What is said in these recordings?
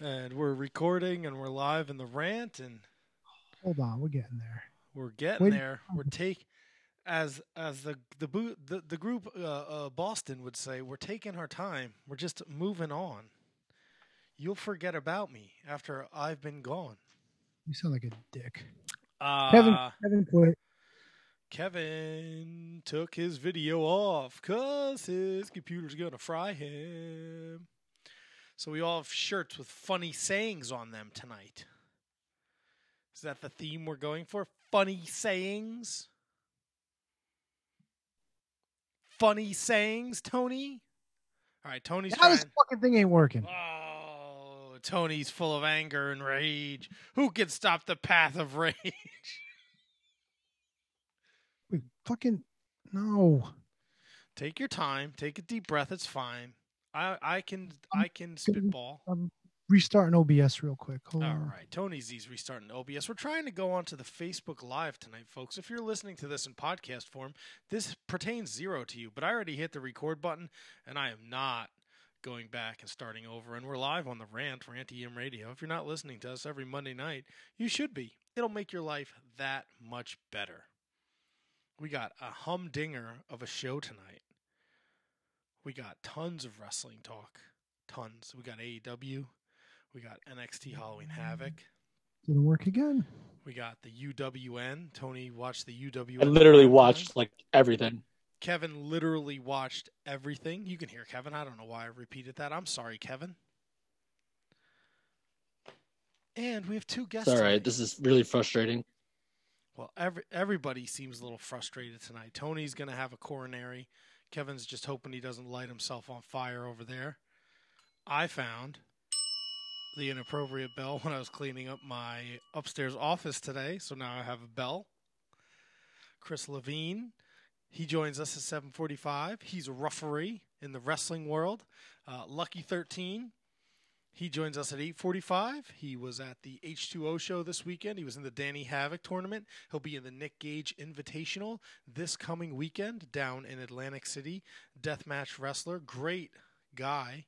and we're recording and we're live in the rant and Hold on, we're getting there. we're getting Wait. there. We're take as as the the boot the, the group uh, uh, Boston would say, we're taking our time. We're just moving on. You'll forget about me after I've been gone. You sound like a dick. Uh, Kevin, Kevin quit. Kevin took his video off because his computer's going to fry him. So we all have shirts with funny sayings on them tonight. Is that the theme we're going for? Funny sayings? Funny sayings, Tony? All right, Tony's How this fucking thing ain't working? Oh, Tony's full of anger and rage. Who can stop the path of rage? Wait, fucking no. Take your time. Take a deep breath. It's fine. I I can I can spitball. I'm restarting OBS real quick. Hold All on. right, Tony's Z's restarting OBS. We're trying to go onto the Facebook Live tonight, folks. If you're listening to this in podcast form, this pertains zero to you. But I already hit the record button, and I am not going back and starting over. And we're live on the Rant, Rantium Radio. If you're not listening to us every Monday night, you should be. It'll make your life that much better. We got a humdinger of a show tonight. We got tons of wrestling talk. Tons. We got AEW. We got NXT Halloween Havoc. Didn't work again. We got the UWN. Tony watched the UWN. I literally watched like everything. Kevin literally watched everything. You can hear Kevin. I don't know why I repeated that. I'm sorry, Kevin. And we have two guests. It's all right. tonight. This is really frustrating. Well, every everybody seems a little frustrated tonight. Tony's going to have a coronary. Kevin's just hoping he doesn't light himself on fire over there. I found the inappropriate bell when I was cleaning up my upstairs office today, so now I have a bell. Chris Levin, he joins us at 7:45. He's a referee in the wrestling world. Uh, Lucky 13, he joins us at 8:45. He was at the H2O show this weekend. He was in the Danny Havoc tournament. He'll be in the Nick Gage Invitational this coming weekend down in Atlantic City. Deathmatch wrestler, great guy,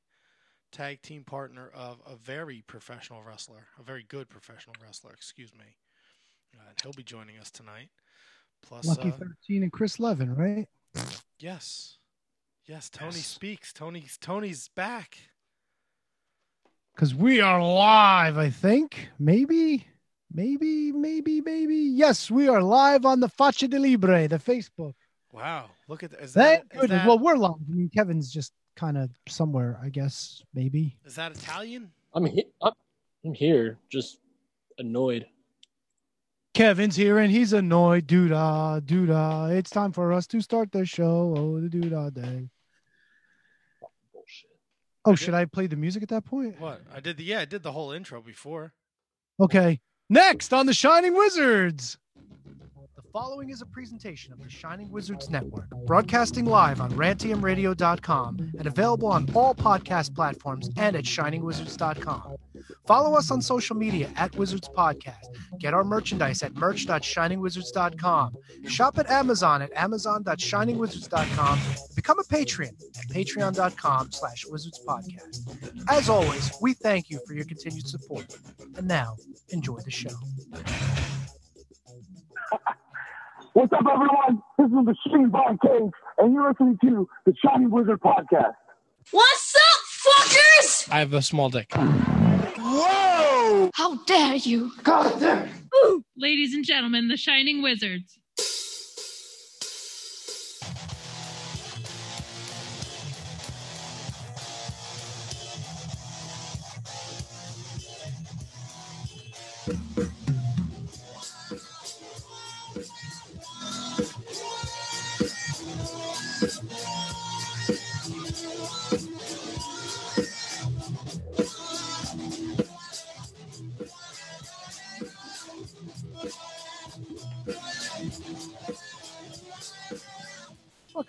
tag team partner of a very professional wrestler, a very good professional wrestler, excuse me. Uh, and he'll be joining us tonight. Plus, Lucky uh, 13 and Chris Levin, right? yes, yes, Tony Yes. speaks. Tony's Tony's back. Because we are live, I think. Maybe, maybe, maybe, maybe. Yes, we are live on the Faccia de Libre, the Facebook. Wow, look at that. Is that, Thank goodness. that, Well, we're live. I mean, Kevin's just kind of somewhere, I guess. Maybe. is that Italian? I'm he- I'm, I'm here, just annoyed. Kevin's here and he's annoyed. Doodah, doodah. It's time for us to start the show. Oh, the doodah day. Oh, should I play the music at that point? What I did? The, yeah, I did the whole intro before. Okay. Next on the Shining Wizards. Following is a presentation of the Shining Wizards Network, broadcasting live on rantiumradio.com and available on all podcast platforms and at shiningwizards.com. Follow us on social media at Wizards Podcast. Get our merchandise at merch.shiningwizards.com. Shop at Amazon at amazon.shiningwizards.com. Become a patron at patreon.com slash wizards podcast. As always, we thank you for your continued support. And now, enjoy the show. What's up, everyone? This is the Shane Bar Cave, and you're listening to the Shining Wizard Podcast. What's up, fuckers? I have a small dick. Whoa! How dare you? God damn! Ladies and gentlemen, the Shining Wizards.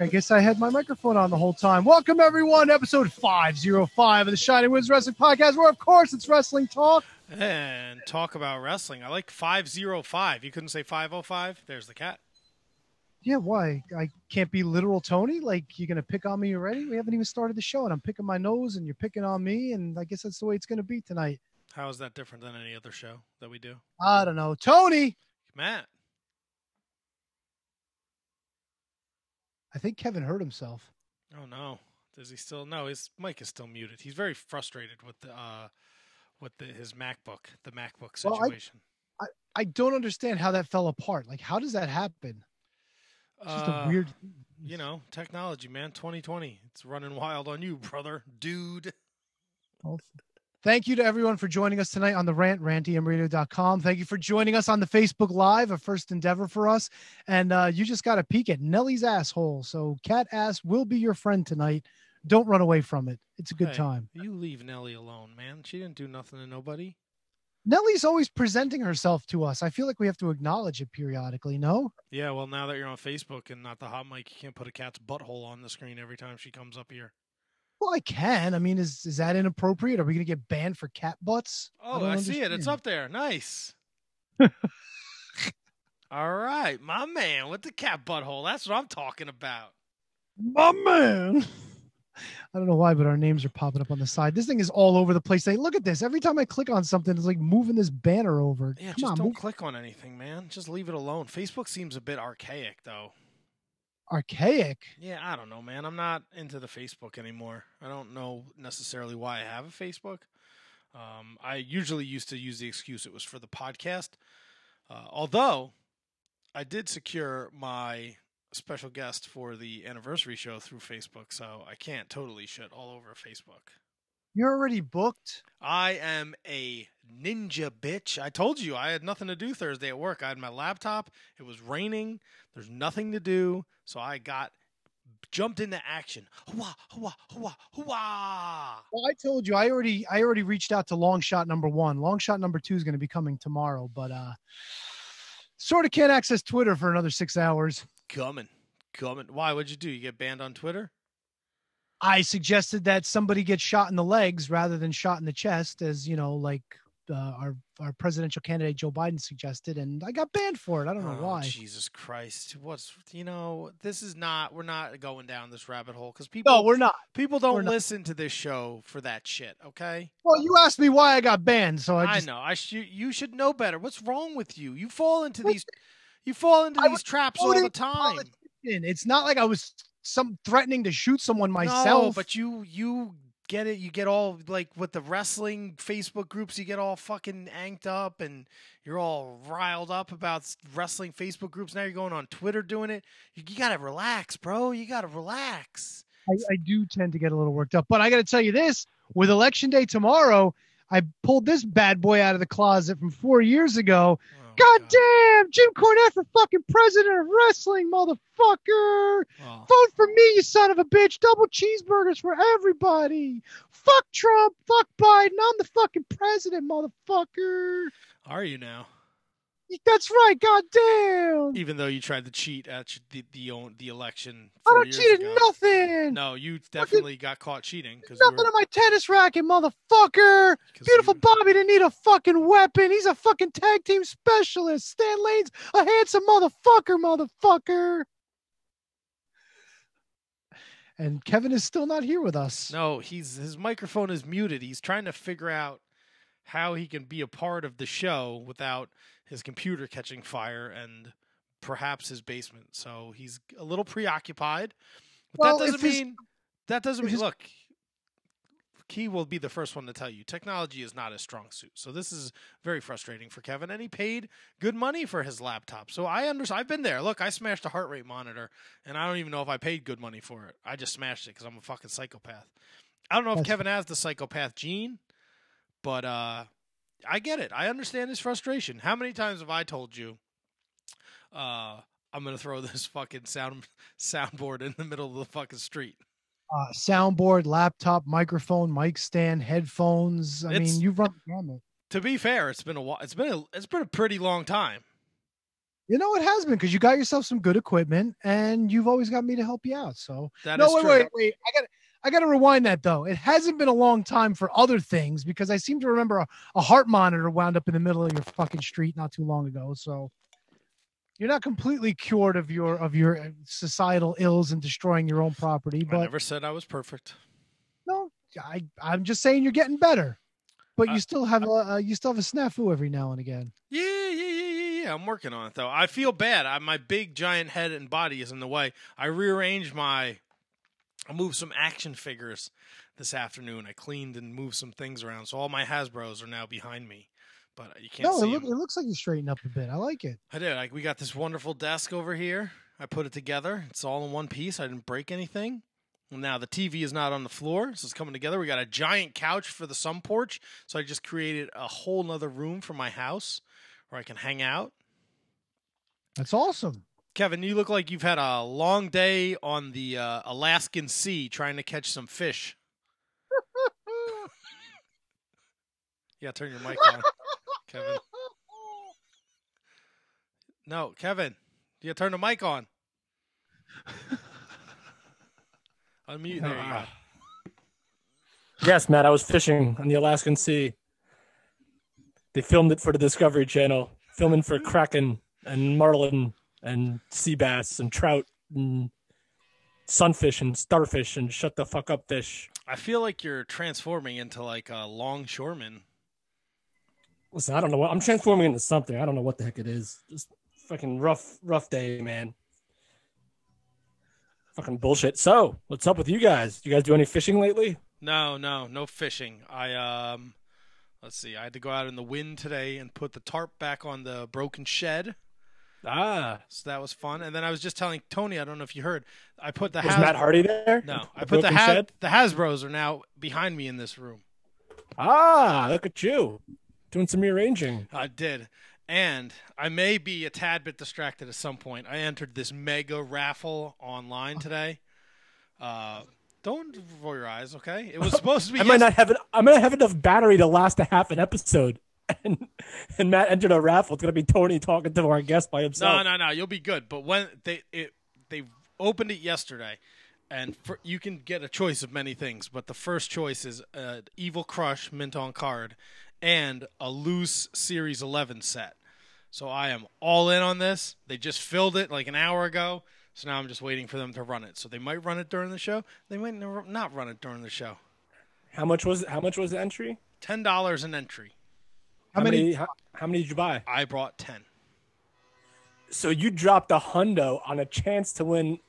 I guess I had my microphone on the whole time. Welcome, everyone, episode 505 of the Shining Wizards Wrestling Podcast, where, of course, it's wrestling talk. And talk about wrestling. I like 505. You couldn't say 505? There's the cat. Yeah, why? I can't be literal Tony? Like, you're going to pick on me already? We haven't even started the show, and I'm picking my nose, and you're picking on me, and I guess that's the way it's going to be tonight. How is that different than any other show that we do? I don't know. Tony, Matt. I think Kevin hurt himself. Oh no. Does he still no, his mic is still muted. He's very frustrated with the uh with the, his MacBook, the MacBook Well, I- situation. I don't understand how that fell apart. Like, how does that happen? It's just Uh, a weird. You know, technology, man. 2020. It's running wild on you, brother. Dude. Thank you to everyone for joining us tonight on the rant, rantiumradio.com. Thank you for joining us on the Facebook Live, a first endeavor for us. And uh, you just got a peek at Nellie's asshole. So, cat ass will be your friend tonight. Don't run away from it. It's a good Hey, time. You leave Nelly alone, man. She didn't do nothing to nobody. Nellie's always presenting herself to us. I feel like we have to acknowledge it periodically, no? Yeah, well, now that you're on Facebook and not the hot mic, you can't put a cat's butthole on the screen every time she comes up here. Well, I can. I mean, is is that inappropriate? Are we going to get banned for cat butts? Oh, don't I, see it. It's up there. Nice. All right, my man with the cat butthole. That's what I'm talking about. My man. I don't know why, but our names are popping up on the side. This thing is all over the place. Hey, look at this. Every time I click on something, it's like moving this banner over. Yeah, Come just on, don't move click on anything, man. Just leave it alone. Facebook seems a bit archaic, though. Archaic. Yeah, I don't know, man. I'm not into the Facebook anymore. I don't know necessarily why I have a Facebook. Um, I usually used to use the excuse it was for the podcast. Uh, although I did secure my special guest for the anniversary show through Facebook, so I can't totally shit all over Facebook. You're already booked. I am a ninja bitch. I told you I had nothing to do Thursday at work. I had my laptop. It was raining. There's nothing to do, so I got jumped into action. Hua, hua, hua, hua. Well, I told you I already I already reached out to long shot number one. Long shot number two is going to be coming tomorrow, but uh, sort of can't access Twitter for another six hours. Coming, coming. Why? What'd you do? You get banned on Twitter? I suggested that somebody get shot in the legs rather than shot in the chest, as you know, like uh, our our presidential candidate Joe Biden suggested, and I got banned for it. I don't know Oh, why. Jesus Christ! What's you know? This is not. We're not going down this rabbit hole because people. No, we're not. people don't not. listen to this show for that shit. Okay. Well, you asked me why I got banned, so I I, know. I sh- you should know better. What's wrong with you? You fall into these. You fall into I these traps all the time. politician. It's not like I was some threatening to shoot someone myself. No, but you you get it. You get all like with the wrestling Facebook groups. You get all fucking anked up, and you're all riled up about wrestling Facebook groups. Now you're going on Twitter doing it. You, you gotta relax, bro. You gotta relax. I, I do tend to get a little worked up. But I got to tell you this: with election day tomorrow, I pulled this bad boy out of the closet from four years ago. Oh, God damn, Jim Cornette for fucking president of wrestling, motherfucker! Well, Vote for me, you son of a bitch! Double cheeseburgers for everybody! Fuck Trump! Fuck Biden! I'm the fucking president, motherfucker! are you now? That's right, god damn! Even though you tried to cheat at the the, the election I don't years cheat ago. at nothing! No, you definitely got caught cheating Nothing on my tennis racket, motherfucker! Beautiful Bobby didn't need a fucking weapon. He's a fucking tag team specialist. Stan Lane's a handsome motherfucker, motherfucker. And Kevin is still not here with us. No, he's his microphone is muted. He's trying to figure out how he can be a part of the show without his computer catching fire and perhaps his basement. So he's a little preoccupied. But Well, that doesn't his- mean that doesn't mean his- look. He will be the first one to tell you technology is not his strong suit. So this is very frustrating for Kevin, and he paid good money for his laptop. So I understand. I've been there. Look, I smashed a heart rate monitor, and I don't even know if I paid good money for it. I just smashed it because I'm a fucking psychopath. I don't know if Kevin has the psychopath gene, but uh, I get it. I understand his frustration. How many times have I told you, uh, I'm gonna throw this fucking sound soundboard in the middle of the fucking street? Uh, soundboard, laptop, microphone, mic stand, headphones. I It's- mean, you've run the gamut. To be fair, it's been a while. It's been a it's been a pretty long time. You know, it has been because you got yourself some good equipment and you've always got me to help you out. So, That is no, wait, true. wait, wait. I got I got to rewind that though. It hasn't been a long time for other things because I seem to remember a, a heart monitor wound up in the middle of your fucking street not too long ago. So you're not completely cured of your of your uh, societal ills and destroying your own property, But I never said I was perfect. no, I I'm just saying you're getting better. but Uh, you still have a you still have a snafu every now and again. Yeah, yeah, yeah, yeah, yeah. I'm working on it though. I feel bad. I, my big giant head and body is in the way. I rearranged my. I moved some action figures this afternoon. I cleaned and moved some things around, so all my Hasbro's are now behind me. But you can't No, it, see look, it looks like you straightened up a bit. I like it. I did. Like we got this wonderful desk over here. I put it together. It's all in one piece. I didn't break anything. Now the TV is not on the floor, so it's coming together. We got a giant couch for the sun porch. So I just created a whole nother room for my house where I can hang out. That's awesome. Kevin, you look like you've had a long day on the uh, Alaskan Sea trying to catch some fish. yeah, turn your mic on, Kevin. No, Kevin, do you turn the mic on. Unmute. There you go. Yes, Matt, I was fishing on the Alaskan Sea. They filmed it for the Discovery Channel, filming for kraken and marlin and sea bass and trout and sunfish and starfish and shut the fuck up fish. I feel like you're transforming into like a longshoreman. Listen, I don't know what I'm transforming into something. I don't know what the heck it is. Just fucking rough, rough day, man. Fucking bullshit. So, what's up with you guys? You guys do any fishing lately? No, no, no fishing. I um let's see. I had to go out in the wind today and put the tarp back on the broken shed. Ah, So that was fun. And then I was just telling Tony, I don't know if you heard, I put the was Has- Matt Hardy there? No, I put the broken ha- the Hasbro's are now behind me in this room. Ah, look at you doing some rearranging. I did. And I may be a tad bit distracted at some point. I entered this mega raffle online today. Uh, don't roll your eyes, okay? It was supposed to be. I might yes- not have it. I might not have enough battery to last a half an episode. And and Matt entered a raffle. It's gonna be Tony talking to our guest by himself. No, no, no. You'll be good. But when they it they opened it yesterday, and for, you can get a choice of many things. But the first choice is uh, Evil Crush mint on card, and a loose Series 11 set. So I am all in on this. They just filled it like an hour ago. So now I'm just waiting for them to run it. So they might run it during the show. They might never- not run it during the show. How much was how much was the entry? Ten dollars an entry. How many- how, how many did you buy? I brought ten. So you dropped a hundo on a chance to win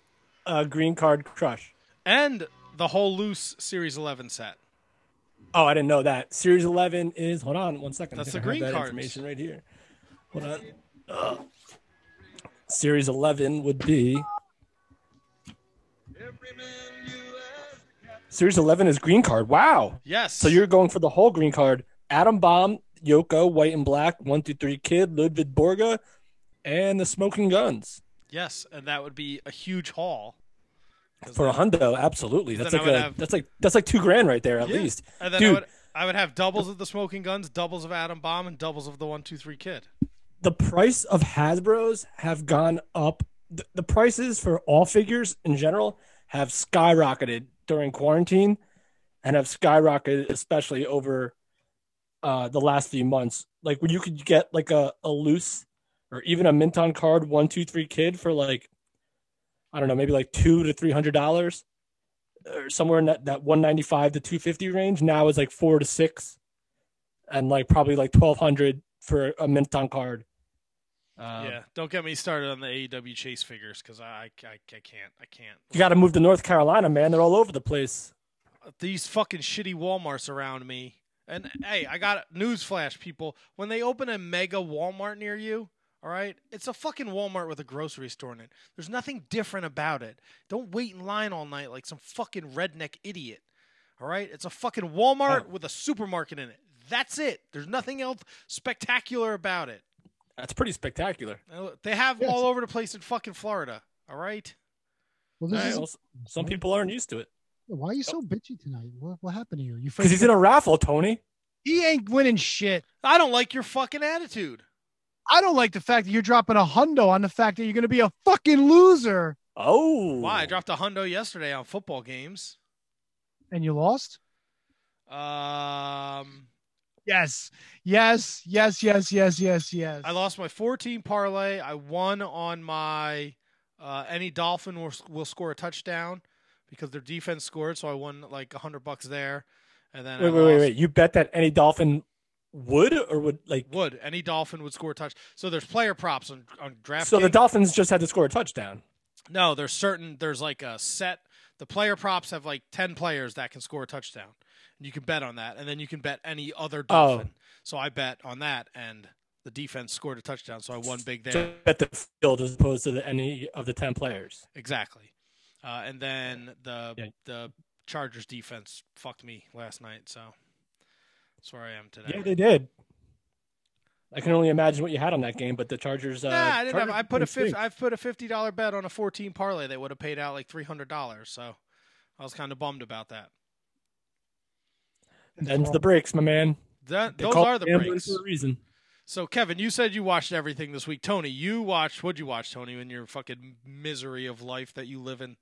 a green card crush. And the whole loose Series 11 set. Oh, I didn't know that. Series 11 is, hold on one second. I That's think the green that cards. information right here. Hold on. Ugh. Series 11 would be. Series 11 is green card. Wow. Yes. So you're going for the whole green card. Adam Bomb, Yoko, White and Black, 123 Kid, Ludwig Borga, and the Smoking Guns. Yes, and that would be a huge haul. For a hundo, absolutely. That's like a, have- that's like that's like two grand right there at Yeah. least. And then I Dude, would, I would have doubles of the Smoking Guns, doubles of Adam Bomb, and doubles of the One Two Three Kid. the price of Hasbro's have gone up. The, the prices for all figures in general have skyrocketed during quarantine, and have skyrocketed especially over uh, the last few months. Like when you could get like a, a loose or even a mint on card one two three kid for like I don't know maybe like two to three hundred dollars or somewhere in that, that 195 to 250 range now is like four to six and like probably like 1200 for a mint on card um, yeah, don't get me started on the AEW Chase figures because I, I, I can't, I can't. you got to move to north carolina man they're all over the place These fucking shitty WalMarts around me. And hey, I got a newsflash, people. When they open a mega Walmart near you, all right, it's a fucking Walmart with a grocery store in it. There's nothing different about it. Don't wait in line all night like some fucking redneck idiot. All right, it's a fucking Walmart Oh. with a supermarket in it. That's it. There's nothing else spectacular about it. that's pretty spectacular They have them Yes. all over the place in fucking Florida. All right. Well, this All right, is well, some people aren't used to it why are you so bitchy tonight? What, what happened to you? You because he's in a raffle tony he ain't winning shit. I don't like your fucking attitude. I don't like the fact that you're dropping a hundo on the fact that you're going to be a fucking loser oh Why? I dropped a hundo yesterday on football games. and you lost. Um, Yes, yes, yes, yes, yes, yes, yes. I lost my 14 parlay. I won on my uh, any Dolphin will, will score a touchdown because their defense scored, so I won like a hundred bucks there. and then Wait, uh, wait, wait, wait. You bet that any Dolphin would or would like? would any Dolphin would score a touch. So there's player props on on draft. So the Dolphins just had to score a touchdown. No, there's certain there's like a set. The player props have like ten players that can score a touchdown, and you can bet on that, and then you can bet any other Oh. Dolphin. So I bet on that, and the defense scored a touchdown, so I won big there. Bet the field as opposed to the, any of the ten players. Exactly. Uh, and then the Yeah. the Chargers defense fucked me last night, so that's where I am today. Yeah, they did. I can only imagine what you had on that game, but the Chargers. Uh, Nah, I didn't have. I put a didn't fifty. stink. I've put a fifty dollar bet on a fourteen parlay that would have paid out like three hundred dollars. So I was kind of bummed about that. Them's the breaks, my man. That those are the breaks. for a reason. So Kevin, you said you watched everything this week. Tony, you watched. What'd you watch, Tony? In your fucking misery of life that you live in.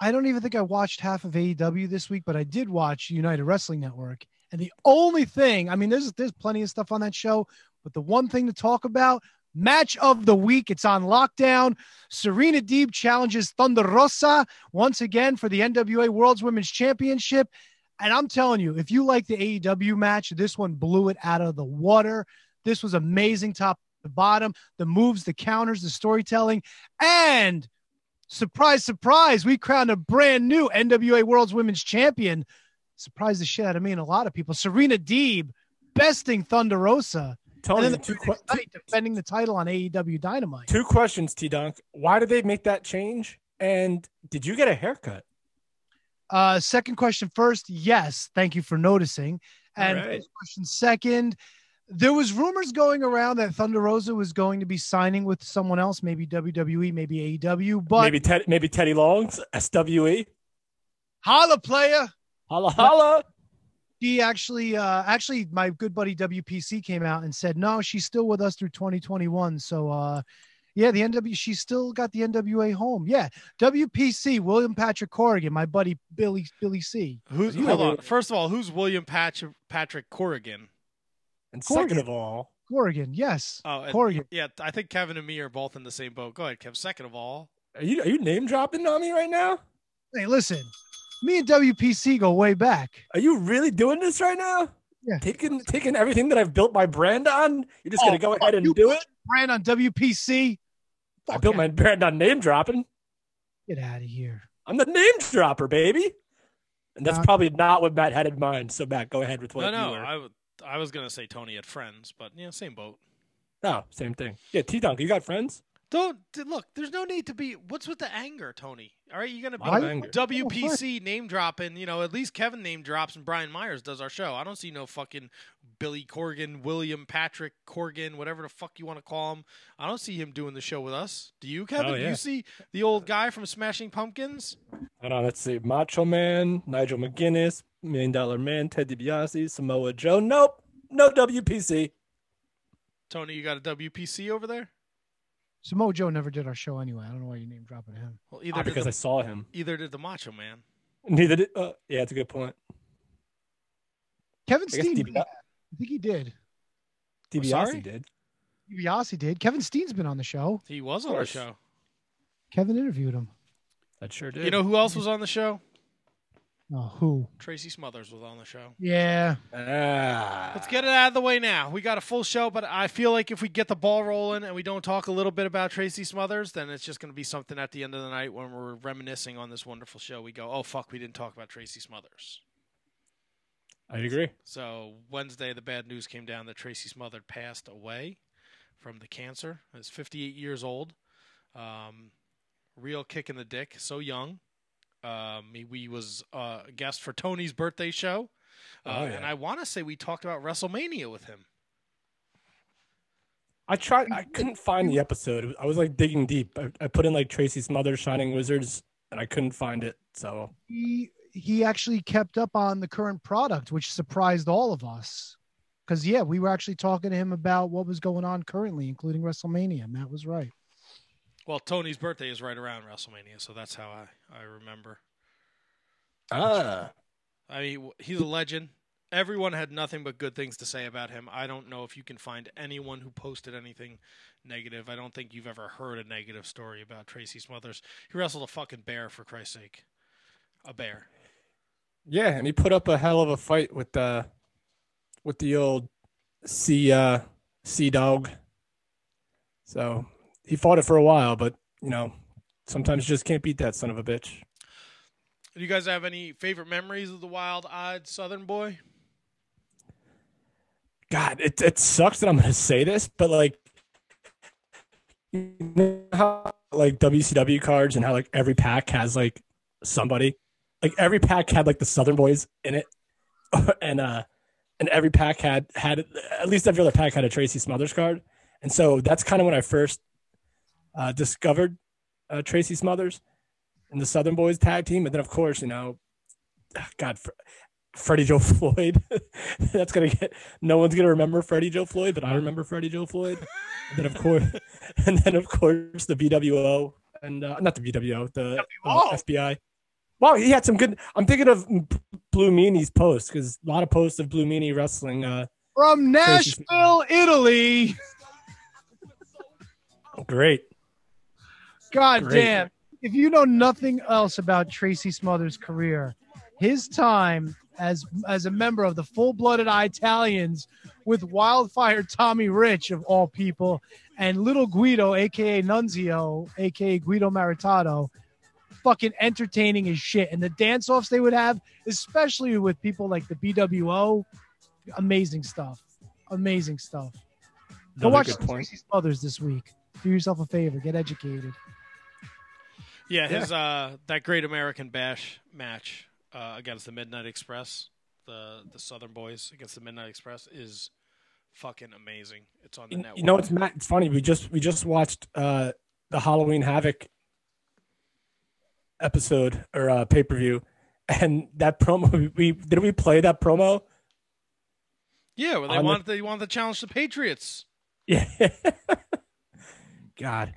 I don't even think I watched half of AEW this week, but I did watch United Wrestling Network. And the only thing, I mean, there's there's plenty of stuff on that show, but the one thing to talk about, match of the week, it's on lockdown. Serena Deeb challenges Thunder Rosa once again for the NWA World's Women's Championship. And I'm telling you, if you like the AEW match, this one blew it out of the water. This was amazing top to bottom. The moves, the counters, the storytelling, and surprise, surprise, we crowned a brand new NWA World's Women's Champion. Surprised the shit out of me and a lot of people. Serena Deeb besting Thunder Rosa. Tony, and then the two, que- night defending the title on AEW Dynamite. two questions, T Dunk. Why did they make that change? And did you get a haircut? Uh, second question first. Yes, thank you for noticing. And right. question second. There was rumors going around that Thunder Rosa was going to be signing with someone else, maybe WWE, maybe AEW, but maybe Ted, maybe Teddy Long's SWE. holla player. Holla holla. He actually, uh, actually, my good buddy WPC came out and said, no, she's still with us through 2021. So, uh, yeah, the NW, she's still got the NWA home. Yeah, WPC, William Patrick Corrigan, my buddy Billy Billy C. Who's hold on? First of all, who's William Patrick Patrick Corrigan? And Corgan. second of all, Corrigan, yes, Oh, and- Corrigan. yeah. I think Kevin and me are both in the same boat. Go ahead, Kev. Second of all, are you are you name dropping on me right now? Hey, listen, me and WPC go way back. Are you really doing this right now? Yeah. Taking taking everything that I've built my brand on. You're just Oh, gonna go ahead and you do it. Brand on WPC. I built out- my brand on name dropping. Get out of here. I'm the name dropper, baby. And that's Uh, probably not what Matt had in mind. So Matt, go ahead with what no, you no. were. I, w- I was gonna say Tony had friends, but yeah, same boat. No, same thing. Yeah, T Dunk, you got friends? Don't look. There's no need to be. What's with the anger, Tony? All right, you're gonna be Lot of. WPC name dropping. You know, at least Kevin name drops and Brian Myers does our show. I don't see no fucking Billy Corgan, William Patrick Corgan, whatever the fuck you want to call him. I don't see him doing the show with us. Do you, oh, Kevin? Oh, yeah. You see the old guy from Smashing Pumpkins? Hold on, let's see. Macho Man, Nigel McGuinness, Million Dollar Man, Ted DiBiase, Samoa Joe. Nope, no WPC. Tony, you got a WPC over there? Samoa Joe never did our show anyway. I don't know why you name dropping him. Well, Ah, either did because I saw him. either did the Macho Man. Neither did. Uh, yeah, it's a good point. Kevin I Steen, DiBi- I think he did. DiBiase sorry? did. DiBiase did. Kevin Steen's been on the show. He was on the show. Kevin interviewed him. That sure did. You know who else was on the show? Oh, who? Tracy Smothers was on the show. Yeah. Ah. Let's get it out of the way now. We got a full show, but I feel like if we get the ball rolling and we don't talk a little bit about Tracy Smothers, then it's just going to be something at the end of the night when we're reminiscing on this wonderful show. We go, oh, fuck, we didn't talk about Tracy Smothers. I agree. So Wednesday, the bad news came down that Tracy Smothers passed away from the cancer. He's 58 years old. Um, real kick in the dick. So young. Um, he, we was uh, a guest for Tony's birthday show, uh, Oh, yeah. and I want to say we talked about WrestleMania with him. I tried. I couldn't find the episode. I was like digging deep. I, I put in like Tracy Smothers, Shining Wizards, and I couldn't find it. So He he actually kept up on the current product, which surprised all of us. Because yeah, we were actually talking to him about what was going on currently, including WrestleMania. Matt was right. Well, Tony's birthday is right around WrestleMania, so that's how I, I remember. ah, I mean, he's a legend. Everyone had nothing but good things to say about him. I don't know if you can find anyone who posted anything negative. I don't think you've ever heard a negative story about Tracy Smothers. He wrestled a fucking bear, for Christ's sake. A bear. Yeah, and he put up a hell of a fight with the with the old sea uh, sea dog. So he fought it for a while, but you know, sometimes you just can't beat that son of a bitch. Do you guys have any favorite memories of the wild-eyed Southern boy? God, it it sucks that I'm gonna say this, but like you know how like WCW cards and how like every pack has like somebody. Like every pack had like the Southern Boys in it. and uh and every pack had had at least every other pack had a Tracy Smothers card. And so that's kind of when I first uh discovered uh Tracy Smothers and the Southern Boys tag team. And then of course, you know, God Freddie Joe Floyd. That's gonna get no one's gonna remember Freddie Joe Floyd, but I remember Freddie Joe Floyd. And then of course, and then of course the BWO and uh, not the BWO, the FBI. Wow, he had some good. I'm thinking of Blue Meanie's post because a lot of posts of Blue Meanie wrestling. Uh, From Nashville, Italy. great. God Great. damn. If you know nothing else about Tracy Smothers' career, his time as as a member of the full-blooded Italians with Wildfire Tommy Rich of all people and Little Guido, aka Nunzio, aka Guido Maritato, fucking entertaining as shit. And the dance-offs they would have, especially with people like the BWO, amazing stuff. Amazing stuff. Go watch good some point. Tracy Smothers this week. Do yourself a favor. Get educated. Yeah, his uh that Great American Bash match uh, against the Midnight Express, the the Southern Boys against the Midnight Express is fucking amazing. It's on the You, network. you know, it's Matt. It's funny. We just we just watched uh the Halloween Havoc episode or uh, pay per view, and that promo we, did we play that promo? yeah, well, they on the- want they want to challenge the Patriots. Yeah. God,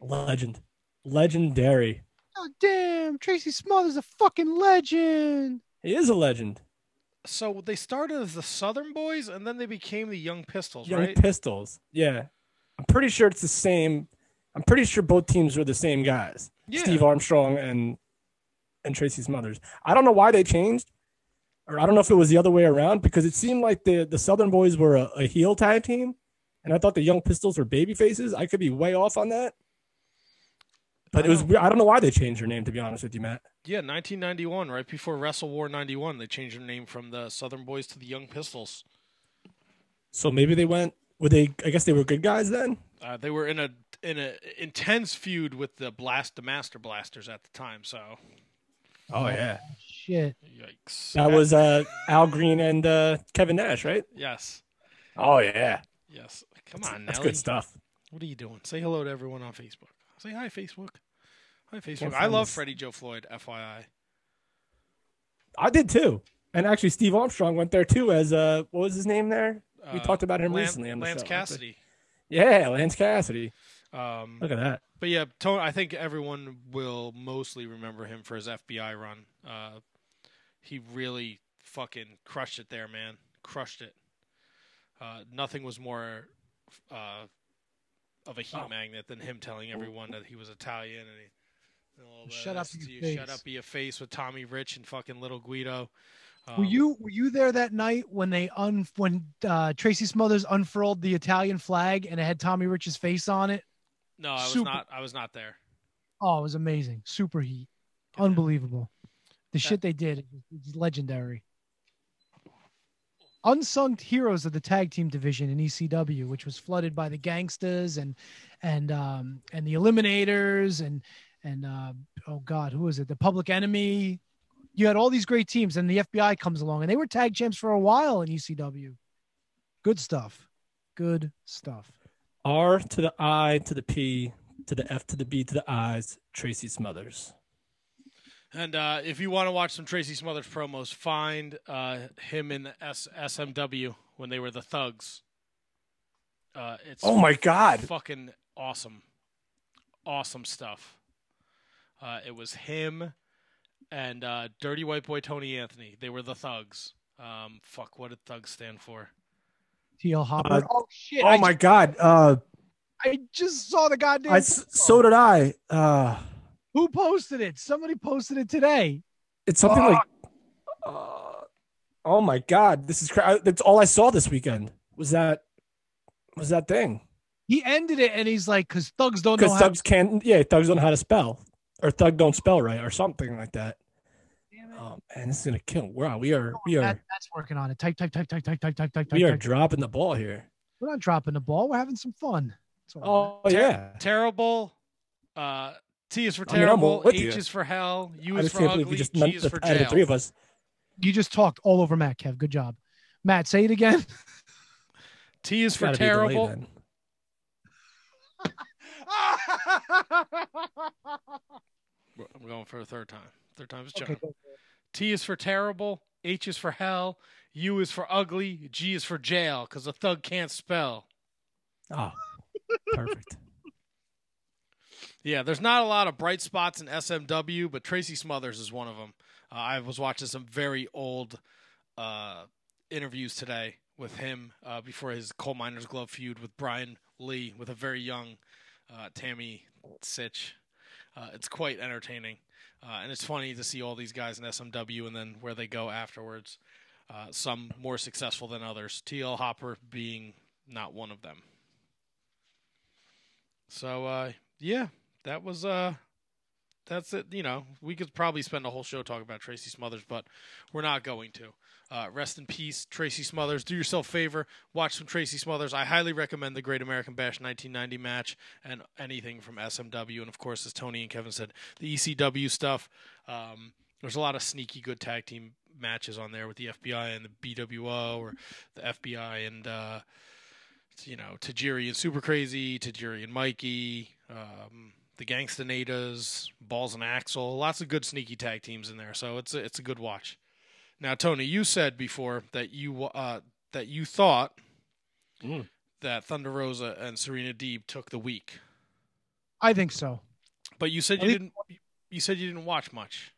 legend, legendary. Oh damn, Tracy Smothers is a fucking legend. He is a legend. So they started as the Southern Boys, and then they became the Young Pistols, Young right? Pistols. Yeah, I'm pretty sure it's the same. I'm pretty sure both teams were the same guys. Yeah. Steve Armstrong and and Tracy Smothers. I don't know why they changed, or I don't know if it was the other way around because it seemed like the the Southern Boys were a, a heel tag team, and I thought the Young Pistols were baby faces. I could be way off on that, but I it was. don't- weird. I don't know why they changed their name. To be honest with you, Matt. Yeah, 1991, right before Wrestle War 91, they changed their name from the Southern Boys to the Young Pistols. So maybe they went. Were they? I guess they were good guys then. Uh, they were in a in a intense feud with the Blast the Master Blasters at the time. So, Oh yeah, Shit. yikes! that was uh, Al Green and uh, Kevin Nash, right? yes, Oh yeah, yes. Come on, that's Nelly. good stuff. What are you doing? Say hello to everyone on Facebook. Say hi, Facebook. Hi, Facebook. I love this. Freddie Joe Floyd. FYI. I did too. And actually, Steve Armstrong went there too. As uh, what was his name there? We Uh, talked about him Lan- recently on the Lance show. Cassidy. Yeah, Lance Cassidy. Um, Look at that. But yeah, Tony, I think everyone will mostly remember him for his FBI run. Uh, he really fucking crushed it there, man. Crushed it. Uh, nothing was more uh, of a heat Oh. magnet than him telling everyone that he was Italian and he. and Shut up, you face. Shut up, be a face with Tommy Rich and fucking Little Guido. Were Um, you were you there that night when they un when uh, Tracy Smothers unfurled the Italian flag and it had Tommy Rich's face on it? No, I was super- not. I was not there. Oh, it was amazing. Super heat. Unbelievable. The shit they did is legendary. Unsung heroes of the tag team division in ECW, which was flooded by the gangsters and and um and the eliminators and and uh, oh god, who was it? The Public Enemy. You had all these great teams, and the FBI comes along, and they were tag champs for a while in ECW. Good stuff. Good stuff. R to the I to the P to the F to the B to the I's. Tracy Smothers. And uh, if you want to watch some Tracy Smothers promos, find uh, him in the S- SMW when they were the Thugs. Uh, it's Oh my God. fucking awesome, awesome stuff. Uh, it was him and uh, Dirty White Boy Tony Anthony. They were the Thugs. Um, fuck, what did Thugs stand for? TL Hopper. Uh, oh shit! Oh I, my God. Uh, I just saw the goddamn. I s- so did I. Who posted it? Somebody posted it today. it's something like Uh, oh my god, this is cra- that's all I saw this weekend. Was that was that thing? He ended it and he's like, because thugs don't know Because how. thugs can't. Yeah, thugs don't know how to spell, or thug don't spell right, or something like that. Oh man, this is gonna kill. Wow, we are we are That, that's working on it. Type, type, type, type, type, type, type, type, we are type. dropping the ball here. We're not dropping the ball. We're having some fun. That's all. Oh Ter- yeah, Terrible. Uh, T is for I mean, terrible. H you. is for hell. U I is for ugly. just G none, is for out of the jail. three of us. You just talked all over Matt, Kev. Good job. Matt, say it again. T is for Gotta be a delay terrible. then. I'm going for a third time. Third time's a Okay, charm. T is for terrible. H is for hell. U is for ugly. G is for jail because a thug can't spell. Oh, perfect. Yeah, there's not a lot of bright spots in SMW, but Tracy Smothers is one of them. Uh, I was watching some very old uh, interviews today with him uh, before his coal miners glove feud with Brian Lee with a very young uh, Tammy Sytch. Uh, it's quite entertaining, uh, and it's funny to see all these guys in SMW and then where they go afterwards. Some more successful than others. TL Hopper being not one of them. So yeah, that was uh that's it. You know, we could probably spend a whole show talking about Tracy Smothers, but we're not going to. Uh, rest in peace, Tracy Smothers. Do yourself a favor, watch some Tracy Smothers. I highly recommend the Great American Bash 1990 match and anything from SMW, and of course, as Tony and Kevin said, the ECW stuff. Um, there's a lot of sneaky good tag team matches on there with the FBI and the BWO, or the FBI and uh, you know Tajiri and Super Crazy, Tajiri and Mikey. Um, the Gangstanatas, Balls and Axl, lots of good sneaky tag teams in there. So it's a, it's a good watch. Now, Tony, you said before that you uh, that you thought Mm. that Thunder Rosa and Serena Deeb took the week, I think so. but you said I you think- didn't. You said you didn't watch much.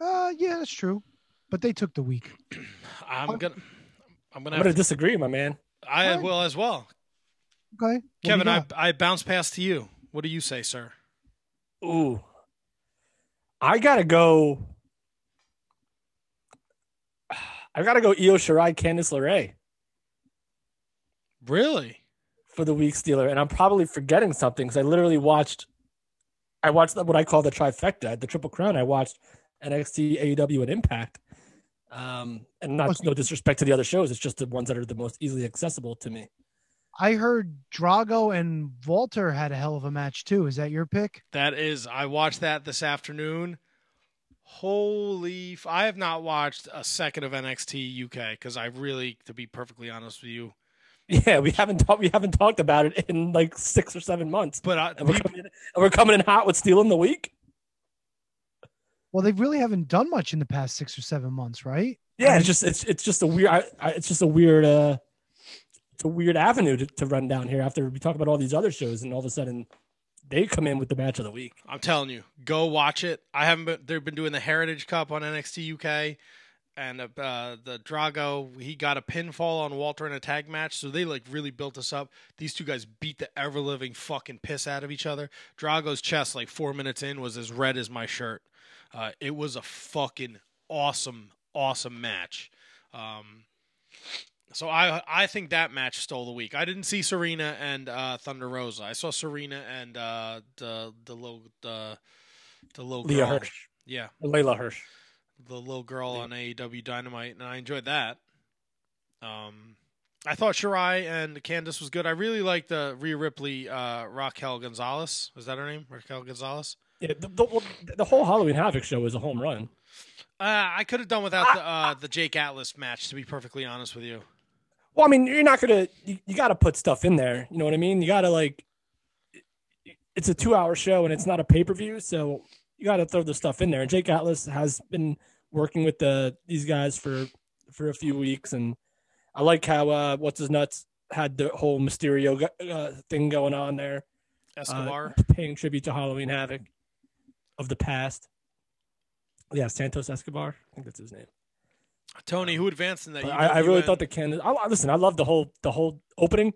Uh, yeah, that's true. But they took the week. I'm gonna. I'm gonna. I'm gonna disagree, my man. I Fine. will as well. Okay. What Kevin, I? I bounce past to you. What do you say, sir? Ooh, I gotta go. I gotta go. Io Shirai, Candice LeRae Really? for the week stealer, and I'm probably forgetting something because I literally watched. I watched what I call the trifecta, the Triple Crown. I watched NXT, AEW, and Impact. Um, and not no disrespect to the other shows, it's just the ones that are the most easily accessible to me. I heard Drago and Walter had a hell of a match too. Is that your pick? That is, I watched that this afternoon. Holy! F- I have not watched a second of NXT UK because I really, to be perfectly honest with you, Yeah, we haven't talked. We haven't talked about it in like six or seven months, but I, and we're people- coming in, and we're coming in hot with stealing the week. Well, they really haven't done much in the past six or seven months, right? Yeah, it's just it's it's just a weird. I, I, it's just a weird. uh It's a weird avenue to, to run down here after we talk about all these other shows, and all of a sudden they come in with the match of the week. I'm telling you, go watch it. I haven't been. They've been doing the Heritage Cup on NXT UK, and uh, the Drago he got a pinfall on Walter in a tag match, so they like really built us up. These two guys beat the ever living fucking piss out of each other. Drago's chest, like four minutes in, was as red as my shirt. Uh, it was a fucking awesome, awesome match. Um, so I I think that match stole the week. I didn't see Serena and uh, Thunder Rosa. I saw Serena and uh, the the little the the little Leah girl. Hirsch, Yeah, Leyla Hirsch. the little girl on AEW Dynamite, and I enjoyed that. Um, I thought Shirai and Candice was good. I really liked the Rhea Ripley, uh, Raquel Gonzalez. Is that her name? Raquel Gonzalez. Yeah, the, the, the whole Halloween Havoc show was a home run. Uh, I could have done without the uh, the Jake Atlas match. To be perfectly honest with you. Well, I mean, you're not gonna. You, you got to put stuff in there. You know what I mean? You got to like. It's a two-hour show and it's not a pay-per-view, so you got to throw the stuff in there. And Jake Atlas has been working with the these guys for for a few weeks, and I like how uh, what's his nuts had the whole Mysterio uh, thing going on there, uh, Escobar. paying tribute to Halloween Havoc of the past. Yeah, Santos Escobar. I think that's his name. Tony, who advanced in that? But I, I really UWN? thought the Candice. I, I- listen, I love the whole the whole opening.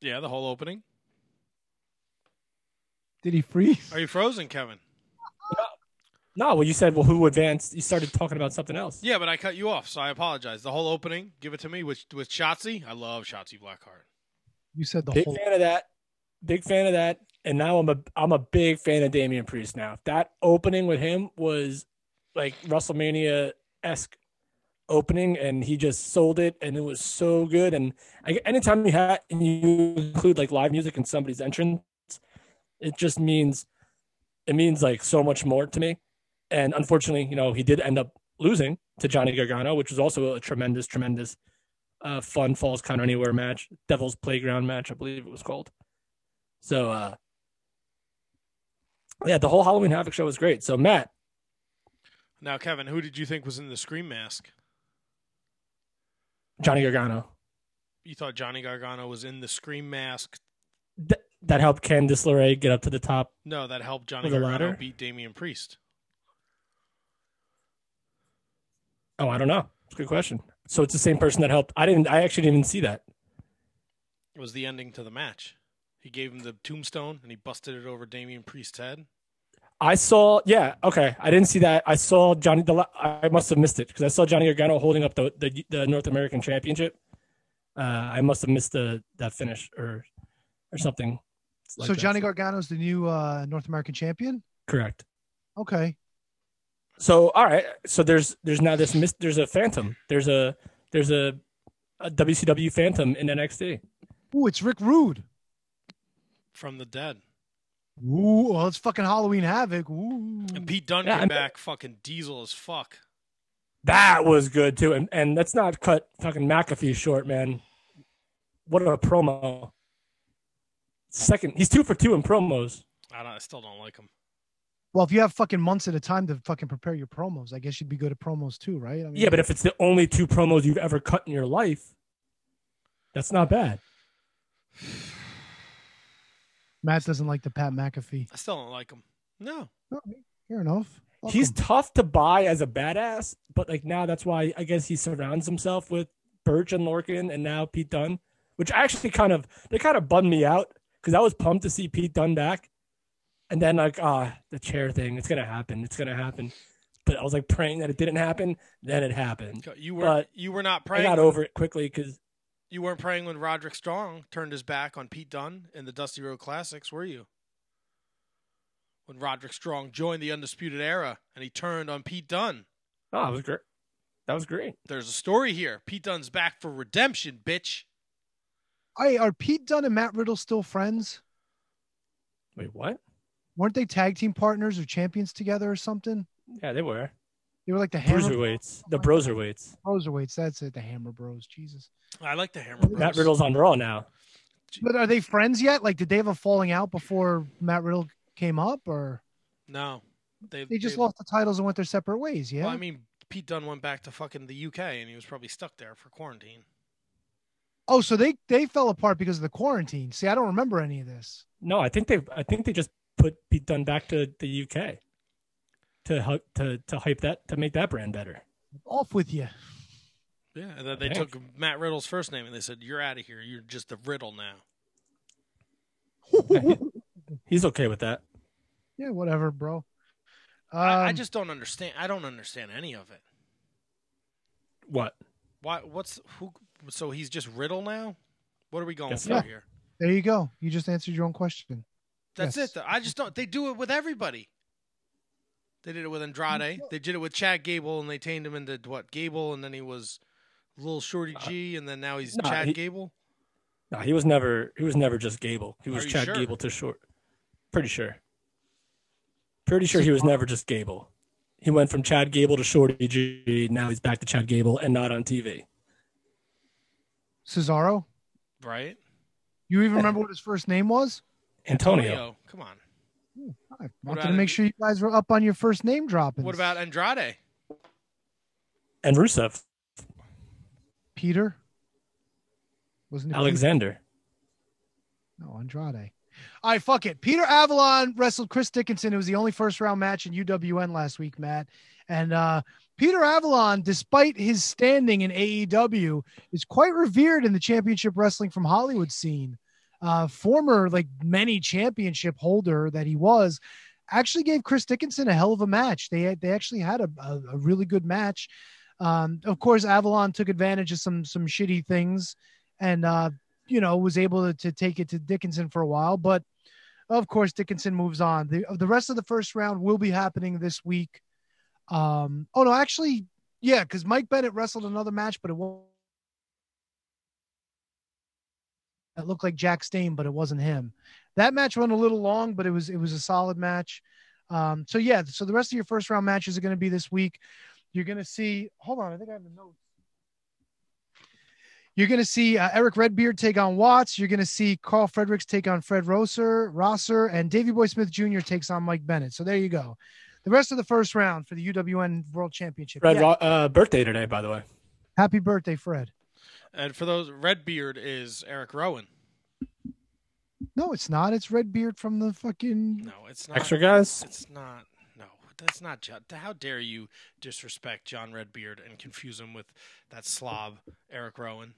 Yeah, the whole opening. Did he freeze? Are you frozen, Kevin? No, well, you said well, who advanced? You started talking about something else. Yeah, but I cut you off, so I apologize. The whole opening, give it to me with with Shotzi. I love Shotzi Blackheart. You said the big whole. fan of that. Big fan of that. And now I'm a I'm a big fan of Damian Priest now. That opening with him was like WrestleMania esque opening, and he just sold it, and it was so good. And I, anytime you have and you include like live music in somebody's entrance, it just means it means like so much more to me. And unfortunately, you know, he did end up losing to Johnny Gargano, which was also a tremendous, tremendous, uh, fun Falls Count Anywhere match, Devil's Playground match, I believe it was called. So, uh, yeah, the whole Halloween Havoc show was great. So, Matt, Now, Kevin, who did you think was in the Scream mask? Johnny Gargano, You thought Johnny Gargano was in the Scream mask? Th- that helped Candice LeRae get up to the top. No, that helped Johnny Gargano ladder? beat Damian Priest. Oh, I don't know. It's a good question. So it's the same person that helped. I didn't. I actually didn't even see that. It was the ending to the match. He gave him the tombstone and he busted it over Damian Priest's head. I saw. Yeah. Okay. I didn't see that. I saw Johnny. The, I must have missed it because I saw Johnny Gargano holding up the the, the North American Championship. Uh, I must have missed the that finish or or something. like so that. Johnny Gargano's the new uh, North American champion. Correct. Okay. So all right. So there's there's now this mis- there's a Phantom. There's a there's a, a WCW Phantom in NXT. Ooh, it's Rick Rude. From the dead. Ooh, well, it's fucking Halloween Havoc. Ooh. And Pete Dunne Yeah, came I'm- back fucking diesel as fuck. That was good too, and and let's not cut fucking McAfee short, man. What a promo! Second, he's two for two in promos. I, don't, I still don't like him. Well, if you have fucking months at a time to fucking prepare your promos, I guess you'd be good at promos too, right? I mean, Yeah, but if it's the only two promos you've ever cut in your life, that's not bad. Matt doesn't like the Pat McAfee. I still don't like him. No. Fair enough. Fuck He's tough to buy as a badass, but like now that's why I guess he surrounds himself with Burch and Lorcan and now Pete Dunne, which actually kind of they kind of bummed me out because I was pumped to see Pete Dunne back, and then like ah the chair thing, it's gonna happen, it's gonna happen, but I was like praying that it didn't happen, then it happened. You were But you were not praying. I got over it quickly because You weren't praying when Roderick Strong turned his back on Pete Dunne in the Dusty Rhodes Classic, were you? When Roderick Strong joined the Undisputed Era and he turned on Pete Dunne. oh, it was great. That was great. There's a story here. Pete Dunne's back for redemption, bitch. Hey, are Pete Dunne and Matt Riddle still friends? Wait, what? Weren't they tag team partners or champions together or something? Yeah, they were They were like the Hammer bruiserweights, the broserweights. Broserweights. That's it. The Hammer Bros. Jesus. I like the Hammer Bros. Matt Riddle's on Raw now. But are they friends yet? Like, did they have a falling out before Matt Riddle came up, or No. They, they just lost the titles and went their separate ways? Yeah. Well, I mean, Pete Dunne went back to fucking the UK and he was probably stuck there for quarantine. oh, so they they fell apart because of the quarantine. See, I don't remember any of this. No, I think they I think they just put Pete Dunne back to the UK to hu- to to hype that to make that brand better. Off with you. Yeah, and then they Thanks. took Matt Riddle's first name and they said, "You're out of here. You're just a Riddle now." He's okay with that. Yeah, whatever, bro. Um, I, I just don't understand. I don't understand any of it. What? Why? What's who? So he's just Riddle now? What are we going Guess for so. here? there you go. You just answered your own question. That's Yes. it. though. I just don't. They do it with everybody. They did it with Andrade. They did it with Chad Gable, and they tamed him into what Gable, and then he was Little Shorty G, and then now he's Uh, no, Chad he- Gable. No, he was never he was never just Gable. He was Chad sure? Gable to short. Pretty sure. Pretty sure he was never just Gable. He went from Chad Gable to Shorty G. Now he's back to Chad Gable and not on TV. Cesaro. Right? You even remember what his first name was? Antonio. Come on. I wanted to make sure you guys were up on your first name dropping. What about Andrade? and Rusev. Peter? Wasn't it Peter? Alexander. No, Andrade. All right, fuck it. Peter Avalon wrestled Chris Dickinson. It was the only first round match in UWN last week, Matt. And uh, Peter Avalon, despite his standing in AEW, is quite revered in the championship wrestling from Hollywood scene. Uh, former, like many championship holder that he was. actually gave Chris Dickinson a hell of a match. They they actually had a, a, a really good match. Um, of course, Avalon took advantage of some some shitty things, and uh, you know was able to, to take it to Dickinson for a while. But of course, Dickinson moves on. The the rest of the first round will be happening this week. Um, oh no, actually, yeah, because Mike Bennett wrestled another match, but it won't. It looked like Jack Stain, but it wasn't him. That match went a little long, but it was it was a solid match. Um, so yeah, so the rest of your first round matches are going to be this week. You're going to see. Hold on, I think I have the notes. You're going to see uh, Eric Redbeard take on Watts. You're going to see Carl Fredericks take on Fred Rosser, Rosser, and Davey Boy Smith Jr. takes on Mike Bennett. So there you go. The rest of the first round for the UWN World Championship. Fred, Yeah. Uh, birthday today, by the way. Happy birthday, Fred. And for those, Redbeard is Eric Rowan. No, it's not. It's Redbeard from the fucking. No, it's not. Extra guys. It's not. No, that's not. John. How dare you disrespect John Redbeard and confuse him with that slob Eric Rowan?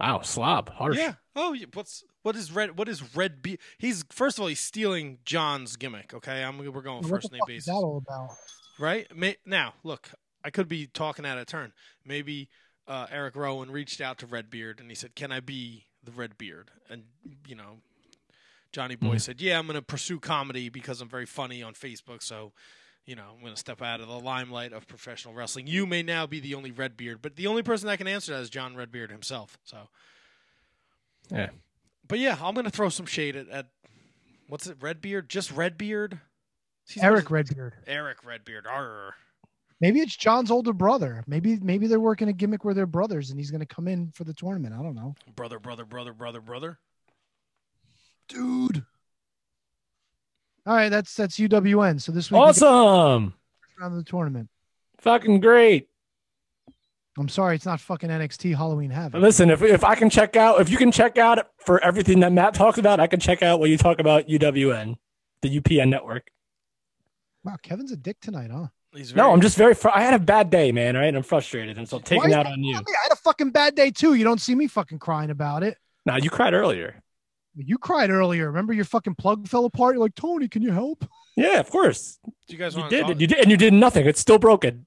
Wow, slob, harsh. Yeah. Oh, what's what is red? What is Redbeard? He's first of all, he's stealing John's gimmick. Okay, I'm we're going What first the name fuck is basis, that all about? right? May, now, look, I could be talking out of turn. Maybe uh, Eric Rowan reached out to Redbeard and he said, "Can I be the Redbeard?" And you know, Johnny Boy Mhm. said, "Yeah, I'm going to pursue comedy because I'm very funny on Facebook." So. You know, I'm going to step out of the limelight of professional wrestling. You may now be the only Redbeard, but the only person that can answer that is John Redbeard himself. So, Yeah. but yeah, I'm gonna throw some shade at, at what's it, Redbeard? Just Redbeard? He's- Eric Redbeard. Eric Redbeard. Arr. Maybe it's John's older brother. Maybe maybe they're working a gimmick where they're brothers, and he's going to come in for the tournament. I don't know, Brother, brother, brother, brother, brother. dude. All right, that's that's UWN. So this week Awesome. the round of the tournament. Fucking great. I'm sorry, it's not fucking NXT Halloween Havoc. Listen, if if I can check out, if you can check out for everything that Matt talks about, I can check out what you talk about UWN, the UPN network. Wow, Kevin's a dick tonight, huh? He's No, I'm just very. Fr- I had a bad day, man. All right, I'm frustrated, and so I'm taking Why out on you. I had a fucking bad day too. You don't see me fucking crying about it. Now you cried earlier. You cried earlier. Remember your fucking plug fell apart. You're like, Tony, can you help? Yeah, of course. Do you guys You want to did. talk? You did, and you did nothing. It's still broken.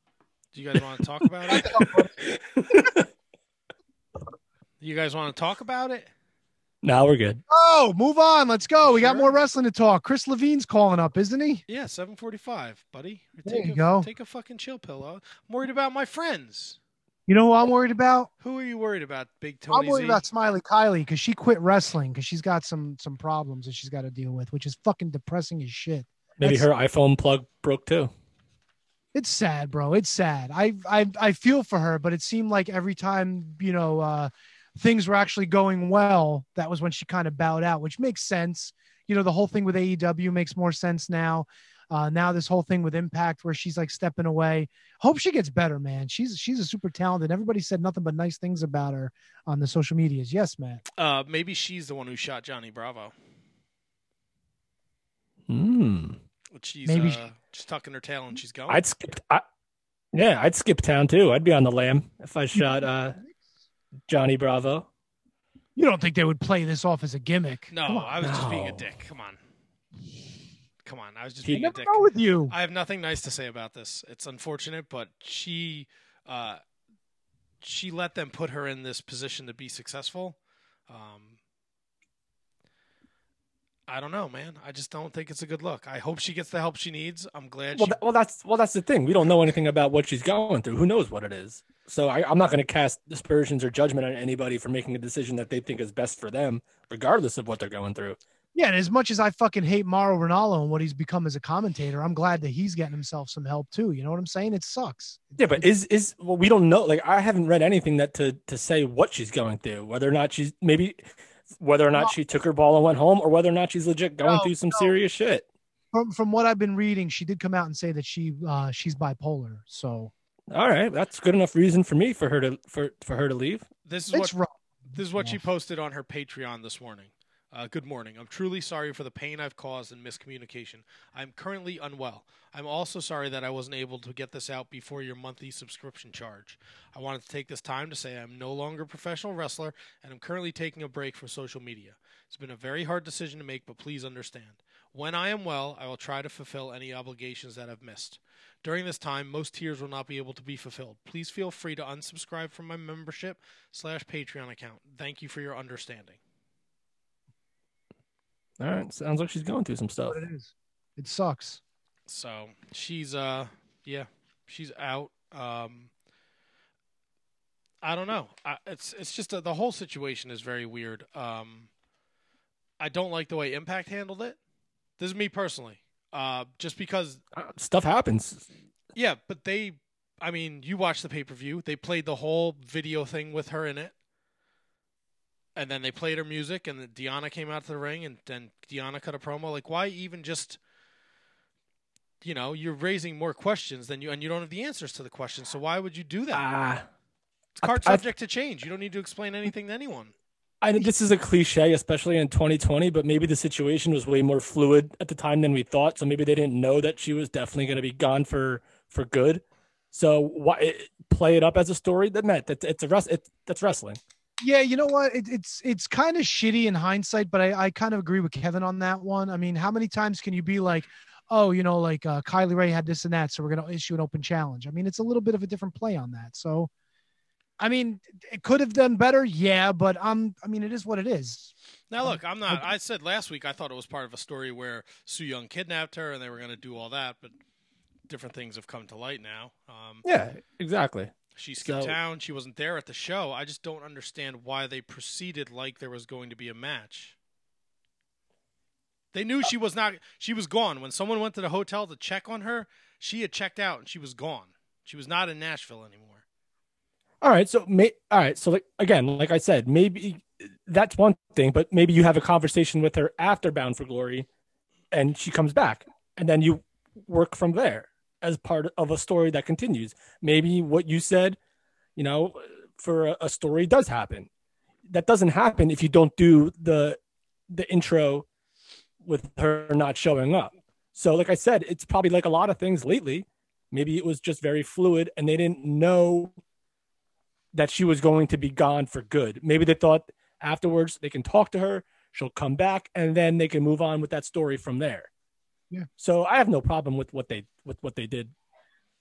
Do you guys want to talk about it? you guys want to talk about it? Now we're good. Oh, move on. Let's go. We got Sure. more wrestling to talk. Chris Levine's calling up, isn't he? Yeah, 7:45, buddy. There take you a, go. Take a fucking chill pillow. I'm worried about my friends. You know who I'm worried about? Who are you worried about, Big Tony I'm worried Z? about Smiley Kylie because she quit wrestling because she's got some some problems that she's got to deal with, which is fucking depressing as shit. Maybe That's- her iPhone plug broke too. It's sad, bro. It's sad. I I I feel for her, but it seemed like every time you know uh, things were actually going well, that was when she kind of bowed out, which makes sense. You know, the whole thing with AEW makes more sense now. Uh, now this whole thing with Impact, where she's like stepping away. Hope she gets better, man. She's she's a super talented. Everybody said nothing but nice things about her on the social medias. Yes, Matt. Uh, maybe she's the one who shot Johnny Bravo. Hmm. She's Maybe uh, she- just tucking her tail and she's going. I'd skip. I, yeah, I'd skip town too. I'd be on the lam if I shot uh, Johnny Bravo. You don't think they would play this off as a gimmick? no, I was just being a dick. Come on. Come on. I was just He- being a dick. go with you. I have nothing nice to say about this. It's unfortunate, but she uh, she let them put her in this position to be successful. Um, I don't know, man. I just don't think it's a good look. I hope she gets the help she needs. I'm glad Well, she. th- well, that's well, that's the thing. We don't know anything about what she's going through. Who knows what it is? So I, I'm not going to cast dispersions or judgment on anybody for making a decision that they think is best for them, regardless of what they're going through. Yeah, and as much as I fucking hate Mauro Ranallo and what he's become as a commentator, I'm glad that he's getting himself some help too. You know what I'm saying? It sucks. Yeah, but is is well, we don't know. Like I haven't read anything that to to say what she's going through, whether or not she's maybe whether or not she took her ball and went home, or whether or not she's legit going No, through some no. serious shit. From from what I've been reading, she did come out and say that she uh she's bipolar. So All right, that's good enough reason for me for her to for for her to leave. This is it's what rough. This is what she posted on her Patreon this morning. Uh, good morning. I'm truly sorry for the pain I've caused and miscommunication. I'm currently unwell. I'm also sorry that I wasn't able to get this out before your monthly subscription charge. I wanted to take this time to say I'm no longer a professional wrestler and I'm currently taking a break from social media. It's been a very hard decision to make, but please understand. When I am well, I will try to fulfill any obligations that I've missed. During this time, most tiers will not be able to be fulfilled. Please feel free to unsubscribe from my membership slash Patreon account. Thank you for your understanding. All right. Sounds like she's going through some stuff. What it is. It sucks. So she's uh yeah, she's out. Um I don't know. I, it's it's just a, the whole situation is very weird. Um I don't like the way Impact handled it. This is me personally. Uh just because Uh, stuff happens. yeah, but they I mean, you watched the pay-per-view. They played the whole video thing with her in it. And then they played her music and then Deonna came out to the ring and then Deonna cut a promo like why even just you know, you're raising more questions than you and you don't have the answers to the questions. So why would you do that? Ah. it's card I- I- subject to change. You don't need to explain anything to anyone. I this is a cliche, especially in 2020, but maybe the situation was way more fluid at the time than we thought. So maybe they didn't know that she was definitely going to be gone for for good. So why play it up as a story? That meant that it's a rest. It, that's wrestling. Yeah, you know what? It, it's it's kind of shitty in hindsight, but I, I kind of agree with Kevin on that one. I mean, how many times can you be like, oh, you know, like uh, Kylie Rae had this and that, so we're gonna issue an open challenge? I mean, it's a little bit of a different play on that. So, I mean, it could have done better, yeah, but I'm. I mean, it is what it is. Now, look, I'm not. I said last week I thought it was part of a story where Su Yung kidnapped her and they were going to do all that, but different things have come to light now. Um, Yeah, exactly. She skipped So- town. She wasn't there at the show. I just don't understand why they proceeded like there was going to be a match. They knew she was not. She was gone when someone went to the hotel to check on her. She had checked out and she was gone. She was not in Nashville anymore. All right. So, may, all right. So, like, again, like I said, maybe that's one thing, but maybe you have a conversation with her after Bound for Glory and she comes back and then you work from there as part of a story that continues. Maybe what you said, you know, for a, story does happen. That doesn't happen if you don't do the the intro with her not showing up. So, like I said, it's probably like a lot of things lately. Maybe it was just very fluid and they didn't know that she was going to be gone for good. Maybe they thought afterwards they can talk to her, she'll come back, and then they can move on with that story from there. Yeah. So I have no problem with what they with what they did.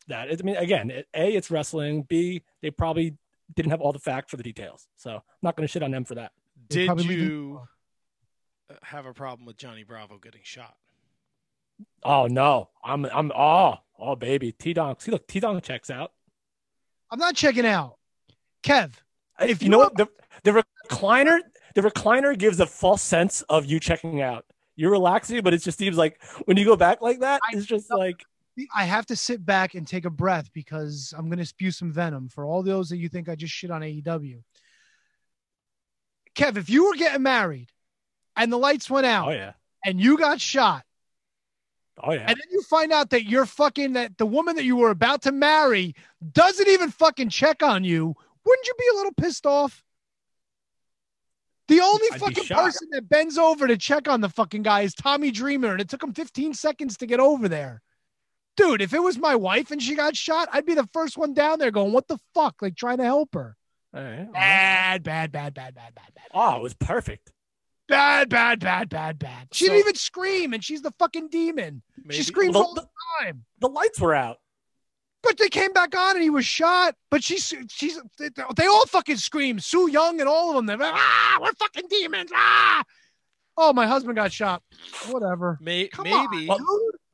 That I mean, again, a it's wrestling. B they probably didn't have all the facts for the details. So I'm not going to shit on them for that. Did probably leave it- you uh, have a problem with Johnny Bravo getting shot? Oh no, I'm I'm oh oh baby T Donk. See look T Donk checks out. I'm not checking out. Kev, If you, you know what the the recliner the recliner gives a false sense of you checking out. You're relaxing, but it just seems like when you go back like that, it's just like I have to sit back and take a breath because I'm going to spew some venom for all those that you think I just shit on AEW. Kev, if you were getting married and the lights went out oh yeah, and you got shot, oh yeah. and then you find out that you're fucking that the woman that you were about to marry doesn't even fucking check on you, wouldn't you be a little pissed off? The only I'd fucking person that bends over to check on the fucking guy is Tommy Dreamer, and it took him 15 seconds to get over there. Dude, if it was my wife and she got shot, I'd be the first one down there going, "What the fuck?" Like trying to help her. Right. Bad, bad, bad, bad, bad, bad, bad, Oh, it was perfect. bad, bad, bad, bad, bad. She So- didn't even scream, and she's the fucking demon. Maybe, She screams Well, all the time. The lights were out. But they came back on and he was shot. But she's she's they, they all fucking scream. Su Yung and all of them. They're like, ah, we're fucking demons. Ah. Oh, my husband got shot. Whatever. May, maybe, on,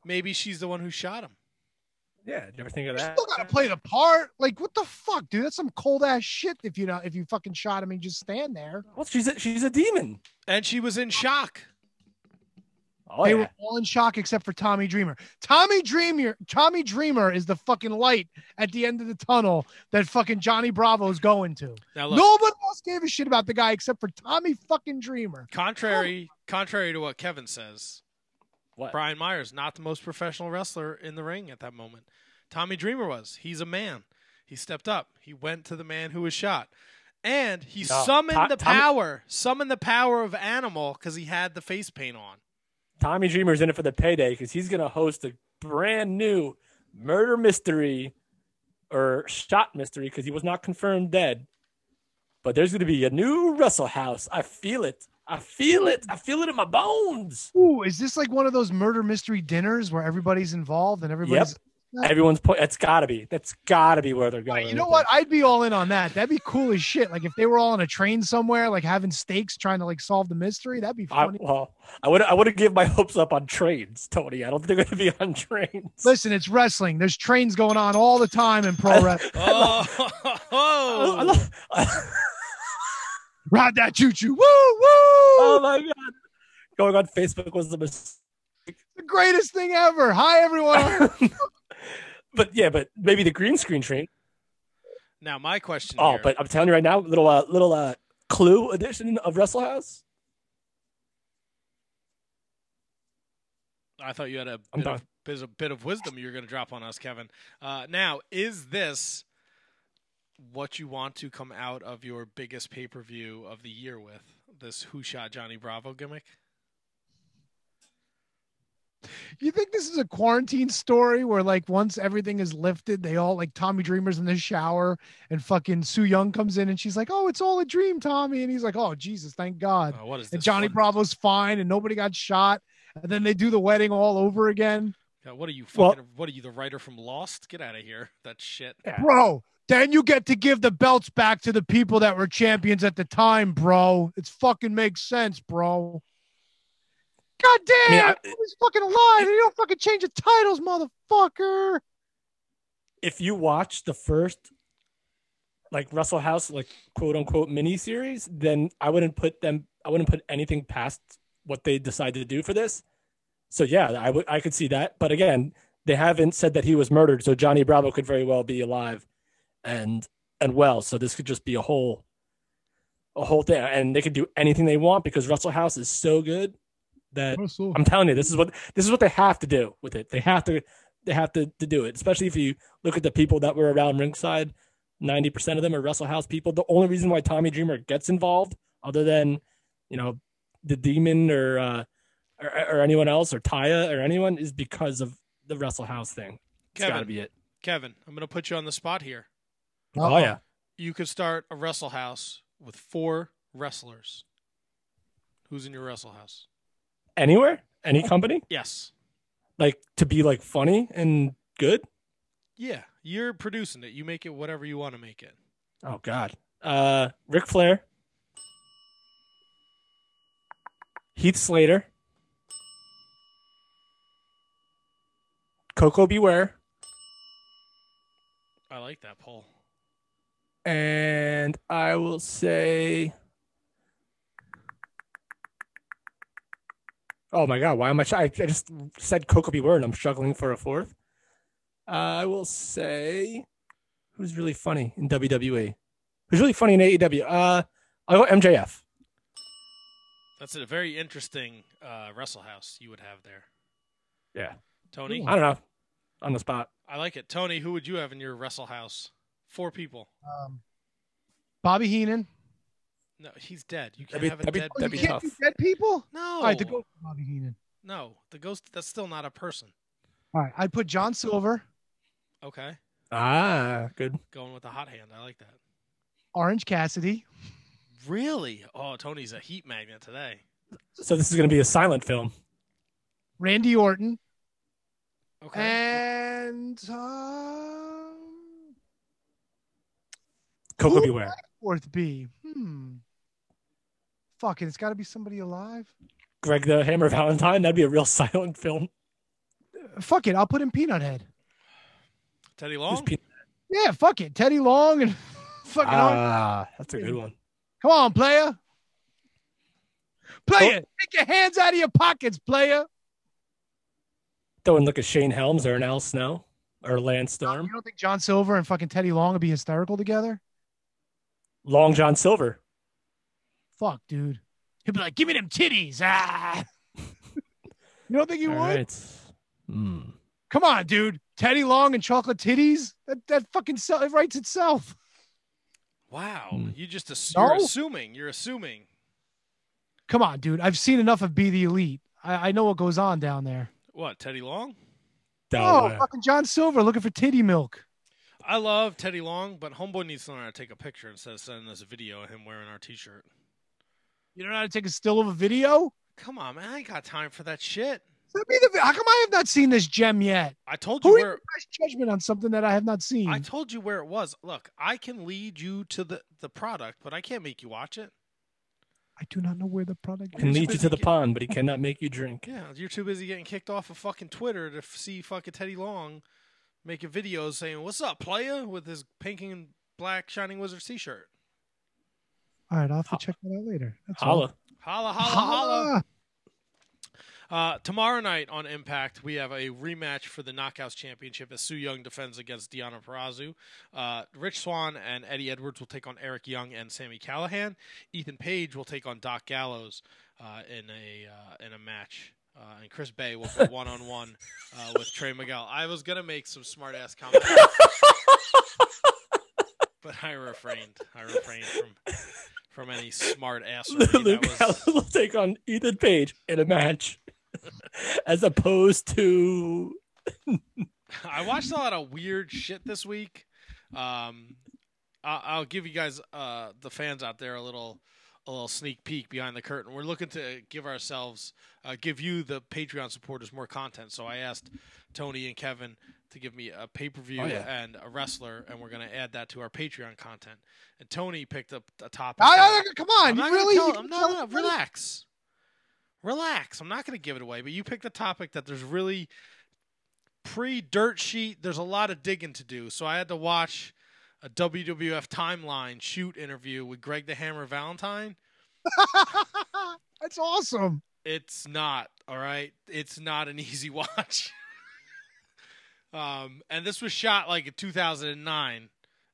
maybe she's the one who shot him. Yeah, never think of You that? still gotta play the part. Like, what the fuck, dude? That's some cold ass shit. If you know, if you fucking shot him and just stand there. Well, she's a, she's a demon. And she was in shock. Oh they yeah. were all in shock except for Tommy Dreamer. Tommy Dreamer, Tommy Dreamer is the fucking light at the end of the tunnel that fucking Johnny Bravo is going to. Now look, Nobody else gave a shit about the guy except for Tommy fucking Dreamer. contrary contrary to what Kevin says, What? Brian Myers not the most professional wrestler in the ring at that moment. Tommy Dreamer was. He's a man. He stepped up. He went to the man who was shot. And he No, summoned To- the Tommy- power, summoned the power of Animal because he had the face paint on. Tommy Dreamer's in it for the payday because he's going to host a brand new murder mystery or shot mystery because he was not confirmed dead. But there's going to be a new Wrestle House. I feel it. I feel it. I feel it in my bones. Ooh, is this like one of those murder mystery dinners where everybody's involved and everybody's? Everyone's point. That's gotta be. That's gotta be where they're Right, going. you know what? I'd be all in on that. That'd be cool as shit. Like if they were all on a train somewhere, like having stakes, trying to like solve the mystery. That'd be it. I, funny. well, I would. I wouldn't give my hopes up on trains, Tony. I don't think they're going to be on trains. Listen, it's wrestling. There's trains going on all the time in pro wrestling. Oh, I love- Ride that choo choo. Woo woo! oh my god! Going on Facebook was the mistake. the greatest thing ever. Hi everyone. But yeah, but maybe the green screen train. now my question. Oh, here. but I'm telling you right now, little uh, little uh, clue edition of Wrestle House. I thought you had a I'm bit done. of, bit of bit of wisdom you were going to drop on us, Kevin. Uh, now, is this what you want to come out of your biggest pay per view of the year with? This Who Shot Johnny Bravo gimmick? You think this is a quarantine story where like once everything is lifted, they all like Tommy Dreamer's in the shower and fucking Su Yung comes in and she's like, "Oh, it's all a dream, Tommy," and he's like, "Oh, Jesus, thank God." Uh, what is and? Johnny fun- Bravo's fine and nobody got shot. And then they do the wedding all over again. Uh, what are you Well- fucking? what are you, the writer from Lost? Get out of here! That shit. Bro, then you get to give the belts back to the people that were champions at the time, bro. It's fucking makes sense, bro. God damn, mean, I- he's fucking alive. you don't fucking change the titles, motherfucker. If you watch the first like Wrestle House like quote unquote mini series, then I wouldn't put them. I wouldn't put anything past what they decided to do for this. So yeah, I would I could see that. But again, they haven't said that he was murdered, so Johnny Bravo could very well be alive and and well. So this could just be a whole a whole thing, and they could do anything they want because Wrestle House is so good that I'm telling you, this is what this is what they have to do with it. They have to they have to, to do it. Especially if you look at the people that were around ringside, ninety percent of them are Wrestle House people. The only reason why Tommy Dreamer gets involved, other than you know the Demon or uh, or, or anyone else or Taya or anyone, is because of the Wrestle House thing. It's got to be it. Kevin, I'm going to put you on the spot here. Oh yeah, You could start a wrestle house with four wrestlers. Who's in your wrestle house? Anywhere, any company, Yes. like to be like funny and good. Yeah, you're producing it. You make it whatever you want to make it. Oh God, uh, Ric Flair, Heath Slater, Koko B. Ware, I like that poll. and I will say, oh my God, why am I? Try- I just said Koko B. Ware, and I'm struggling for a fourth. I will say, who's really funny in WWE? Who's really funny in AEW? Uh, I'll go MJF. That's a very interesting uh, wrestle house you would have there. Yeah. Tony, I don't know. On the spot. I like it. Tony, who would you have in your wrestle house? Four people. Um, Bobby Heenan. No, he's dead. You That'd can't be- have a that'd be- dead. Oh, that'd you be can't tough. do dead people? No, All right, the ghost of Bobby Heenan. no, the ghost. That's still not a person. All right, I'd put John Silver, Okay, Ah, good. going with the hot hand. I like that. Orange Cassidy, Really? Oh, Tony's a heat magnet today. So this is going to be a silent film. Randy Orton, Okay. and um, Koko Who? B. Ware. fourth B. Hmm. Fucking, it, it's got to be somebody alive. Greg the Hammer Valentine. That'd be a real silent film. Fuck it, I'll put in Peanut Head. Teddy Long. Pe- Yeah, fuck it, Teddy Long and fucking. Ah, that's a good one. Come on, player. Player, Oh. take your hands out of your pockets, player. Throwing look at Shane Helms or an Al Snow or Lance Storm. You don't think John Silver and fucking Teddy Long would be hysterical together? Long John Silver. Fuck, dude. He'd be like, "Give me them titties." Ah. you don't think he All would? right. Hmm. Come on, dude. Teddy Long and chocolate titties. That that fucking sell, it writes itself. Wow, Hmm. you just ass- No? you're assuming. You're assuming. Come on, dude. I've seen enough of Be the Elite. I, I know what goes on down there. What Teddy Long? No oh, way. fucking John Silver looking for titty milk. I love Teddy Long, but Homeboy needs to learn how to take a picture instead of sending us a video of him wearing our T-shirt. You don't know how to take a still of a video? Come on, man. I ain't got time for that shit. Send me the. How come I have not seen this gem yet? I told you Who where. expressed judgment on something that I have not seen? I told you where it was. Look, I can lead you to the the product, but I can't make you watch it. I do not know where the product Can lead you to the pond, but he cannot make you drink. Yeah, you're too busy getting kicked off of fucking Twitter to f- see fucking Teddy Long making videos saying "What's up, playa?" with his pink and black Shining Wizards t-shirt. All right, I'll have to check that out later. That's all. Holla. Holla, holla, holla. Holla. Uh, tomorrow night on Impact, we have a rematch for the Knockouts Championship as Su Yung defends against Deonna Purrazzo. Uh, Rich Swann and Eddie Edwards will take on Eric Young and Sami Callihan. Ethan Page will take on Doc Gallows uh, in a uh, in a match. Uh, and Chris Bey will go one on one with Trey Miguel. I was gonna make some smart ass comments, but I refrained. I refrained from from any smart ass. Luke that was, Gallows will take on Ethan Page in a match, as opposed to I watched a lot of weird shit this week. Um, I'll, I'll give you guys, uh, the fans out there, a little, a little sneak peek behind the curtain. We're looking to give ourselves, uh, give you the Patreon supporters more content. So I asked Tony and Kevin to give me a pay per view Oh, yeah. and a wrestler, and we're going to add that to our Patreon content. And Tony picked up a topic. I- I- come on, I'm you really? tell- you I'm not, no, everybody? relax. Relax. I'm not going to give it away, but you picked a topic that there's really pre dirt sheet. There's a lot of digging to do, so I had to watch a WWF timeline shoot interview with Greg the Hammer Valentine. That's awesome. It's not all right. It's not an easy watch. um, and this was shot like in 2009,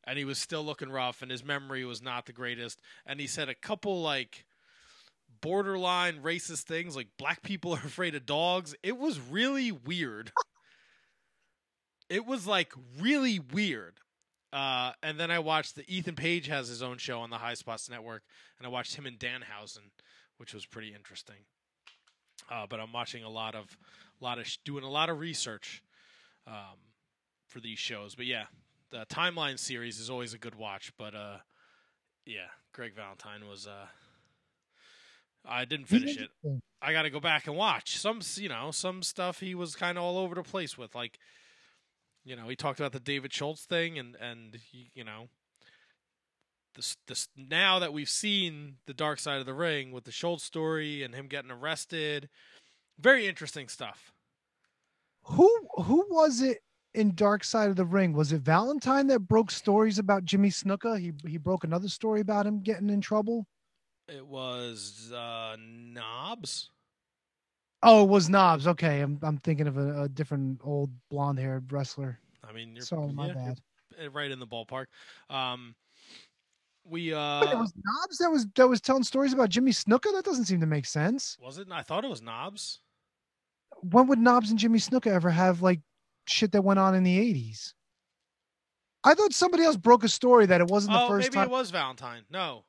and he was still looking rough, and his memory was not the greatest. And he said a couple like borderline racist things, like black people are afraid of dogs. It was really weird. it was like really weird. Uh, and then I watched the Ethan Page has his own show on the High Spots Network, and I watched him and Danhausen, which was pretty interesting. Uh, but I'm watching a lot of, lot of sh- doing a lot of research um, for these shows. But yeah, the timeline series is always a good watch. But uh, yeah, Greg Valentine was. Uh, I didn't finish it. I got to go back and watch some. You know, some stuff he was kind of all over the place with, like. You know, he talked about the David Schultz thing, and and he, you know, this this now that we've seen the dark side of the ring with the Schultz story and him getting arrested, very interesting stuff. Who who was it in Dark Side of the Ring? Was it Valentine that broke stories about Jimmy Snuka? He he broke another story about him getting in trouble. It was uh, Knobbs. Oh, it was Knobbs. Okay, I'm I'm thinking of a, a different old blonde haired wrestler. I mean, you're, Sorry, my yeah, bad. you're right in the ballpark. Um, we uh, it was Knobbs that was that was telling stories about Jimmy Snuka. That doesn't seem to make sense. was it? I thought it was Knobbs. When would Knobbs and Jimmy Snuka ever have like shit that went on in the '80s? I thought somebody else broke a story that it wasn't the Oh, first maybe time. it was Valentine. No,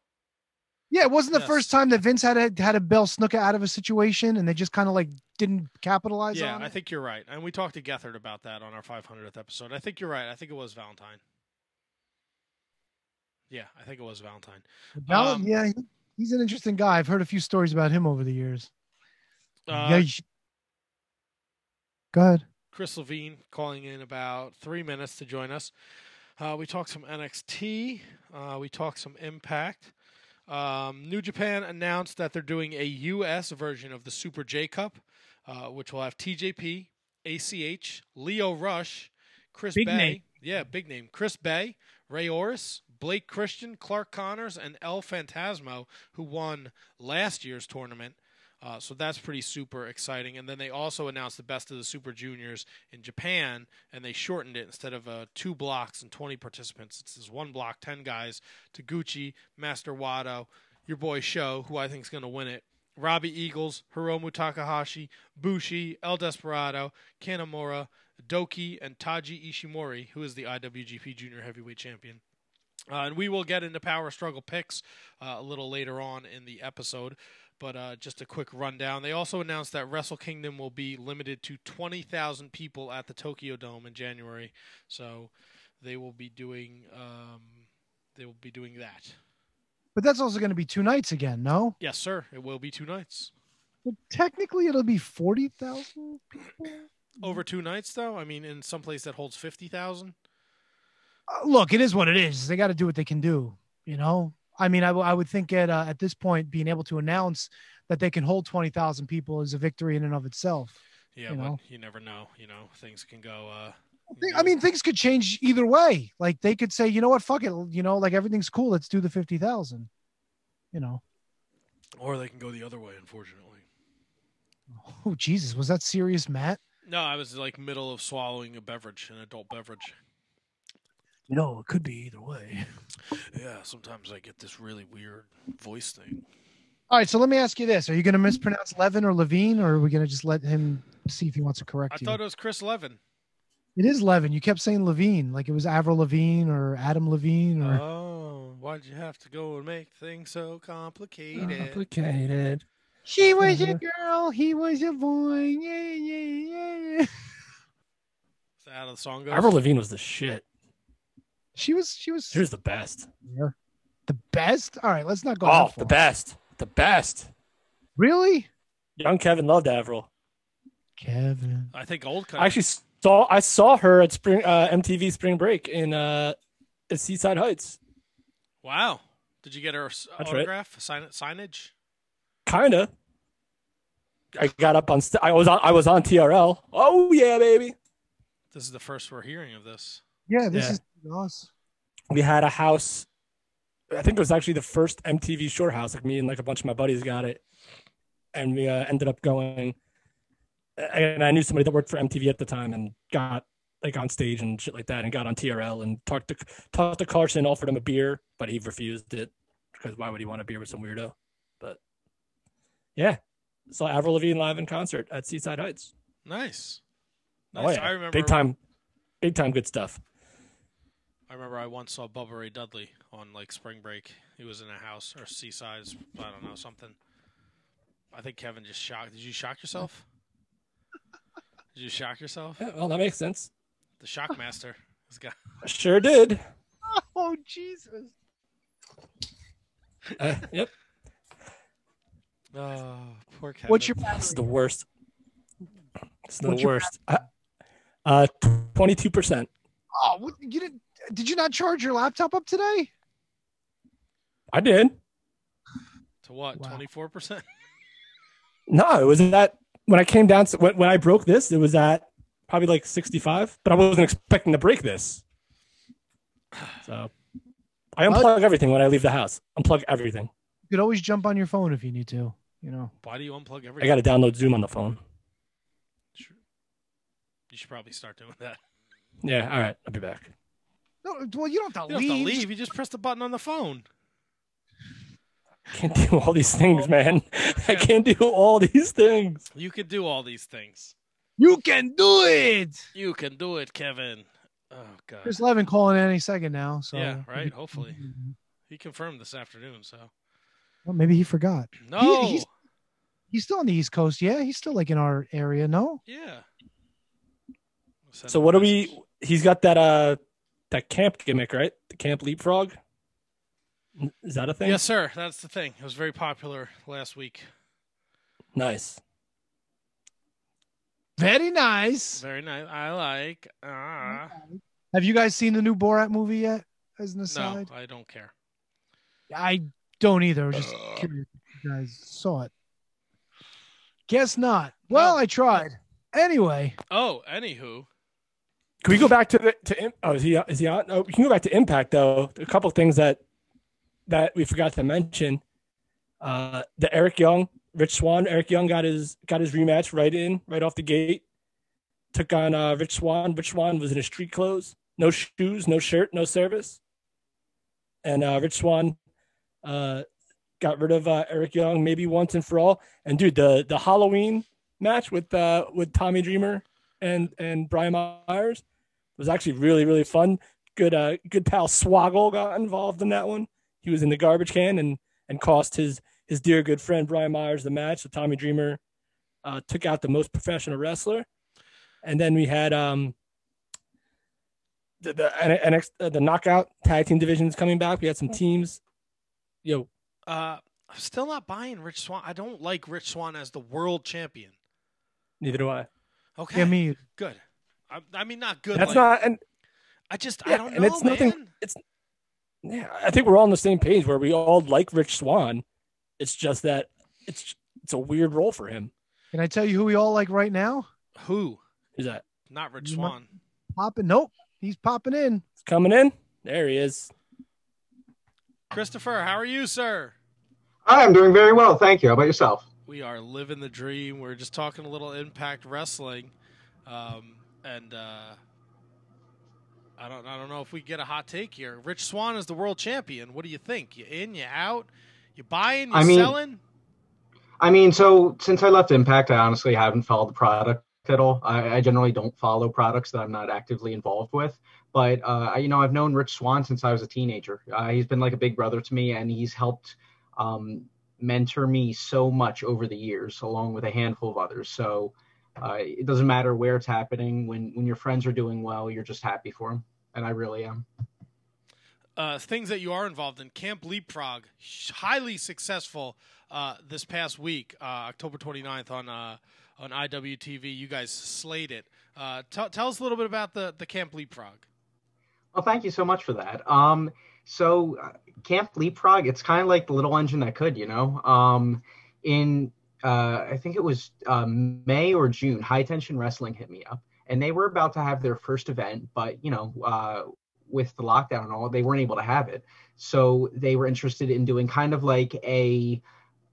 Yeah, it wasn't the Yes. first time that Vince had a, had to bail Snuka out of a situation, and they just kind of like didn't capitalize yeah, I think you're right. And we talked to Gethard about that on our 500th episode. I think you're right. I think it was Valentine. Yeah, I think it was Valentine. Val- um, yeah, he- he's an interesting guy. I've heard a few stories about him over the years. Uh, yeah, should- go ahead. Chris Levine calling in about three minutes to join us. Uh, we talked some NXT. Uh, we talked some Impact. Um, New Japan announced that they're doing a U.S. version of the Super J Cup, uh, which will have TJP, ACH, Lio Rush, Chris Big Bay. name. Yeah, big name. Chris Bey, Rey Horus, Blake Christian, Clark Connors, and El Phantasmo, who won last year's tournament. Uh, so that's pretty super exciting. And then they also announced the best of the Super Juniors in Japan, and they shortened it instead of uh, two blocks and 20 participants. It's this one block, 10 guys. Taguchi, Master Wato, your boy Show, who I think is going to win it. Robbie Eagles, Hiromu Takahashi, Bushi, El Desperado, Kanemaru, DOUKI, and Taiji Ishimori, who is the IWGP Junior Heavyweight Champion. Uh, and we will get into Power Struggle picks uh, a little later on in the episode. But uh, just a quick rundown. They also announced that Wrestle Kingdom will be limited to 20,000 people at the Tokyo Dome in January. So they will be doing um, they will be doing that. But that's also going to be two nights again, no? Yes, sir. It will be two nights. But technically, it'll be forty thousand people. Over two nights, though. I mean, in some place that holds fifty thousand. Uh, look, it is what it is. They got to do what they can do. You know, I mean, I, w- I would think at uh, at this point, being able to announce that they can hold twenty thousand people is a victory in and of itself. Yeah, You but know. you never know. You know, things can go. uh I mean, things could change either way. Like they could say, you know what, fuck it. You know, like everything's cool. Let's do the fifty thousand. You know. or they can go the other way. Unfortunately. Oh Jesus, was that serious, Matt? No, I was like middle of swallowing a beverage, an adult beverage. You know, it could be either way. Yeah, sometimes I get this really weird voice thing. All right, so let me ask you this: Are you going to mispronounce Levin or Levine, or are we going to just let him see if he wants to correct I you? thought it was Chris Levin. it is Levin. You kept saying Levine, like it was Avril Lavigne or Adam Levine, or Oh, why'd you have to go and make things so complicated? Complicated. she was a uh-huh. girl, he was a boy. Yeah, yeah, yeah. Is that how the song goes? Avril Lavigne was the shit. She was, she was She was the best. the best. All right, let's not go. Oh, the best. The best. Really, Young Kevin loved Avril. Kevin? I think old. I actually saw I saw her at spring uh, MTV Spring Break in uh, at Seaside Heights. Wow. Did you get her s- That's right. autograph? Sign signage? Kinda. I got up on. St- I was on. I was on TRL. Oh yeah, baby. This is the first we're hearing of this. Yeah, this Yeah. is us. We had a house. I think it was actually the first MTV short house. Like me and like a bunch of my buddies got it, and we uh, ended up going. And I knew somebody that worked for MTV at the time, and got like on stage and shit like that, and got on TRL and talked to talked to Carson, offered him a beer, but he refused it because why would he want a beer with some weirdo? But yeah, saw Avril Lavigne live in concert at Seaside Heights. Nice. Oh yeah, I remember big time, big time good stuff. I remember I once saw Bubba Ray Dudley on like spring break. He was in a house or seaside. I don't know something. I think Kevin just shocked. Did you shock yourself? Did you shock yourself? Yeah, well, that makes sense. The shock master. This guy. Sure did. Oh Jesus! Uh, yep, Oh, poor Kevin. What's your this is the worst. It's the What's your worst. Uh, twenty-two percent. Oh, what, you didn't? Did you not charge your laptop up today? I did. to what? Twenty four percent. No, it was that when I came down. When, when I broke this, it was at probably like sixty-five. But I wasn't expecting to break this. So I unplug everything when I leave the house. Unplug everything. You could always jump on your phone if you need to. You know. Why do you unplug everything? I got to download Zoom on the phone. Sure. You should probably start doing that. Yeah. All right. I'll be back. No, well, you don't have to You don't leave. have to leave. You just press the button on the phone. I Can't do all these things, man. I can't do all these things. You can do all these things. You can do it. You can do it, Kevin. Oh God. Chris Levin calling any second now. So Yeah, right. Hopefully, he confirmed this afternoon. So Well, maybe he forgot. no. he's- He's still on the East Coast. Yeah, he's still like in our area. No. yeah. So what do message. we? He's got that uh that camp gimmick, right? The camp leapfrog. Is that a thing? Yes, sir. That's the thing. It was very popular last week. Nice. Very nice. Very nice. I like. Ah. Have you guys seen the new Borat movie yet? As an aside, no, aside, I don't care. I don't either. I was just curious if you guys saw it. Guess not. Well, No. I tried. Anyway, Oh, anywho, Can we go back to the to oh is he is he on? Oh, we can go back to Impact though. A couple things that that we forgot to mention. Uh, the Eric Young, Rich Swann. Eric Young got his got his rematch right in right off the gate. Took on uh, Rich Swann. Rich Swann was in his street clothes, no shoes, no shirt, no service. And uh, Rich Swann uh, got rid of uh, Eric Young maybe once and for all. And dude, the the Halloween match with uh, with Tommy Dreamer and and Brian Myers was actually really really fun. Good uh good pal Swoggle got involved in that one. He was in the garbage can and and cost his his dear good friend Brian Myers the match. So Tommy Dreamer uh, took out the most professional wrestler, and then we had um the the NX, uh, the knockout tag team divisions coming back. We had some teams Yo, Uh, I'm still not buying Rich Swann. I don't like Rich Swann as the world champion. neither do I. Okay, Yeah, me. good. I, I mean, not good. That's like- not, and I just Yeah, I don't know, and it's man. nothing- It's yeah, I think we're all on the same page where we all like Rich Swann. It's just that it's it's a weird role for him. Can I tell you who we all like right now? Who? Is that Not Rich You might- Swann. Popping. Nope. He's popping in. it's coming in? There he is. Christopher, how are you, sir? I am doing very well, thank you. How about yourself? We are living the dream. We're just talking a little Impact Wrestling, um, and uh, I don't I don't know if we get a hot take here. Rich Swann is the world champion. What do you think? You in? You out? You buying? You I mean- selling? I mean, so since I left Impact, I honestly haven't followed the product at all. I, I generally don't follow products that I'm not actively involved with. But uh, I- you know, I've known Rich Swann since I was a teenager. Uh, he's been like a big brother to me, and he's helped um, mentor me so much over the years, along with a handful of others. So uh, it doesn't matter where it's happening. When when your friends are doing well, you're just happy for them, and I really am. uh, things that you are involved in. Camp Leapfrog, highly successful uh, this past week, uh, October 29th on uh, on IWTV. You guys slayed it. Uh, tell tell us a little bit about the, the Camp Leapfrog. Well, thank you so much for that. Um, so uh, Camp Leapfrog, it's kind of like the little engine that could, you know. Um, in uh, I think it was um, May or June, High Tension Wrestling hit me up, and they were about to have their first event, but you know, uh, with the lockdown and all, they weren't able to have it. So they were interested in doing kind of like a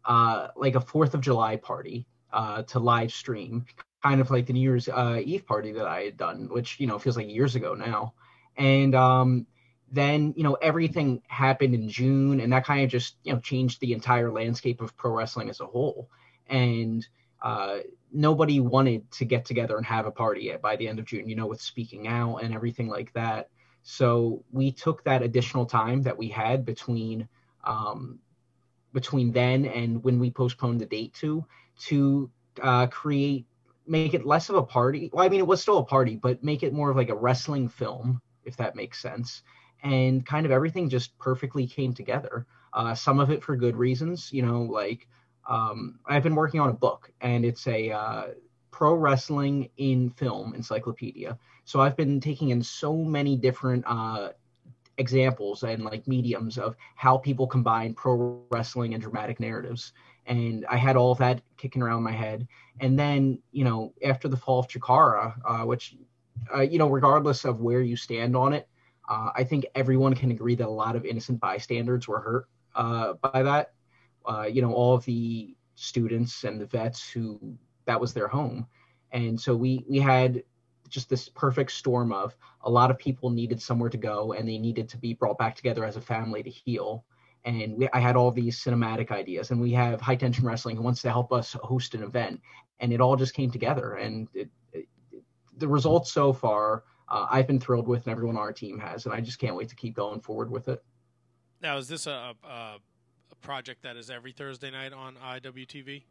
uh, like a Fourth of July party uh, to live stream, kind of like the New Year's uh, Eve party that I had done, which you know feels like years ago now. And um, then you know everything happened in June, and that kind of just you know changed the entire landscape of pro wrestling as a whole. And uh, nobody wanted to get together and have a party yet by the end of June, you know, with speaking out and everything like that. So we took that additional time that we had between um, between then and when we postponed the date to to uh, create make it less of a party. Well, I mean, it was still a party, but make it more of like a wrestling film, if that makes sense. And kind of everything just perfectly came together. Uh, some of it for good reasons, you know, like um, I've been working on a book, and it's a uh, pro wrestling in film encyclopedia. So I've been taking in so many different uh, examples and like mediums of how people combine pro wrestling and dramatic narratives. And I had all that kicking around my head. And then, you know, after the fall of Chikara, uh, which, uh, you know, regardless of where you stand on it, uh, I think everyone can agree that a lot of innocent bystanders were hurt uh, by that. Uh, you know, all of the students and the vets who that was their home. And so we we had just this perfect storm of a lot of people needed somewhere to go and they needed to be brought back together as a family to heal. And we, I had all these cinematic ideas, and we have High Tension Wrestling who wants to help us host an event, and it all just came together. And it, it, the results so far, uh, I've been thrilled with, and everyone on our team has, and I just can't wait to keep going forward with it. Now, is this a, a, a project that is every Thursday night on IWTV?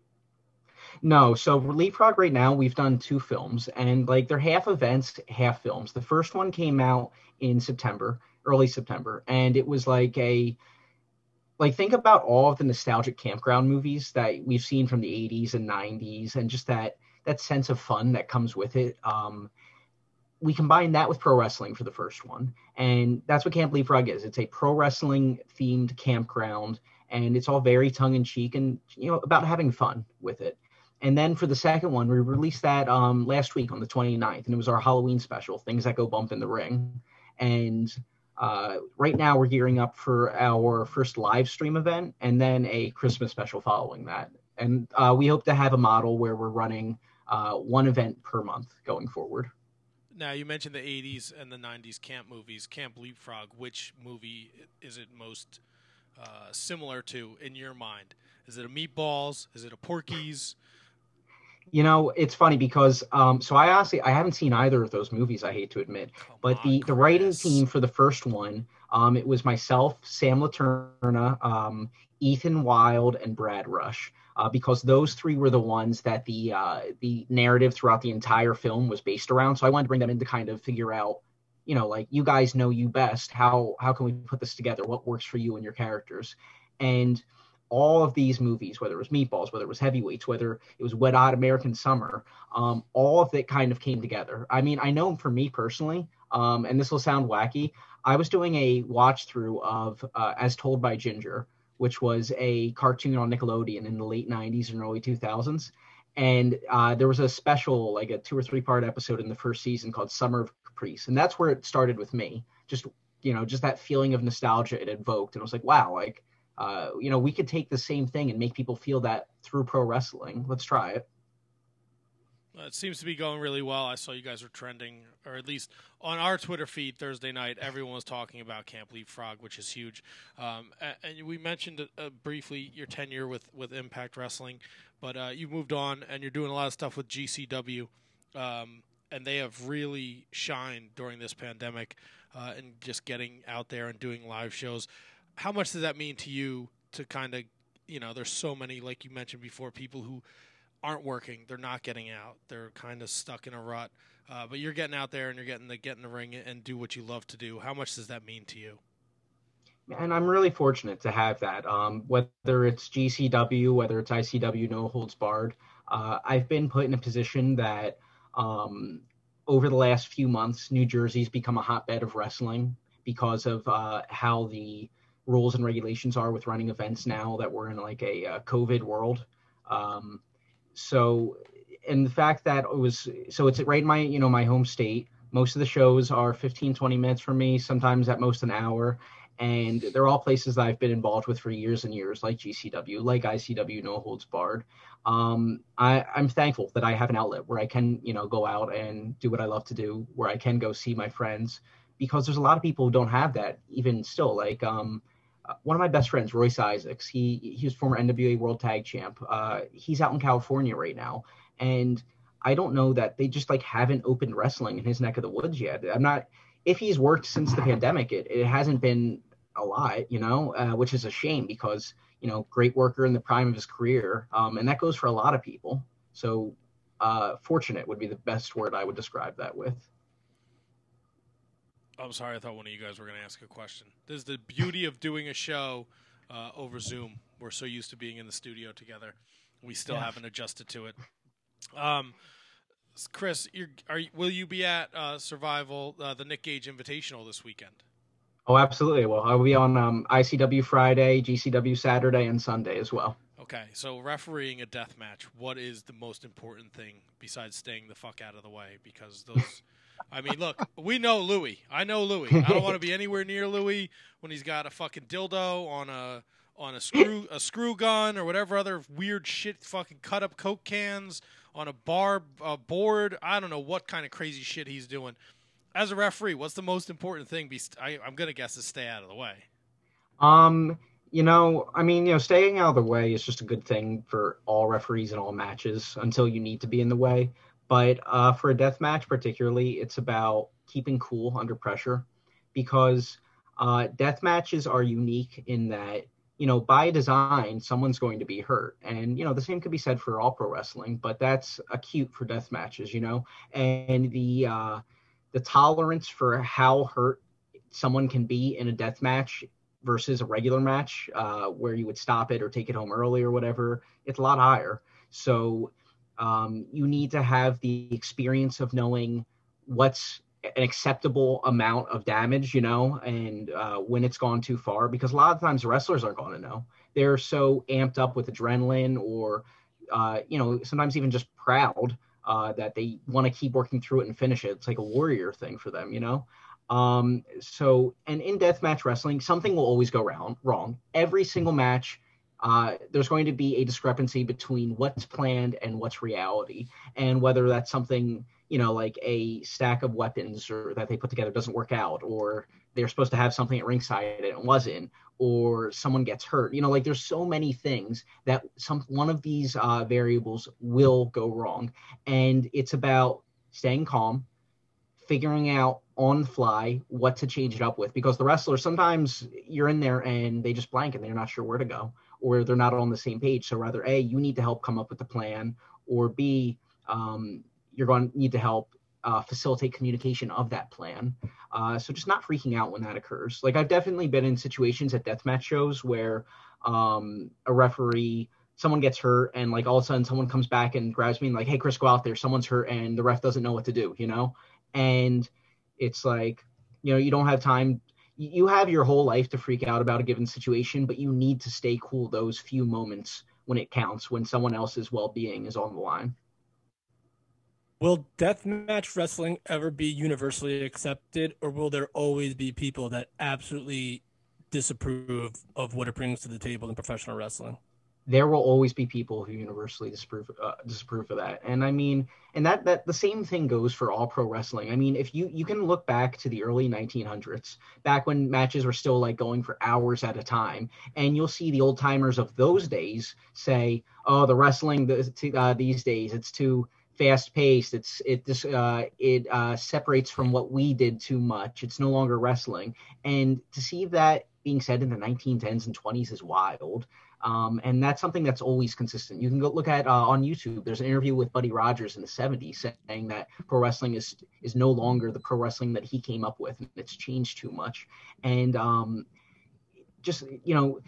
No, so Leapfrog right now we've done two films and like they're half events, half films. The first one came out in September, early September, and it was like a like think about all of the nostalgic campground movies that we've seen from the 80s and 90s and just that that sense of fun that comes with it. Um we combined that with pro wrestling for the first one, and that's what Camp Leapfrog is. It's a pro wrestling themed campground, and it's all very tongue in cheek and you know about having fun with it. And then for the second one, we released that um, last week on the 29th, and it was our Halloween special, Things That Go Bump in the Ring. And uh, right now, we're gearing up for our first live stream event and then a Christmas special following that. And uh, we hope to have a model where we're running uh, one event per month going forward. Now, you mentioned the 80s and the 90s camp movies. Camp Leapfrog, which movie is it most uh, similar to in your mind? Is it a Meatballs? Is it a Porky's? You know, it's funny because um, so I honestly I haven't seen either of those movies. I hate to admit, Come but on, the the writing Chris. team for the first one, um, it was myself, Sam Laterna, um, Ethan Wild, and Brad Rush. Uh, because those three were the ones that the uh, the narrative throughout the entire film was based around. So I wanted to bring them in to kind of figure out, you know, like you guys know you best. How how can we put this together? What works for you and your characters? And all of these movies, whether it was Meatballs, whether it was Heavyweights, whether it was Wet Hot American Summer, um, all of it kind of came together. I mean, I know for me personally, um, and this will sound wacky, I was doing a watch through of uh, As Told by Ginger, which was a cartoon on Nickelodeon in the late 90s and early 2000s. And uh, there was a special, like a two or three part episode in the first season called Summer of Caprice. And that's where it started with me. Just, you know, just that feeling of nostalgia it evoked. And I was like, wow, like, uh, you know, we could take the same thing and make people feel that through pro wrestling. Let's try it. It seems to be going really well. I saw you guys were trending, or at least on our Twitter feed Thursday night. Everyone was talking about Camp Leapfrog, which is huge. Um, and, we mentioned uh, briefly your tenure with, with Impact Wrestling, but uh, you moved on and you're doing a lot of stuff with GCW, um, and they have really shined during this pandemic uh, and just getting out there and doing live shows. How much does that mean to you to kind of, you know, there's so many, like you mentioned before, people who aren't working. They're not getting out. They're kind of stuck in a rut. Uh, but you're getting out there and you're getting to get in the ring and do what you love to do. How much does that mean to you? And I'm really fortunate to have that. Um, whether it's GCW, whether it's ICW, no holds barred. Uh, I've been put in a position that um, over the last few months, New Jersey's become a hotbed of wrestling because of uh, how the rules and regulations are with running events now that we're in like a, a COVID world. Um, so and the fact that it was so it's right in my you know my home state. Most of the shows are 15 20 minutes from me sometimes at most an hour. And they're all places that i've been involved with for years and years like gcw like icw no holds barred um, I, i'm thankful that i have an outlet where i can you know go out and do what i love to do where i can go see my friends because there's a lot of people who don't have that even still like um, one of my best friends, Royce Isaacs, he he was former NWA World Tag Champ. Uh, he's out in California right now, and I don't know that they just like haven't opened wrestling in his neck of the woods yet. I'm not. If he's worked since the pandemic, it it hasn't been a lot, you know, uh, which is a shame because you know, great worker in the prime of his career, um, and that goes for a lot of people. So, uh, fortunate would be the best word I would describe that with. I'm sorry. I thought one of you guys were going to ask a question. This is the beauty of doing a show uh, over Zoom. We're so used to being in the studio together. We still yeah. haven't adjusted to it. Um, Chris, are will you be at uh, Survival, uh, the Nick Gage Invitational this weekend? Oh, absolutely. Well, I'll be on um, ICW Friday, GCW Saturday, and Sunday as well. Okay, so refereeing a death match, what is the most important thing besides staying the fuck out of the way? Because those I mean, look, we know Louis. I know Louis. I don't want to be anywhere near Louis when he's got a fucking dildo on a on a screw a screw gun or whatever other weird shit fucking cut up coke cans on a bar a board. I don't know what kind of crazy shit he's doing. As a referee, what's the most important thing? Be I, I'm gonna guess is stay out of the way. Um, you know, I mean, you know, staying out of the way is just a good thing for all referees in all matches until you need to be in the way. But uh, for a death match, particularly, it's about keeping cool under pressure because uh, death matches are unique in that you know by design someone's going to be hurt and you know the same could be said for all pro wrestling but that's acute for death matches you know and the uh the tolerance for how hurt someone can be in a death match versus a regular match uh where you would stop it or take it home early or whatever it's a lot higher so um, you need to have the experience of knowing what's an acceptable amount of damage, you know, and uh, when it's gone too far, because a lot of times wrestlers aren't going to know. They're so amped up with adrenaline or, uh, you know, sometimes even just proud uh, that they want to keep working through it and finish it. It's like a warrior thing for them, you know. Um, so, and in deathmatch wrestling, something will always go wrong. Wrong. Every single match uh, there's going to be a discrepancy between what's planned and what's reality, and whether that's something you know like a stack of weapons or that they put together doesn't work out, or they're supposed to have something at ringside and it wasn't, or someone gets hurt. You know, like there's so many things that some one of these uh, variables will go wrong, and it's about staying calm, figuring out on fly what to change it up with because the wrestlers sometimes you're in there and they just blank and they're not sure where to go or they're not on the same page. So rather, A, you need to help come up with the plan, or B, um, you're going to need to help uh, facilitate communication of that plan. Uh, so just not freaking out when that occurs. Like I've definitely been in situations at deathmatch shows where um, a referee, someone gets hurt, and like all of a sudden someone comes back and grabs me and like, hey, Chris, go out there. Someone's hurt, and the ref doesn't know what to do, you know? And it's like, you know, you don't have time. You have your whole life to freak out about a given situation, but you need to stay cool those few moments when it counts, when someone else's well being is on the line. Will deathmatch wrestling ever be universally accepted, or will there always be people that absolutely disapprove of what it brings to the table in professional wrestling? There will always be people who universally disapprove uh, disapprove of that, and I mean, and that that the same thing goes for all pro wrestling. I mean, if you you can look back to the early 1900s, back when matches were still like going for hours at a time, and you'll see the old timers of those days say, "Oh, the wrestling uh, these days it's too." Fast paced. It's it this uh, it uh, separates from what we did too much. It's no longer wrestling, and to see that being said in the 1910s and 20s is wild. Um, and that's something that's always consistent. You can go look at uh, on YouTube. There's an interview with Buddy Rogers in the 70s saying that pro wrestling is is no longer the pro wrestling that he came up with. And It's changed too much, and um, just you know,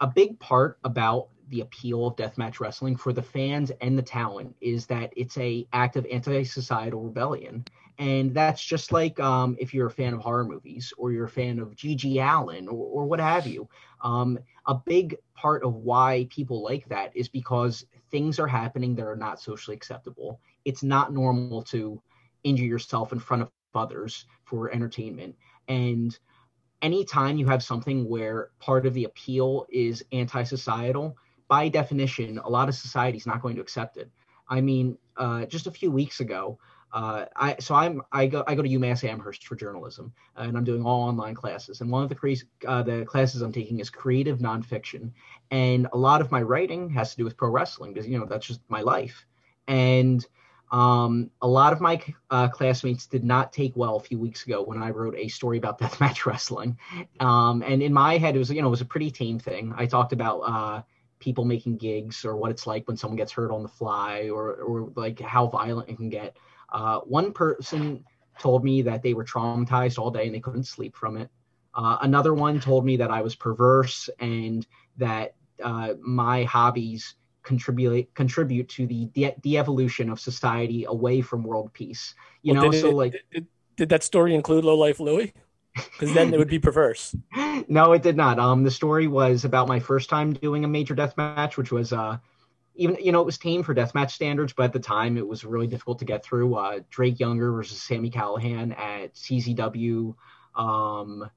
a big part about the appeal of deathmatch wrestling for the fans and the talent is that it's a act of anti-societal rebellion. And that's just like um, if you're a fan of horror movies or you're a fan of GG Allin or, or what have you um, a big part of why people like that is because things are happening that are not socially acceptable. It's not normal to injure yourself in front of others for entertainment. And anytime you have something where part of the appeal is anti-societal by definition, a lot of society is not going to accept it. I mean, uh, just a few weeks ago, uh, I so I'm I go I go to UMass Amherst for journalism, and I'm doing all online classes. And one of the cre- uh, the classes I'm taking is creative nonfiction, and a lot of my writing has to do with pro wrestling because you know that's just my life. And um, a lot of my uh, classmates did not take well a few weeks ago when I wrote a story about deathmatch wrestling. Um, and in my head, it was you know it was a pretty tame thing. I talked about uh, people making gigs or what it's like when someone gets hurt on the fly or or like how violent it can get. Uh, one person told me that they were traumatized all day and they couldn't sleep from it. Uh, another one told me that I was perverse and that uh, my hobbies contribute contribute to the de- de-evolution of society away from world peace. You well, know, so it, like, did, did that story include low life Louie? Because then it would be perverse. no, it did not. Um, the story was about my first time doing a major death match, which was uh, even you know it was tame for deathmatch standards, but at the time it was really difficult to get through. Uh, Drake Younger versus Sami Callihan at CZW um,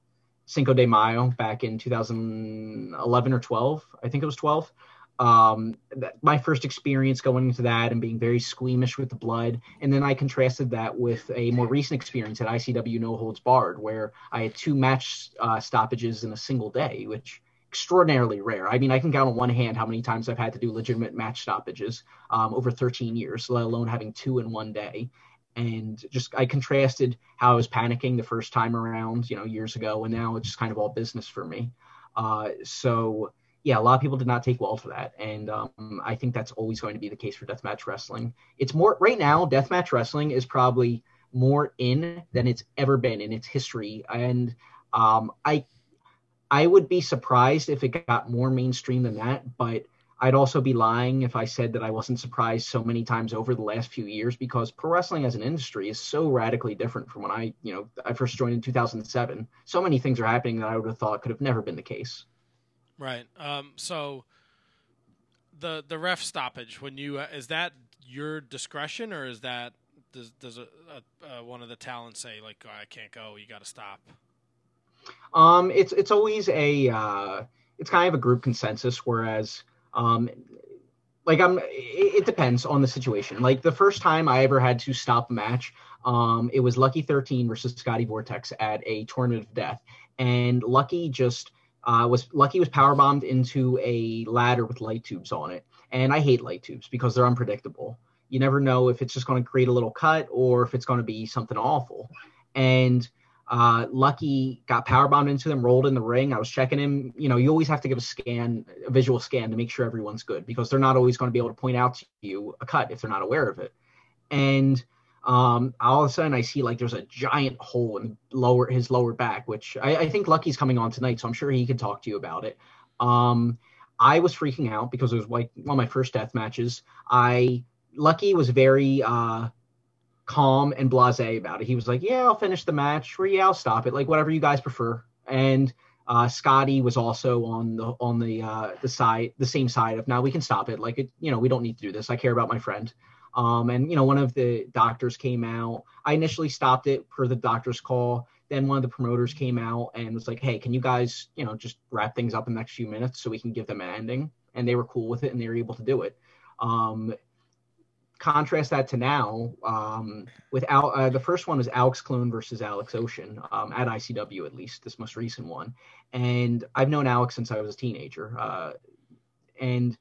Cinco de Mayo back in 2011 or 12. I think it was 12 um, my first experience going into that and being very squeamish with the blood. And then I contrasted that with a more recent experience at ICW No Holds Barred, where I had two match uh, stoppages in a single day, which extraordinarily rare. I mean, I can count on one hand how many times I've had to do legitimate match stoppages um, over 13 years, let alone having two in one day. And just I contrasted how I was panicking the first time around, you know, years ago, and now it's just kind of all business for me. Uh, so yeah, a lot of people did not take well to that, and um, I think that's always going to be the case for deathmatch wrestling. It's more right now. Deathmatch wrestling is probably more in than it's ever been in its history, and um, I I would be surprised if it got more mainstream than that, but I'd also be lying if I said that I wasn't surprised so many times over the last few years because pro wrestling as an industry is so radically different from when I, you know, I first joined in 2007. So many things are happening that I would have thought could have never been the case. Right. Um, so the the ref stoppage when you uh, is that your discretion or is that does does a, a, a one of the talents say like oh, I can't go you got to stop? Um, it's it's always a uh, it's kind of a group consensus. Whereas um, like I'm it, it depends on the situation. Like the first time I ever had to stop a match, um, it was Lucky 13 versus Scotty Vortex at a tournament of death, and Lucky just uh, was lucky was power bombed into a ladder with light tubes on it. And I hate light tubes because they're unpredictable. You never know if it's just going to create a little cut or if it's going to be something awful. And uh, Lucky got power bombed into them, rolled in the ring. I was checking him. You know, you always have to give a scan, a visual scan to make sure everyone's good because they're not always going to be able to point out to you a cut if they're not aware of it. And um, all of a sudden I see like there's a giant hole in lower his lower back, which I, I think Lucky's coming on tonight, so I'm sure he can talk to you about it. Um, I was freaking out because it was like one of my first death matches. I Lucky was very uh, calm and blasé about it. He was like, "Yeah, I'll finish the match," or "Yeah, I'll stop it," like whatever you guys prefer. And uh, Scotty was also on the on the uh, the side the same side of now we can stop it. Like it, you know, we don't need to do this. I care about my friend. Um, and you know, one of the doctors came out. I initially stopped it per the doctor's call. Then one of the promoters came out and was like, "Hey, can you guys, you know, just wrap things up in the next few minutes so we can give them an ending?" And they were cool with it and they were able to do it. Um, contrast that to now um, with uh, the first one was Alex Colon versus Alex Ocean um, at ICW at least this most recent one, and I've known Alex since I was a teenager, uh, and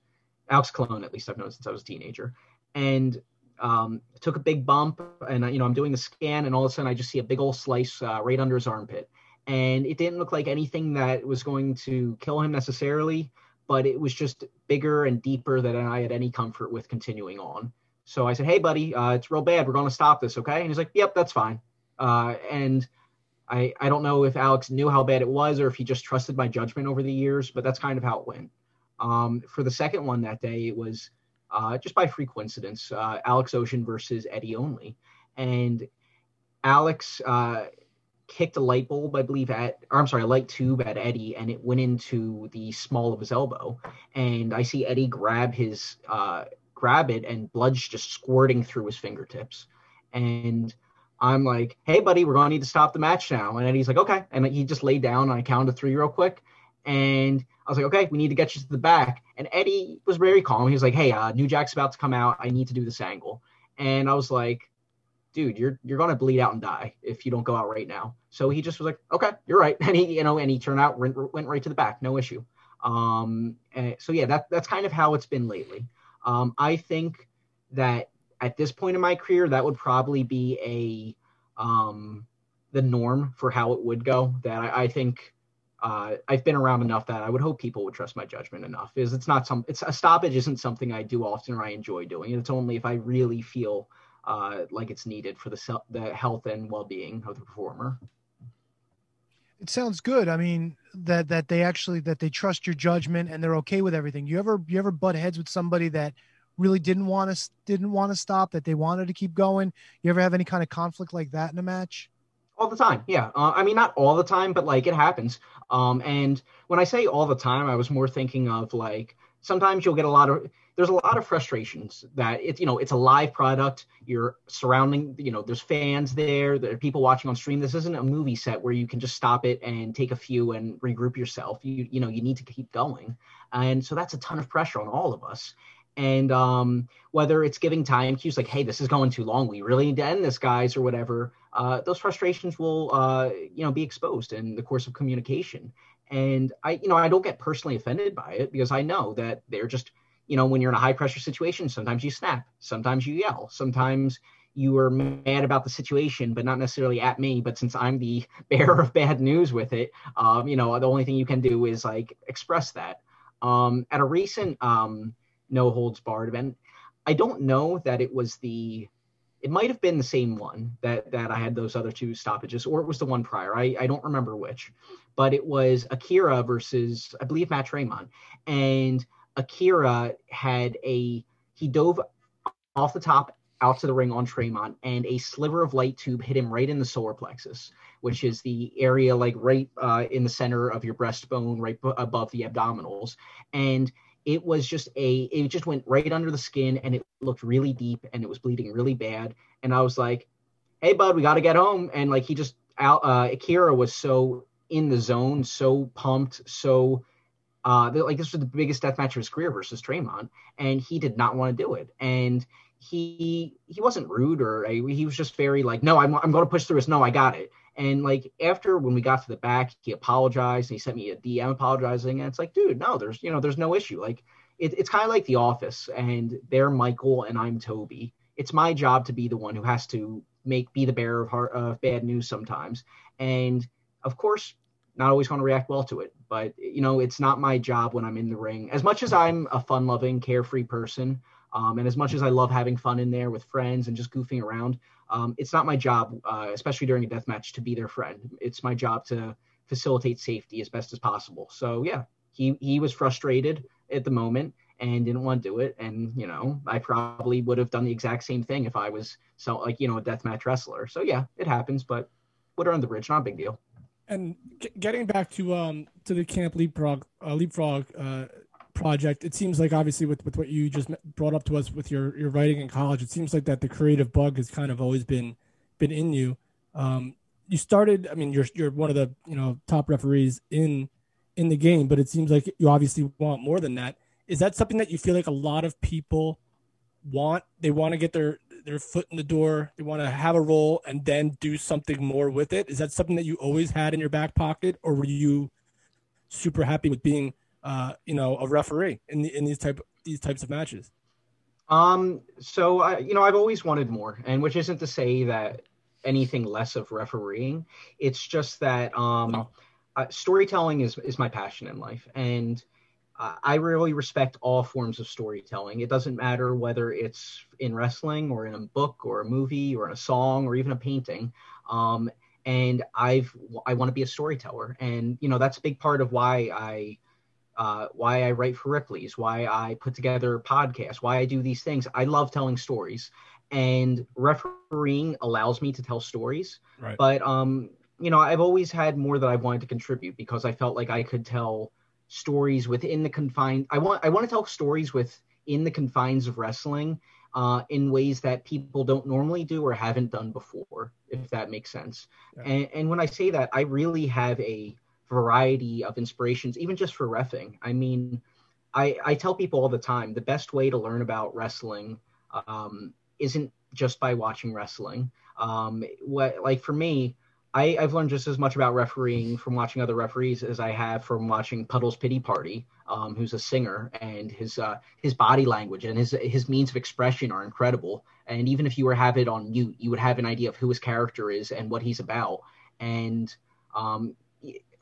Alex Colon at least I've known since I was a teenager, and um, took a big bump, and you know I'm doing the scan, and all of a sudden I just see a big old slice uh, right under his armpit, and it didn't look like anything that was going to kill him necessarily, but it was just bigger and deeper than I had any comfort with continuing on. So I said, "Hey, buddy, uh, it's real bad. We're going to stop this, okay?" And he's like, "Yep, that's fine." Uh, and I I don't know if Alex knew how bad it was or if he just trusted my judgment over the years, but that's kind of how it went. Um, for the second one that day, it was uh, just by free coincidence, uh, Alex Ocean versus Eddie Only, and Alex uh, kicked a light bulb, I believe, at or I'm sorry, a light tube at Eddie, and it went into the small of his elbow. And I see Eddie grab his uh, grab it and blood's just squirting through his fingertips. And I'm like, hey, buddy, we're going to need to stop the match now. And he's like, okay. And he just laid down and I counted three real quick. And I was like, okay, we need to get you to the back. And Eddie was very calm. He was like, hey, uh, New Jack's about to come out. I need to do this angle. And I was like, dude, you're you're gonna bleed out and die if you don't go out right now. So he just was like, okay, you're right. And he, you know, and he turned out went, went right to the back, no issue. Um, so yeah, that that's kind of how it's been lately. Um, I think that at this point in my career, that would probably be a um, the norm for how it would go. That I, I think uh, I've been around enough that I would hope people would trust my judgment enough. Is it's not some it's a stoppage isn't something I do often or I enjoy doing. It's only if I really feel uh, like it's needed for the the health and well being of the performer. It sounds good. I mean that that they actually that they trust your judgment and they're okay with everything. You ever you ever butt heads with somebody that really didn't want to didn't want to stop that they wanted to keep going? You ever have any kind of conflict like that in a match? All the time. Yeah uh, i mean not all the time but like it happens. Um and when i say all the time i was more thinking of like sometimes you'll get a lot of there's a lot of frustrations that it's you know it's a live product. You're surrounding you know there's fans there there are people watching on stream. This isn't a movie set where you can just stop it and take a few and regroup yourself. You you know you need to keep going. And so that's a ton of pressure on all of us and um, whether it's giving time cues like hey this is going too long. We really need to end this guys or whatever uh, those frustrations will uh, you know be exposed in the course of communication. And i you know i don't get personally offended by it because i know that they're just you know when you're in a high pressure situation sometimes you snap sometimes you yell sometimes you are mad about the situation but not necessarily at me but since i'm the bearer of bad news with it um, you know the only thing you can do is like express that. Um, at a recent um, no holds barred event. I don't know that it was the it might have been the same one that that I had those other two stoppages, or it was the one prior. I, I don't remember which, but it was Akira versus I believe Matt Tremont, and Akira had a he dove off the top out to the ring on Tremont, and a sliver of light tube hit him right in the solar plexus, which is the area like right uh, in the center of your breastbone, right b- above the abdominals, and it was just a it just went right under the skin and it looked really deep and it was bleeding really bad. And i was like hey bud we got to get home. And like he just out uh akira was so in the zone so pumped so uh like this was the biggest death match of his career versus Tremont and he did not want to do it. And he he wasn't rude or he was just very like no I'm, I'm going to push through this. No I got it and like after when we got to the back, he apologized and he sent me a DM apologizing. And it's like, dude, no, there's you know, there's no issue. Like it, it's kind of like The Office, and they're Michael and I'm Toby. It's my job to be the one who has to make be the bearer of, heart, of bad news sometimes. And of course, not always going to react well to it. But you know, it's not my job when I'm in the ring. As much as I'm a fun-loving, carefree person, um, and as much as I love having fun in there with friends and just goofing around, um, it's not my job, uh, especially during a death match, to be their friend. It's my job to facilitate safety as best as possible. So yeah, he he was frustrated at the moment and didn't want to do it. And you know, I probably would have done the exact same thing if I was so like you know a deathmatch wrestler. So yeah, it happens, but water on the bridge, not a big deal. And getting back to um to the camp leapfrog uh, leapfrog uh, project, it seems like obviously with, with what you just brought up to us with your your writing in college, it seems like that the creative bug has kind of always been been in you. Um, you started, I mean, you're you're one of the you know top referees in in the game, but it seems like you obviously want more than that. Is that something that you feel like a lot of people want? They want to get their their foot in the door. They want to have a role and then do something more with it. Is that something that you always had in your back pocket, or were you super happy with being, uh, you know, a referee in the, in these type these types of matches? Um, so I, you know, I've always wanted more, and which isn't to say that anything less of refereeing. It's just that um, Oh. uh, storytelling is is my passion in life, and uh, I really respect all forms of storytelling. It doesn't matter whether it's in wrestling or in a book or a movie or in a song or even a painting. Um, and I've I want to be a storyteller, and you know that's a big part of why I uh, why I write for Ripley's, why I put together podcasts, why I do these things. I love telling stories, and refereeing allows me to tell stories. Right. But um, you know, I've always had more that I wanted to contribute because I felt like I could tell stories within the confines. I want I want to tell stories within the confines of wrestling uh, in ways that people don't normally do or haven't done before, if that makes sense. Yeah. And, and when I say that, I really have a variety of inspirations, even just for refing. I mean, I, I tell people all the time the best way to learn about wrestling um, isn't just by watching wrestling. Um, what like for me, I, I've learned just as much about refereeing from watching other referees as I have from watching Puddles Pity Party, um, who's a singer, and his uh, his body language and his his means of expression are incredible. And even if you were have it on mute, you would have an idea of who his character is and what he's about. And um,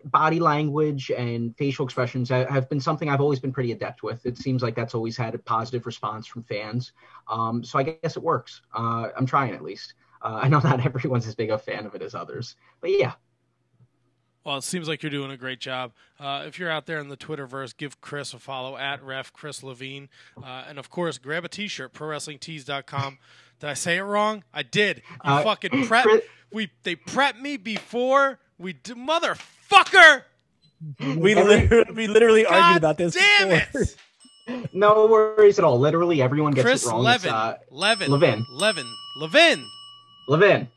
body language and facial expressions ha- have been something I've always been pretty adept with. It seems like that's always had a positive response from fans. Um, so I guess it works. Uh, I'm trying at least. Uh, I know not everyone's as big a fan of it as others, but yeah. Well, it seems like you're doing a great job. Uh, if you're out there in the Twitterverse, give Chris a follow at ref Chris Levine, uh, and of course, grab a T-shirt, ProWrestlingTees.com. Did I say it wrong? I did. You Uh, fucking prep. Chris- We they prepped me before we d- motherfucker. We Every- literally, we literally God argued about this. Damn before. it, No worries at all. Literally everyone gets Chris it wrong. Levin, uh, Levin, Levin. Levin, Levin Levin.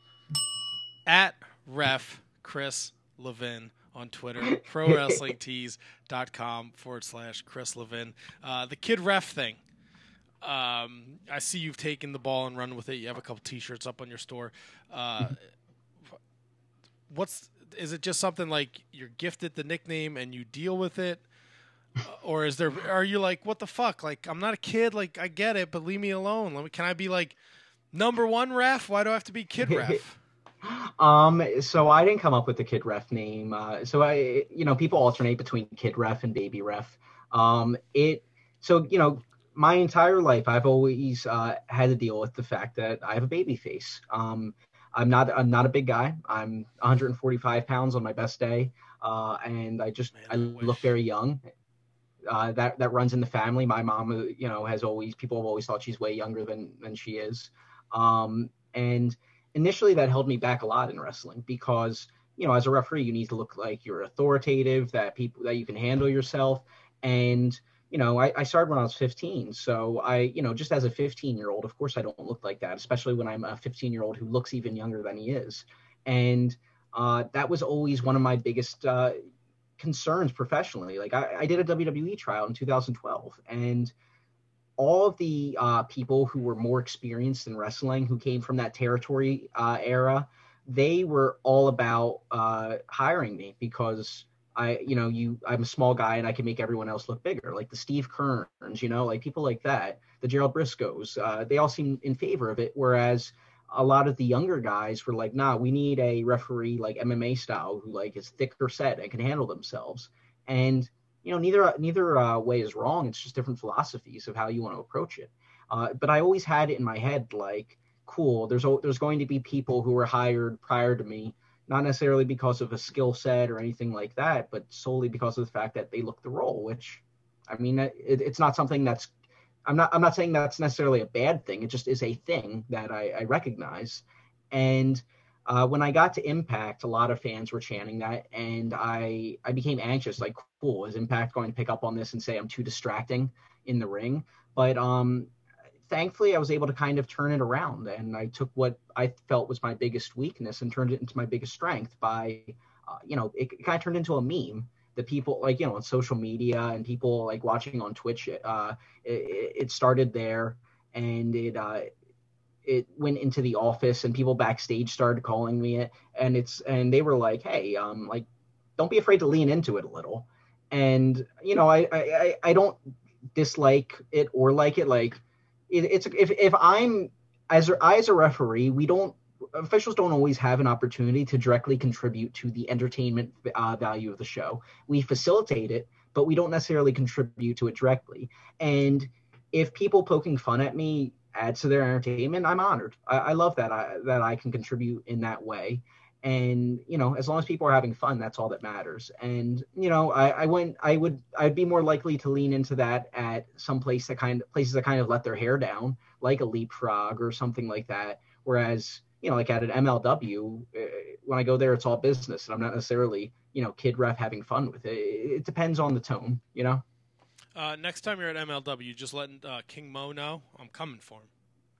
at ref Chris Levin on Twitter, ProWrestlingTees.com forward slash Chris Levin. Uh, the kid ref thing. Um, I see you've taken the ball and run with it. You have a couple T-shirts up on your store. Uh, what's is it just something like you're gifted the nickname and you deal with it, or is there? Are you like what the fuck? Like I'm not a kid. Like I get it, but leave me alone. Let me. Can I be like number one ref? Why do I have to be kid ref? Um, so I didn't come up with the kid ref name. Uh, so I, you know, people alternate between kid ref and baby ref. Um, it, so you know, my entire life I've always uh, had to deal with the fact that I have a baby face. Um, I'm not, I'm not a big guy. I'm 145 pounds on my best day, uh, and I just Man, I I look very young. Uh, that that runs in the family. My mom, uh, you know, has always people have always thought she's way younger than than she is. Um, and initially that held me back a lot in wrestling because you know as a referee you need to look like you're authoritative that people that you can handle yourself and you know I, I started when i was 15 so i you know just as a 15 year old of course i don't look like that especially when i'm a 15 year old who looks even younger than he is. And uh, that was always one of my biggest uh, concerns professionally. Like I, I did a wwe trial in 2012 and all of the uh, people who were more experienced in wrestling, who came from that territory uh, era, they were all about uh, hiring me because I, you know, you, I'm a small guy and I can make everyone else look bigger, like the Steve Keirns, you know, like people like that, the Gerald Briscos. Uh, they all seem in favor of it, whereas a lot of the younger guys were like, nah, we need a referee like MMA style who like is thicker set and can handle themselves. And you know neither neither uh, way is wrong it's just different philosophies of how you want to approach it uh, but i always had it in my head like cool there's there's going to be people who were hired prior to me not necessarily because of a skill set or anything like that, but solely because of the fact that they look the role. Which, I mean, it, it's not something that's. I'm not. I'm not saying that's necessarily a bad thing. It just is a thing that I, I recognize, and uh, when I got to Impact, a lot of fans were chanting that, and I I became anxious. Like, cool, is Impact going to pick up on this and say I'm too distracting in the ring? But um, thankfully, I was able to kind of turn it around, and I took what I felt was my biggest weakness and turned it into my biggest strength by, uh, you know, it, it kind of turned into a meme. The people like you know on social media and people like watching on Twitch. Uh, it, it started there, and it uh, it went into the office and people backstage started calling me it and it's and they were like hey um like don't be afraid to lean into it a little and you know i i i don't dislike it or like it like it, it's if if i'm as I as a referee we don't officials don't always have an opportunity to directly contribute to the entertainment uh, value of the show we facilitate it but we don't necessarily contribute to it directly and if people poking fun at me adds to their entertainment, I'm honored. I, I love that I that I can contribute in that way. And you know, as long as people are having fun, that's all that matters. And you know, I, I went, I would, I'd be more likely to lean into that at some place that kind of places that kind of let their hair down, like a leapfrog or something like that. Whereas, you know, like at an MLW, uh, when I go there, it's all business, and I'm not necessarily, you know, kid ref having fun with it. It depends on the tone, you know. Uh, next time you're at MLW, just let uh, King Mo know I'm coming for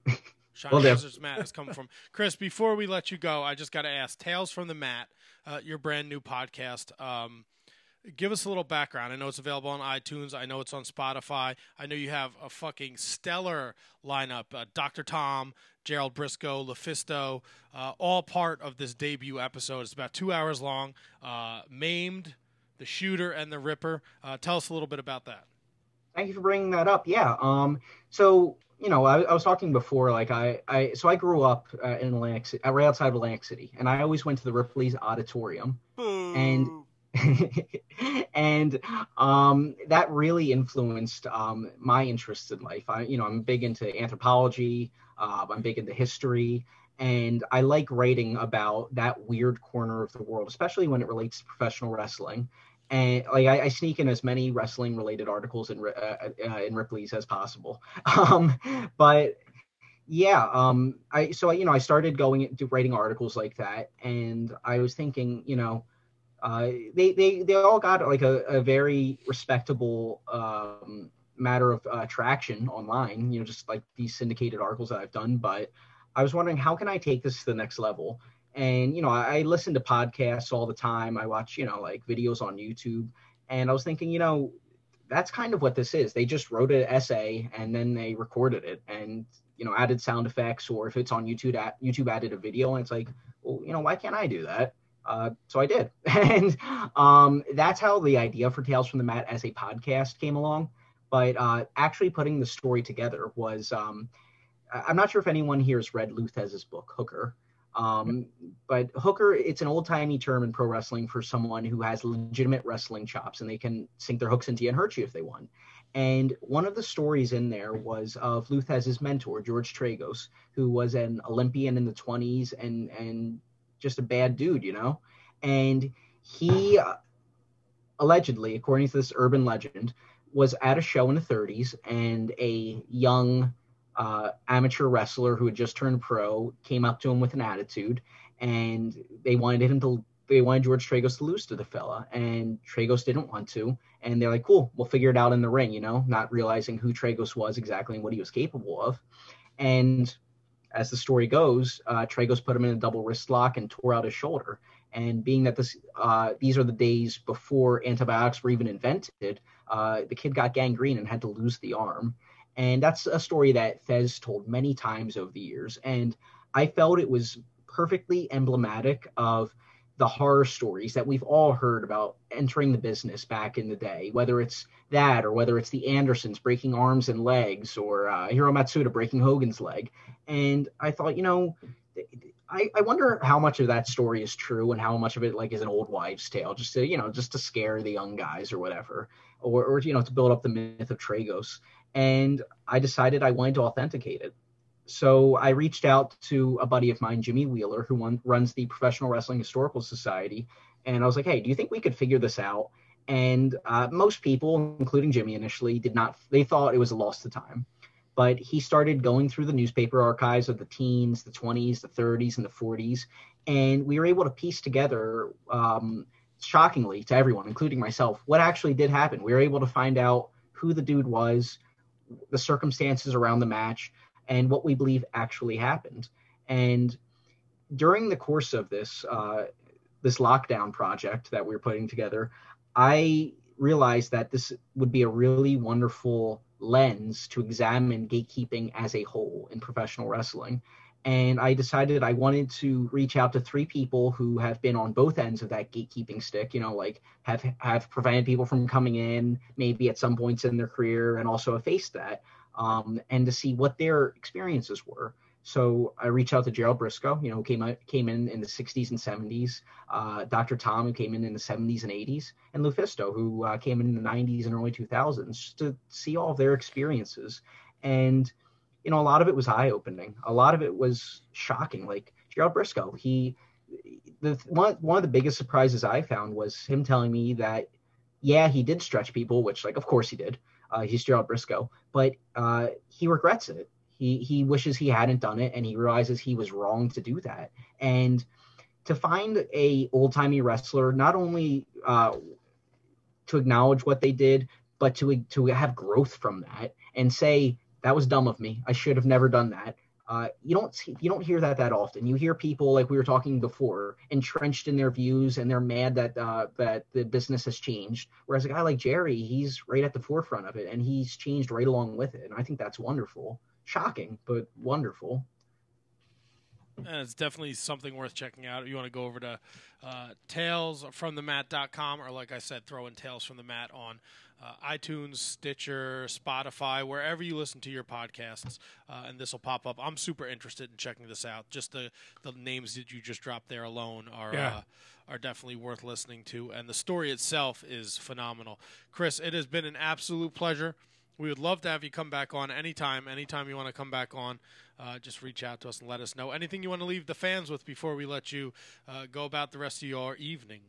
him. Shining Will do. Wizards Matt is coming from Chris. Before we let you go, I just got to ask: Tales from the Mat, uh, your brand new podcast. Um, give us a little background. I know it's available on iTunes. I know it's on Spotify. I know you have a fucking stellar lineup: uh, Doctor Tom, Gerald Brisco, Lefisto, uh, all part of this debut episode. It's about two hours long. Uh, Maimed, the Shooter, and the Ripper. Uh, tell us a little bit about that. Thank you for bringing that up. Yeah. Um. So you know, I, I was talking before, like I, I, so I grew up uh, in Atlantic, City, right outside of Atlantic City, and I always went to the Ripley's Auditorium, and and um, that really influenced um, my interests in life. I, you know, I'm big into anthropology. Uh, I'm big into history, and I like writing about that weird corner of the world, especially when it relates to professional wrestling and like I, I, sneak in as many wrestling related articles in uh, uh, in Ripley's as possible. Um, but yeah, um, I so I, you know I started going into writing articles like that, and I was thinking, you know, uh, they they they all got like a, a very respectable um, matter of uh, traction online. You know, just like these syndicated articles that I've done, but I was wondering how can I take this to the next level and you know I, I listen to podcasts all the time. I watch you know like videos on youtube. And i was thinking you know that's kind of what this is. They just wrote an essay and then they recorded it and you know added sound effects or if it's on youtube youtube added a video and it's like well you know why can't i do that? Uh, so i did. And um, that's how the idea for tales from the mat as a podcast came along. But uh, actually putting the story together was um, i'm not sure if anyone here has read Lou book hooker um, but hooker, it's an old timey term in pro wrestling for someone who has legitimate wrestling chops and they can sink their hooks into you and hurt you if they want. And one of the stories in there was of Lou Thesz's mentor, George Tragos, who was an Olympian in the 20s and, and just a bad dude, you know? And he uh, allegedly, according to this urban legend, was at a show in the 30s and a young uh, amateur wrestler who had just turned pro came up to him with an attitude, and they wanted him to. They wanted George Tragos to lose to the fella, and Tragos didn't want to. And they're like, "Cool, we'll figure it out in the ring," you know, not realizing who Tragos was exactly and what he was capable of. And as the story goes, uh, Tragos put him in a double wrist lock and tore out his shoulder. And being that this, uh, these are the days before antibiotics were even invented, uh, the kid got gangrene and had to lose the arm. And that's a story that Thesz told many times over the years. And I felt it was perfectly emblematic of the horror stories that we've all heard about entering the business back in the day, whether it's that or whether it's the Andersons breaking arms and legs or uh, Hiro Matsuda breaking Hogan's leg. And I thought, you know, I, I wonder how much of that story is true and how much of it like is an old wives' tale, just to you know, just to scare the young guys or whatever, or or you know, to build up the myth of Tragos and I decided I wanted to authenticate it. so I reached out to a buddy of mine, Jimmy Wheeler, who one, runs the Professional Wrestling Historical Society, and I was like, "Hey, do you think we could figure this out?" And uh, most people, including Jimmy initially, did not. They thought it was a lost of time. But he started going through the newspaper archives of the teens, the 20s, the 30s, and the 40s, and we were able to piece together, um, shockingly to everyone, including myself, what actually did happen. We were able to find out who the dude was, the circumstances around the match, and what we believe actually happened. And during the course of this uh, this lockdown project that we are putting together, I realized that this would be a really wonderful lens to examine gatekeeping as a whole in professional wrestling. And I decided I wanted to reach out to three people who have been on both ends of that gatekeeping stick, you know, like have have prevented people from coming in, maybe at some points in their career, and also have faced that, um, and to see what their experiences were. So I reached out to Gerald Brisco, you know, who came out, came in in the 60s and 70s, uh, Dr. Tom, who came in in the 70s and 80s, and Lufisto, who uh, came in in the 90s and early 2000s, just to see all of their experiences. And you know, a lot of it was eye opening. A lot of it was shocking. Like Gerald Brisco, he the one one of the biggest surprises I found was him telling me that yeah, he did stretch people, which like of course he did. Uh, he's Gerald Brisco, but uh, he regrets it. He he wishes he hadn't done it, and he realizes he was wrong to do that. And to find a old timey wrestler, not only uh, to acknowledge what they did, but to to have growth from that and say that was dumb of me. I should have never done that. Uh, you don't see, you don't hear that that often. You hear people like we were talking before, entrenched in their views, and they're mad that uh, that the business has changed. Whereas a guy like Jerry, he's right at the forefront of it, and he's changed right along with it. And I think that's wonderful, shocking, but wonderful. And it's definitely something worth checking out. If you want to go over to uh, talesfromthemat.com, or like I said, throw in Tales from the Mat on uh, iTunes, Stitcher, Spotify, wherever you listen to your podcasts, uh, and this will pop up. I'm super interested in checking this out. Just the the names that you just dropped there alone are Yeah. uh, are definitely worth listening to, and the story itself is phenomenal. Chris, it has been an absolute pleasure. We would love to have you come back on anytime. Anytime you want to come back on, uh, just reach out to us and let us know. Anything you want to leave the fans with before we let you uh, go about the rest of your evening?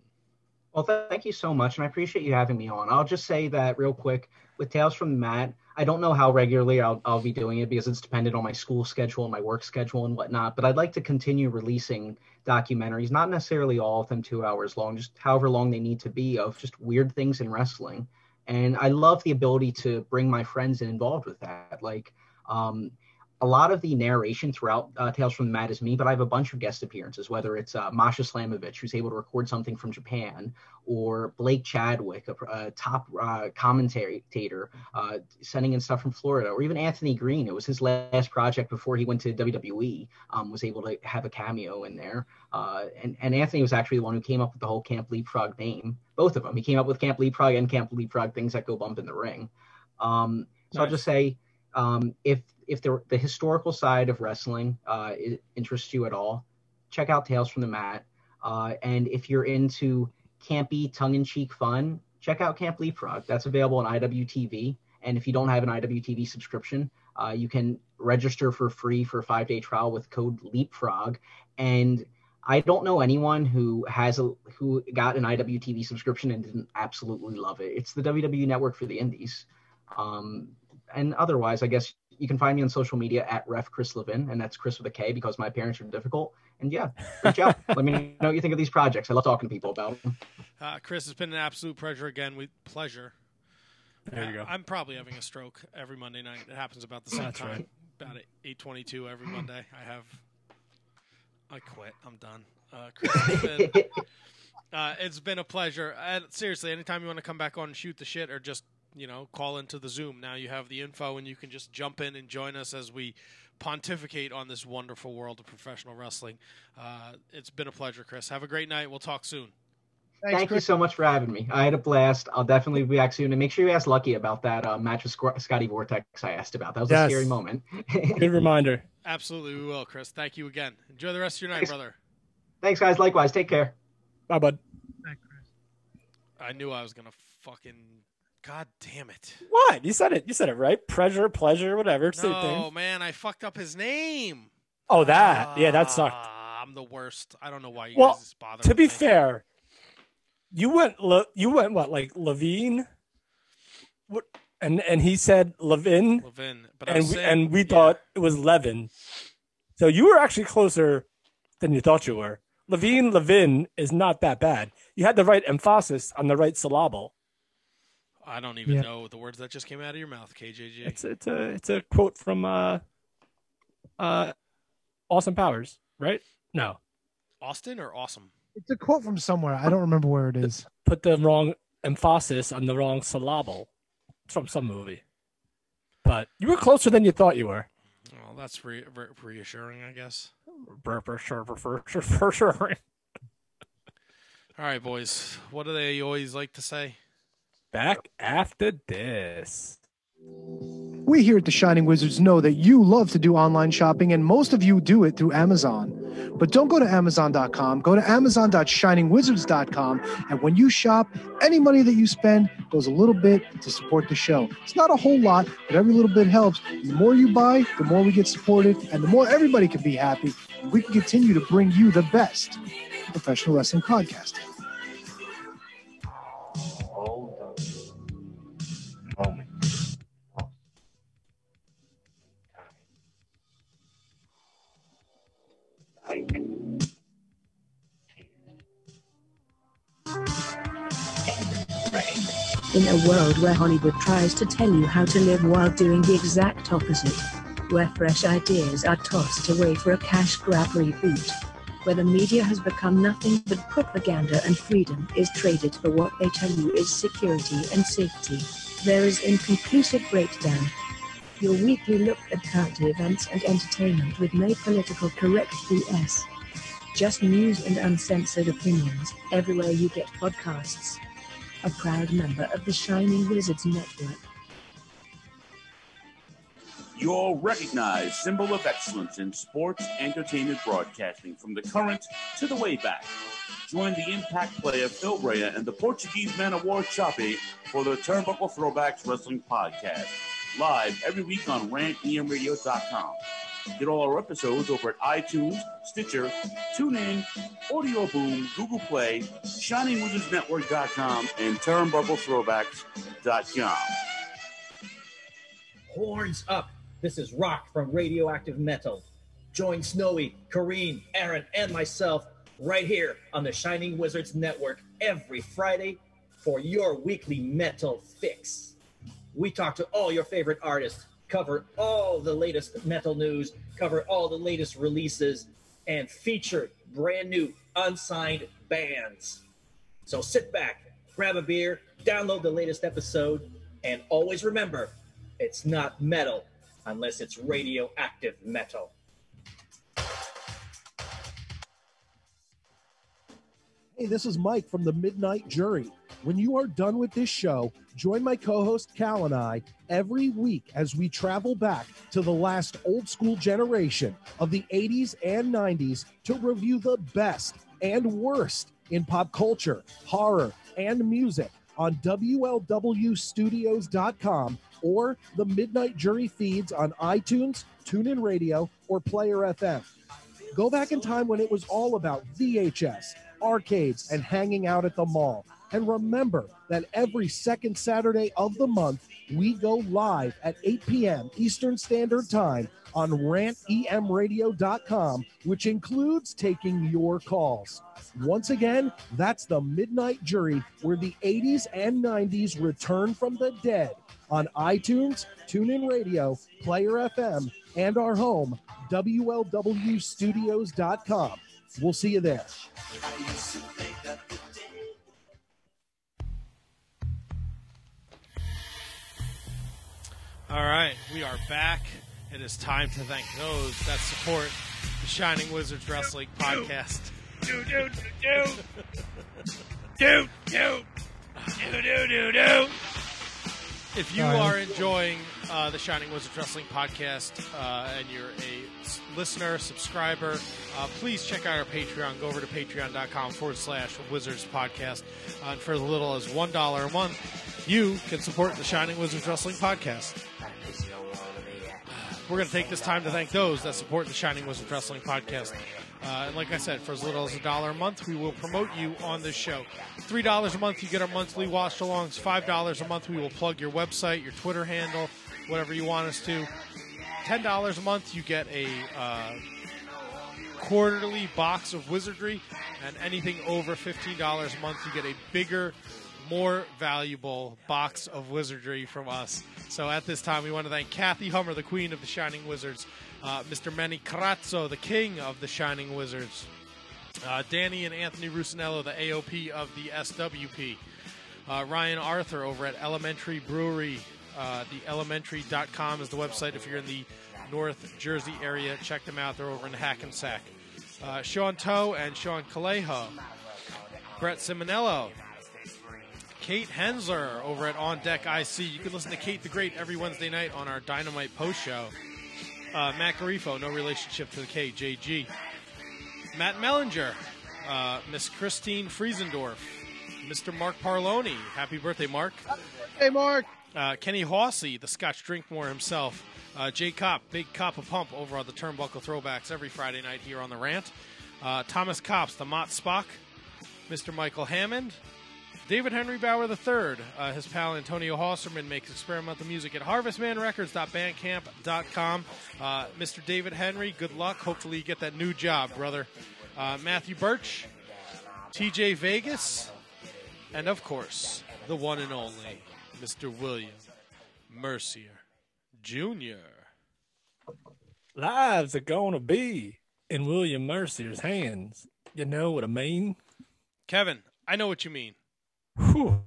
Well, thank you so much, and I appreciate you having me on. I'll just say that real quick with Tales from Mat. I don't know how regularly I'll, I'll be doing it because it's dependent on my school schedule and my work schedule and whatnot. But I'd like to continue releasing documentaries, not necessarily all of them two hours long, just however long they need to be, of just weird things in wrestling. And I love the ability to bring my friends in involved with that. Like, um, a lot of the narration throughout uh, Tales from the Mat is me, but I have a bunch of guest appearances, whether it's uh, Masha Slamovich, who's able to record something from Japan, or Blake Chadwick, a, a top uh, commentator, uh, sending in stuff from Florida, or even Anthony Green. It was his last project before he went to WWE, um, was able to have a cameo in there. Uh, and, and Anthony was actually the one who came up with the whole Camp Leapfrog name, both of them. He came up with Camp Leapfrog and Camp Leapfrog, things that go bump in the ring. Um, so I'll just say, um, if if the the historical side of wrestling uh, interests you at all, check out Tales from the Mat. Uh, and if you're into campy, tongue-in-cheek fun, check out Camp Leapfrog. That's available on IWTV. And if you don't have an IWTV subscription, uh, you can register for free for a five-day trial with code Leapfrog. And I don't know anyone who has a who got an IWTV subscription and didn't absolutely love it. It's the WWE network for the indies. Um, and otherwise, I guess you can find me on social media at ref Chris Levin, and that's Chris with a K because my parents are difficult. And yeah, reach out. Let me know what you think of these projects. I love talking to people about them. Uh, Chris, it's been an absolute pleasure again. We pleasure. There you go. I'm probably having a stroke every Monday night. It happens about the same That's time. right. About eight twenty-two every Monday. I have. I quit. I'm done. Uh, Chris, it's been, uh, it's been a pleasure. And seriously, anytime you want to come back on and shoot the shit, or just you know call into the Zoom, now you have the info and you can just jump in and join us as we pontificate on this wonderful world of professional wrestling. Uh, it's been a pleasure, Chris. Have a great night. We'll talk soon. Thanks, Thank you so much for having me. I had a blast. I'll definitely be back soon. And make sure you ask Lucky about that uh, match with Squ- Scotty Vortex I asked about. That was Yes. a scary moment. Good reminder. Absolutely, we will, Chris. Thank you again. Enjoy the rest of your night, Thanks. brother. Thanks, guys. Likewise. Take care. Bye, bud. Thanks, Chris. I knew I was gonna fucking God damn it. What? You said it. You said it right. Pleasure, pleasure, whatever. Same No, thing. man, I fucked up his name. Oh, that. yeah, that sucked. Ah, I'm the worst. I don't know why you Well, guys bother. To be me. fair, you went. Le- you went what? Like Levine. What? And and he said Levin, Levin, but and we, saying, and we yeah. thought it was Levin. So you were actually closer than you thought you were. Levine Levin is not that bad. You had the right emphasis on the right syllable. I don't even Yeah. know the words that just came out of your mouth, KJJ. It's it's a it's a quote from uh uh Austin Powers, right? No, Austin or awesome? It's a quote from somewhere. I don't remember where it is. put the wrong emphasis on the wrong syllable. It's from some movie. But you were closer than you thought you were. Well, that's re- re- reassuring, I guess. For sure, for sure. All right, boys. What do they always like to say? Back after this. We here at the Shining Wizards know that you love to do online shopping, and most of you do it through Amazon. But don't go to Amazon.com, go to Amazon.shiningwizards.com, and when you shop, any money that you spend goes a little bit to support the show. It's not a whole lot, but every little bit helps. The more you buy, the more we get supported, and the more everybody can be happy. We can continue to bring you the best professional wrestling podcast. In a world where Hollywood tries to tell you how to live while doing the exact opposite, where fresh ideas are tossed away for a cash grab reboot, where the media has become nothing but propaganda and freedom is traded for what they tell you is security and safety, there is Inconclusive Breakdown. Your weekly look at current events and entertainment with no political correct BS. Just news and uncensored opinions everywhere you get podcasts a proud member of the Shining Wizards Network. Your recognized symbol of excellence in sports entertainment broadcasting from the current to the way back. Join the impact player Phil Rea and the Portuguese man of war Choppy for the Turnbuckle Throwbacks Wrestling Podcast. Live every week on rantiumradio.com. Get all our episodes over at iTunes, Stitcher, TuneIn, Audio Boom, Google Play, ShiningWizardsNetwork.com, and TurnbuckleThrowbacks.com. Horns up! This is Rock from Radioactive Metal. Join Snowy, Kareen, Aaron, and myself right here on the Shining Wizards Network every Friday for your weekly metal fix. We talk to all your favorite artists, cover all the latest metal news, cover all the latest releases, and feature brand new unsigned bands. So sit back, grab a beer, download the latest episode, and always remember it's not metal unless it's radioactive metal. Hey, this is Mike from the Midnight Jury. When you are done with this show, join my co host Cal and I every week as we travel back to the last old school generation of the 80s and 90s to review the best and worst in pop culture, horror, and music on WLWstudios.com or the Midnight Jury feeds on iTunes, TuneIn Radio, or Player FM. Go back in time when it was all about VHS, arcades, and hanging out at the mall. And remember that every second Saturday of the month, we go live at 8 p.m. Eastern Standard Time on rantiumradio.com, which includes taking your calls. Once again, that's the Midnight Jury, where the 80s and 90s return from the dead on iTunes, TuneIn Radio, Player FM, and our home, WLWstudios.com. We'll see you there. All right, we are back. It is time to thank those that support the Shining Wizards Wrestling podcast. Do do do do do do do do do do. If you are enjoying uh, the Shining Wizards Wrestling podcast uh, and you're a listener, subscriber, uh, please check out our Patreon. Go over to patreon.com forward slash Wizards podcast. Uh, and for as little as $1 a month, you can support the Shining Wizards Wrestling podcast. We're going to take this time to thank those that support the Shining Wizards Wrestling podcast. Uh, and like I said, for as little as a dollar a month, we will promote you on this show. Three dollars a month, you get our monthly watch alongs. Five dollars a month, we will plug your website, your Twitter handle, whatever you want us to. Ten dollars a month, you get a uh, quarterly box of wizardry, and anything over fifteen dollars a month, you get a bigger, more valuable box of wizardry from us. So at this time, we want to thank Kathy Hummer, the queen of the Shining Wizards, uh, Mr. Manny Carazzo, the king of the Shining Wizards, uh, Danny and Anthony Rusinello, the AOP of the SWP, uh, Ryan Arthur over at Elementary Brewery. Uh, the elementary.com is the website if you're in the North Jersey area. Check them out. They're over in Hackensack. Uh, Sean Toe and Sean Calejo. Brett Simonello. Kate Hensler over at On Deck IC. You can listen to Kate the Great every Wednesday night on our Dynamite post show. Uh, Matt Garifo, no relationship to the KJG. Matt Mellinger, uh, Miss Christine Friesendorf, Mr. Mark Parloni. Happy birthday, Mark. Hey, Mark. Uh, Kenny Hawsey, the Scotch Drinkmore himself. Uh, Jay Kopp, Big Cop of Pump over on the Turnbuckle Throwbacks every Friday night here on The Rant. Uh, Thomas Cops, the Mott Spock. Mr. Michael Hammond. David Henry Bauer III, uh, his pal Antonio Hosserman makes experimental music at harvestmanrecords.bandcamp.com. Uh, Mr. David Henry, good luck. Hopefully, you get that new job, brother. Uh, Matthew Burch, TJ Vegas, and of course, the one and only Mr. William Mercier Jr. Lives are gonna be in William Mercier's hands. You know what I mean? Kevin, I know what you mean. Whew.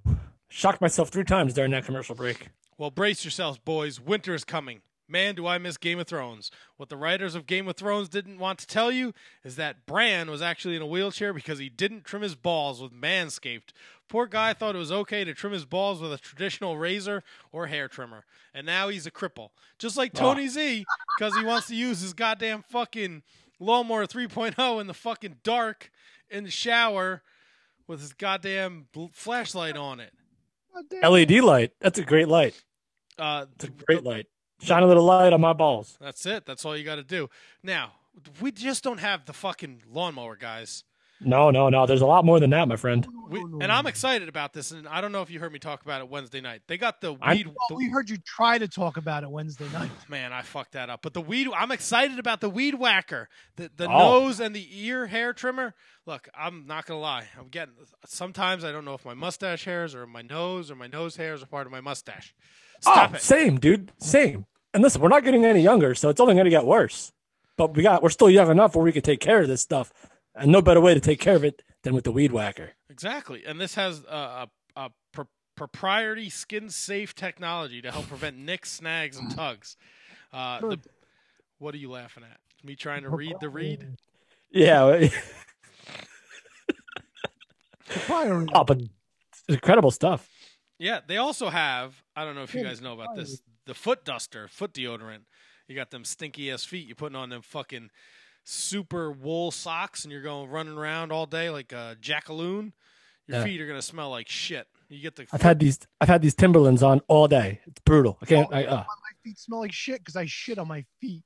Shocked myself three times during that commercial break. Well, brace yourselves, boys. Winter is coming. Man, do I miss Game of Thrones. What the writers of Game of Thrones didn't want to tell you is that Bran was actually in a wheelchair because he didn't trim his balls with Manscaped. Poor guy thought it was okay to trim his balls with a traditional razor or hair trimmer. And now he's a cripple. Just like Tony Z, because he wants to use his goddamn fucking lawnmower 3.0 in the fucking dark in the shower with his goddamn bl- flashlight on it. LED light. That's a great light. Uh, It's a great light. Shine a little light on my balls. That's it. That's all you got to do. Now, we just don't have the fucking lawnmower, guys. No, no, no. There's a lot more than that, my friend. We, and I'm excited about this. And I don't know if you heard me talk about it Wednesday night. They got the weed. Well, we heard you try to talk about it Wednesday night. Man, I fucked that up. But the weed, I'm excited about the weed whacker, the the Oh. nose and the ear hair trimmer. Look, I'm not gonna lie. I'm getting sometimes I don't know if my mustache hairs or my nose or my nose hairs are part of my mustache. Oh, Stop oh, it. same, dude. Same. And listen, we're not getting any younger, so it's only going to get worse. But we got we're still young enough where we can take care of this stuff, and no better way to take care of it than with the weed whacker. Exactly, and this has a, a, a pro- proprietary skin safe technology to help prevent nicks, snags, and tugs. Uh, the, what are you laughing at? Me trying to read the read? Yeah. Proprietary. oh, but incredible stuff. Yeah, they also have. I don't know if you guys know about this. The foot duster, foot deodorant. You got them stinky ass feet. You're putting on them fucking super wool socks, and you're going running around all day like a jackaloon. Your Yeah. feet are gonna smell like shit. You get the. I've had these I've had these Timberlands on all day. It's brutal. I can't. I, uh, My feet smell like shit because I shit on my feet.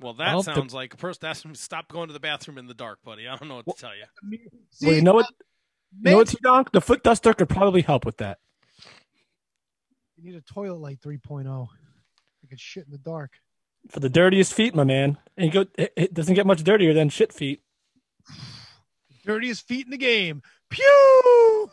Well, that Well, the- sounds like a person. That's stop going to the bathroom in the dark, buddy. I don't know what to tell you. well, you know what? You know what, T-Donk? The foot duster could probably help with that. You need a toilet light 3.0. I can shit in the dark. For the dirtiest feet, my man. And you go, it, it doesn't get much dirtier than shit feet. Dirtiest feet in the game. Pew!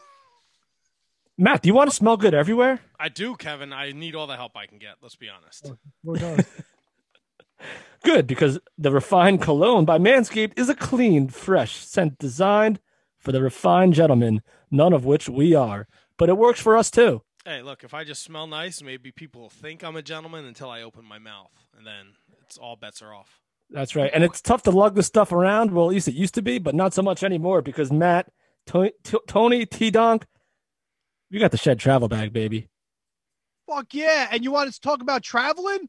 Matt, do you want to smell good everywhere? I do, Kevin. I need all the help I can get. Let's be honest. We're done. Good, because the refined cologne by Manscaped is a clean, fresh scent designed for the refined gentleman, none of which we are. But it works for us too. Hey, look, if I just smell nice, maybe people will think I'm a gentleman until I open my mouth, and then it's all bets are off. That's right. And it's tough to lug this stuff around. Well, at least it used to be, but not so much anymore because Matt, Tony, T- Tony T Donk, we got the shed travel bag, baby. Fuck yeah. And you want us to talk about traveling?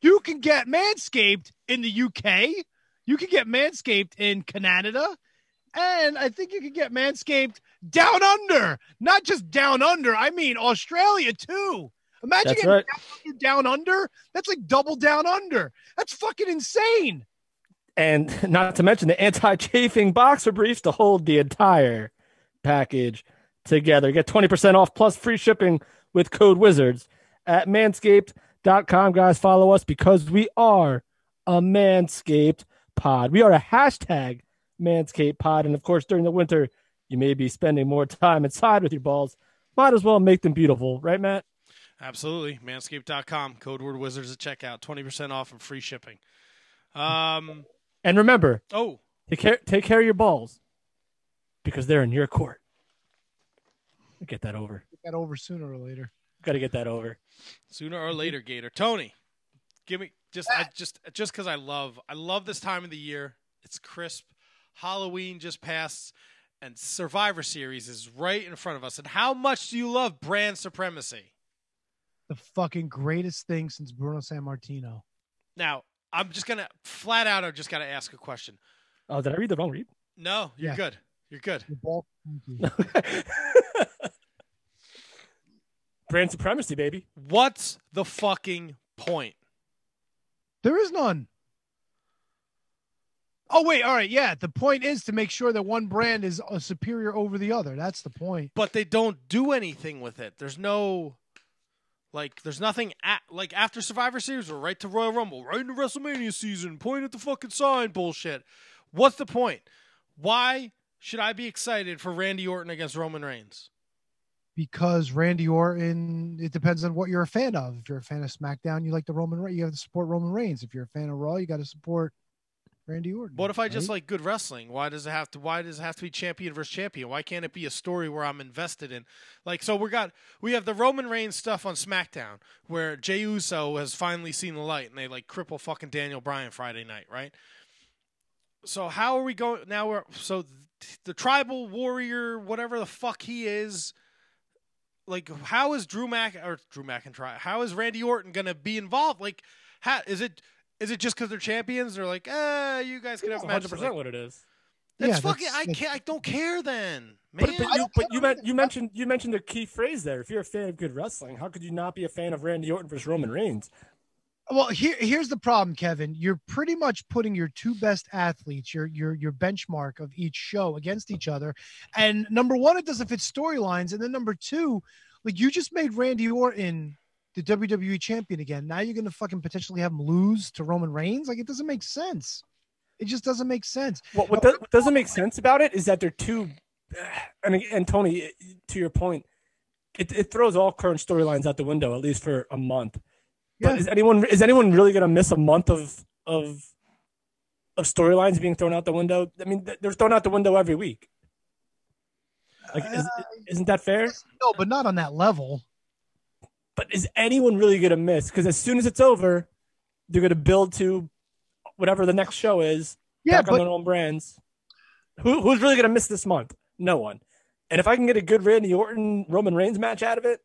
You can get Manscaped in the UK. You can get Manscaped in Canada. And I think you can get Manscaped down under. Not just down under, I mean Australia too. Imagine That's getting right. down, down under. That's like double down under. That's fucking insane. And not to mention the anti-chafing boxer briefs to hold the entire package together. Get 20% off plus free shipping with code WIZARDS at manscaped.com. Guys, follow us because we are a Manscaped pod. We are a hashtag Manscaped pod. And of course, during the winter, you may be spending more time inside with your balls. Might as well make them beautiful, right, Matt? Absolutely. Manscaped.com. Code word wizards at checkout. 20% off and free shipping. Um, And remember, oh, take care, take care of your balls because they're in your court. Get that over. Get that over sooner or later. Got to get that over. sooner or later, Gator. Tony, give me just I just just because I love I love this time of the year. It's crisp. Halloween just passed, and Survivor Series is right in front of us. And how much do you love brand supremacy? The fucking greatest thing since Bruno Sammartino. Now, I'm just gonna flat out. I just gotta ask a question. Oh, did I read the wrong read? No, you're Yeah. good. You're good. The ball. You. Brand supremacy, baby. What's the fucking point? There is none. Oh wait, all right, yeah. The point is to make sure that one brand is uh, superior over the other. That's the point. But they don't do anything with it. There's no. Like, there's nothing at like after Survivor Series, we're right to Royal Rumble, right into WrestleMania season. Point at the fucking sign, bullshit. What's the point? Why should I be excited for Randy Orton against Roman Reigns? Because Randy Orton, it depends on what you're a fan of. If you're a fan of SmackDown, you like the Roman. You have to support Roman Reigns. If you're a fan of Raw, you got to support Randy Orton. What if I just right? like good wrestling? Why does it have to? Why does it have to be champion versus champion? Why can't it be a story where I'm invested in? Like, so we got we have the Roman Reigns stuff on SmackDown where Jey Uso has finally seen the light and they like cripple fucking Daniel Bryan Friday night, right? So how are we going now? We're so the tribal warrior, whatever the fuck he is. Like, how is Drew Mac or Drew McIntyre? How is Randy Orton gonna be involved? Like, how is it? Is it just because they're champions? They're like, eh, you guys can have That's matches. 100% Like, what it is. that's Yeah, fucking. that's- I can't. I don't care then, But, man. but you, but you, meant, you mentioned you mentioned the key phrase there. If you're a fan of good wrestling, how could you not be a fan of Randy Orton versus Roman Reigns? Well, here here's the problem, Kevin. You're pretty much putting your two best athletes, your your your benchmark of each show against each other. And number one, it doesn't fit storylines. And then number two, like you just made Randy Orton the WWE champion again. Now you're gonna fucking potentially have him lose to Roman Reigns. Like it doesn't make sense. It just doesn't make sense. What, what, does, what doesn't make sense about it is that they're too. And and Tony, to your point, it, it throws all current storylines out the window at least for a month. But Yeah. is anyone is anyone really going to miss a month of of of storylines being thrown out the window? I mean, they're thrown out the window every week. Like, is, uh, isn't that fair? No, but not on that level. But is anyone really going to miss? Because as soon as it's over, they're going to build to whatever the next show is. Yeah, back on their own brands. Who, who's really going to miss this month? No one. And if I can get a good Randy Orton Roman Reigns match out of it,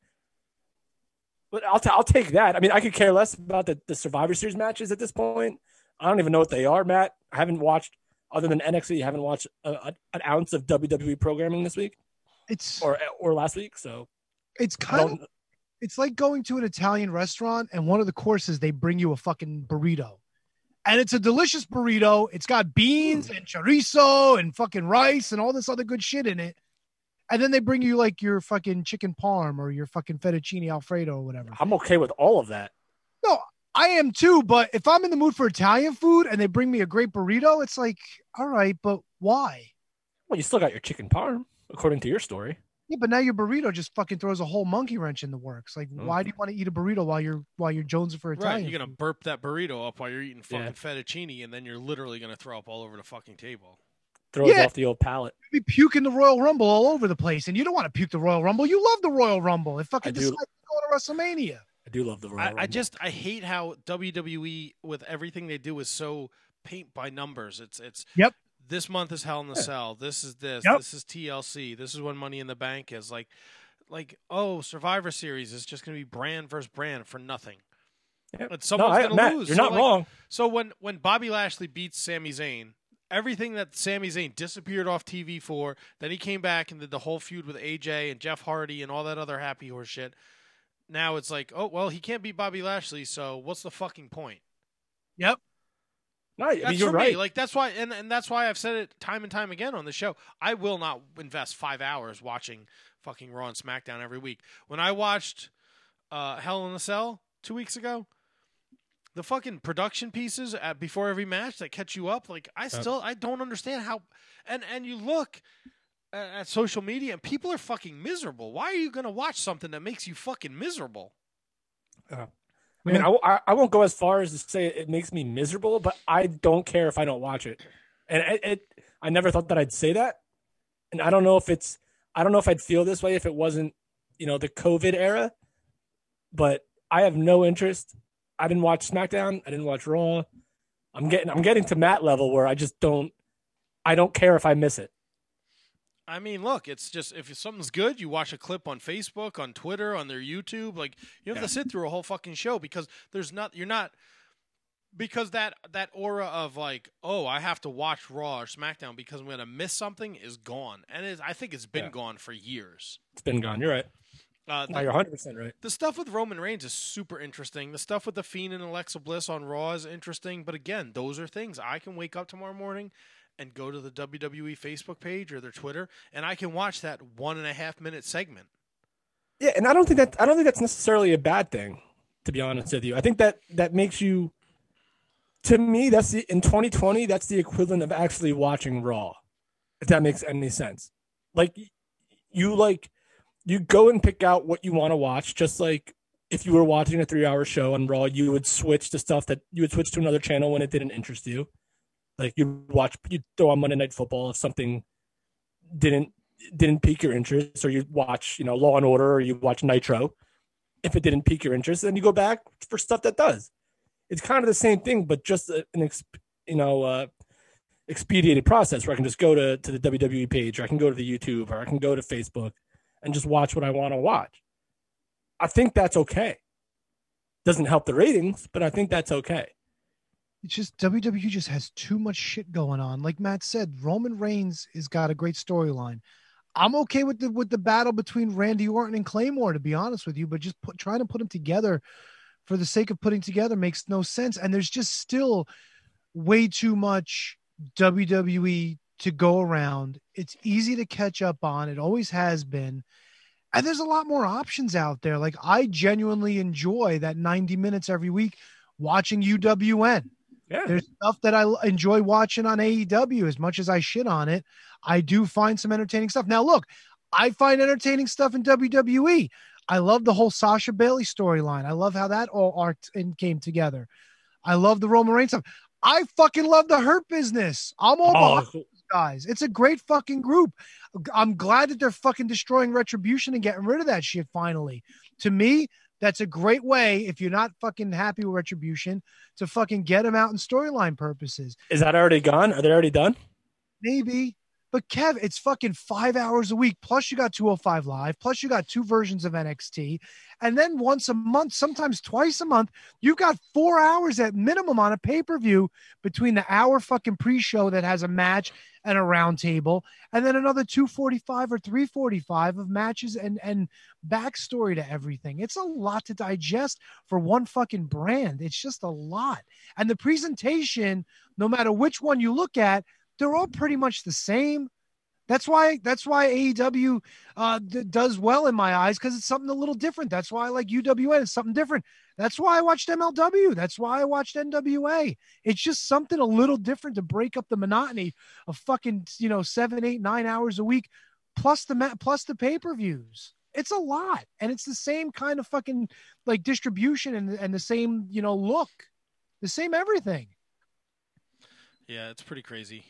but I'll, t- I'll take that. I mean, I could care less about the, the Survivor Series matches at this point. I don't even know what they are, Matt. I haven't watched, other than NXT, I haven't watched a, a, an ounce of WWE programming this week It's or or last week. So it's kind of it's like going to an Italian restaurant and one of the courses they bring you a fucking burrito. And it's a delicious burrito. It's got beans hmm. and chorizo and fucking rice and all this other good shit in it. And then they bring you like your fucking chicken parm or your fucking fettuccine alfredo or whatever. I'm okay with all of that. No, I am too, but if I'm in the mood for Italian food and they bring me a great burrito, it's like, all right, but why? Well, you still got your chicken parm, according to your story. Yeah, but now your burrito just fucking throws a whole monkey wrench in the works. Like, Mm. why do you want to eat a burrito while you're while you're jonesing for Italian? Right, you're gonna burp that burrito up while you're eating fucking Yeah. fettuccine, and then you're literally gonna throw up all over the fucking table. Throws Yeah. off the old palate. be puking the Royal Rumble all over the place, and you don't want to puke the Royal Rumble. You love the Royal Rumble. It fucking I do. decides to go to WrestleMania. I do love the Royal I, I just I hate how WWE with everything they do is so paint by numbers. It's it's Yep. This month is Hell in the Cell. This is this. Yep. This is TLC. This is when Money in the Bank is like. like, oh, Survivor Series is just going to be brand versus brand for nothing. Yeah. And someone's I- going to lose. you're So, not like- wrong. So when when Bobby Lashley beats Sami Zayn, everything that Sami Zayn disappeared off TV for, then he came back and did the whole feud with AJ and Jeff Hardy and all that other happy horse shit. Now it's like, oh well, he can't beat Bobby Lashley, so what's the fucking point? Yep. No, I mean, That's you're for right. me. Like that's why, and, and that's why I've said it time and time again on the show. I will not invest five hours watching fucking Raw and SmackDown every week. When I watched uh, Hell in a Cell two weeks ago, the fucking production pieces at, before every match that catch you up, like I still I don't understand how. And and you look at, at social media and people are fucking miserable. Why are you gonna watch something that makes you fucking miserable? I mean, I, I, I won't go as far as to say it makes me miserable, but I don't care if I don't watch it. And it, it, I never thought that I'd say that. And I don't know if it's, I don't know if I'd feel this way if it wasn't, you know, the COVID era. But I have no interest. I didn't watch SmackDown. I didn't watch Raw. I'm getting, I'm getting to Matt level where I just don't, I don't care if I miss it. I mean, look, it's just if something's good, you watch a clip on Facebook, on Twitter, on their YouTube. Like you have Yeah. to sit through a whole fucking show because there's not you're not because that that aura of like, oh, I have to watch Raw or SmackDown because I'm gonna miss something is gone, and I think it's been Yeah. gone for years. It's been gone. You're right. Uh, No, you're 100% right. the stuff with Roman Reigns is super interesting. The stuff with the Fiend and Alexa Bliss on Raw is interesting. But again, those are things I can wake up tomorrow morning and go to the WWE Facebook page or their Twitter, and I can watch that one and a half minute segment. Yeah, and I don't think that I don't think that's necessarily a bad thing, to be honest with you. I think that that makes you to me, that's the in 2020, that's the equivalent of actually watching Raw. If that makes any sense. Like you like you go and pick out what you want to watch, just like if you were watching a three hour show on Raw, you would switch to stuff that you would switch to another channel when it didn't interest you. Like you watch you throw on Monday Night Football if something didn't didn't pique your interest, or you watch, you know, Law and Order, or you watch Nitro. If it didn't pique your interest, then you go back for stuff that does. It's kind of the same thing, but just an ex, you know uh, expedited process where I can just go to to the WWE page, or I can go to the YouTube, or I can go to Facebook, and just watch what I want to watch. I think that's okay. Doesn't help the ratings, but I think that's okay. It's just WWE just has too much shit going on. Like Matt said, Roman Reigns has got a great storyline. I'm okay with the with the battle between Randy Orton and Claymore, to be honest with you, but just put, trying to put them together for the sake of putting together makes no sense. And there's just still way too much WWE to go around. It's easy to catch up on. It always has been. And there's a lot more options out there. Like I genuinely enjoy that 90 minutes every week watching UWN. Yeah. There's stuff that I enjoy watching on AEW as much as I shit on it. I do find some entertaining stuff. Now, look, I find entertaining stuff in WWE. I love the whole Sasha Bayley storyline. I love how that all arced and came together. I love the Roman Reigns stuff. I fucking love the Hurt Business. I'm all Oh, guys. It's a great fucking group. I'm glad that they're fucking destroying Retribution and getting rid of that shit finally. To me, that's a great way if you're not fucking happy with Retribution to fucking get them out in storyline purposes. Is that already gone? Are they already done? Maybe. But Kev, it's fucking five hours a week. Plus, you got 205 Live. Plus, you got two versions of NXT. And then once a month, sometimes twice a month, you've got four hours at minimum on a pay per view between the hour fucking pre show that has a match and a round table, and then another 245 or 345 of matches and, and backstory to everything. It's a lot to digest for one fucking brand. It's just a lot. And the presentation, no matter which one you look at, they're all pretty much the same. That's why that's why AEW uh, does well in my eyes because it's something a little different. That's why I like UWN. It's something different. That's why I watched MLW. That's why I watched NWA. It's just something a little different to break up the monotony of fucking you know seven, eight, nine hours a week, plus the ma- plus the pay per views. It's a lot, and it's the same kind of fucking like distribution and and the same you know look, the same everything. Yeah, it's pretty crazy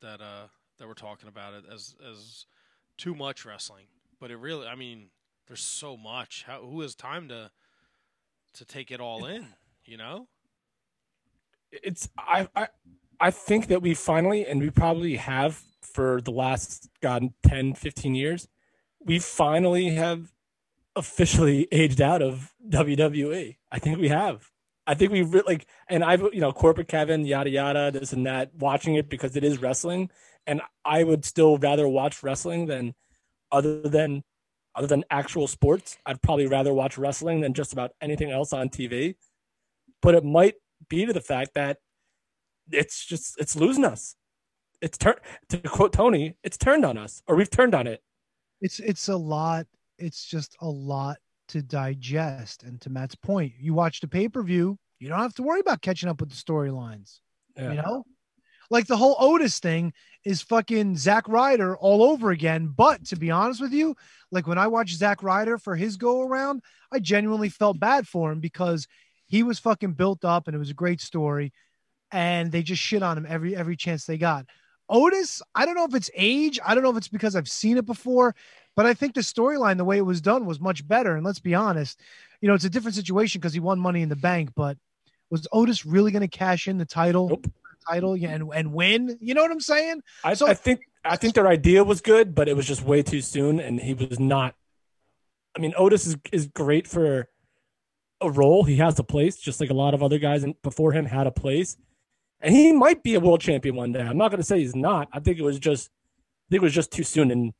that uh that we're talking about it as as too much wrestling. But it really, I mean, there's so much. How who has time to to take it all in? You know? it's I, I I think that we finally and we probably have for the last god 10 15 years we finally have officially aged out of WWE. I think we have. I think we like, and I've you know corporate Kevin, yada yada, this and that, watching it because it is wrestling, and I would still rather watch wrestling than other than other than actual sports. I'd probably rather watch wrestling than just about anything else on TV. But it might be to the fact that it's just it's losing us. It's turned to quote Tony, it's turned on us, or we've turned on it. It's it's a lot. It's just a lot to digest. And to Matt's point, you watch the pay per view, you don't have to worry about catching up with the storylines. Yeah. You know, like the whole Otis thing is fucking Zack Ryder all over again. But to be honest with you, like when I watched Zack Ryder for his go around, I genuinely felt bad for him because he was fucking built up and it was a great story. And they just shit on him every every chance they got. Otis, I don't know if it's age. I don't know if it's because I've seen it before, but I think the storyline, the way it was done, was much better. And let's be honest, you know, it's a different situation because he won Money in the Bank. But was Otis really going to cash in the title, title, yeah, and and win? You know what I'm saying? I, I think I think their idea was good, but it was just way too soon, and he was not. I mean, Otis is is great for a role. He has a place, just like a lot of other guys before him had a place, and he might be a world champion one day. I'm not going to say he's not. I think it was just, I think it was just too soon, and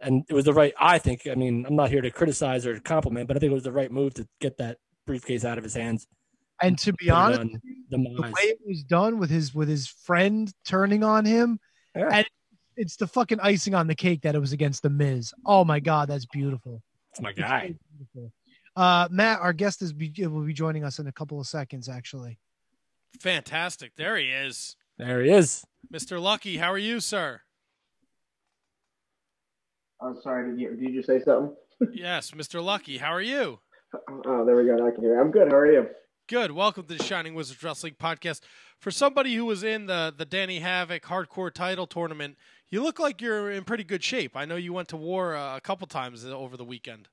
and it was the right. I think. I mean, I'm not here to criticize or compliment, but I think it was the right move to get that briefcase out of his hands. And to be honest, on with you, the the way it was done with his with his friend turning on him, and it's the fucking icing on the cake that it was against the Miz. Oh my god, that's beautiful. It's my guy. Beautiful. Uh, Matt, our guest is be, will be joining us in a couple of seconds. Actually, Fantastic. There he is. There he is. Mr. Lucky, how are you, sir? I'm sorry. Did you did you say something? yes, Mr. Lucky, how are you? Oh, there we go. I can hear. you. I'm good. How are you? Good. Welcome to the Shining Wizards Wrestling Podcast. For somebody who was in the the Danny Havoc Hardcore Title Tournament, you look like you're in pretty good shape. I know you went to war uh, a couple times over the weekend.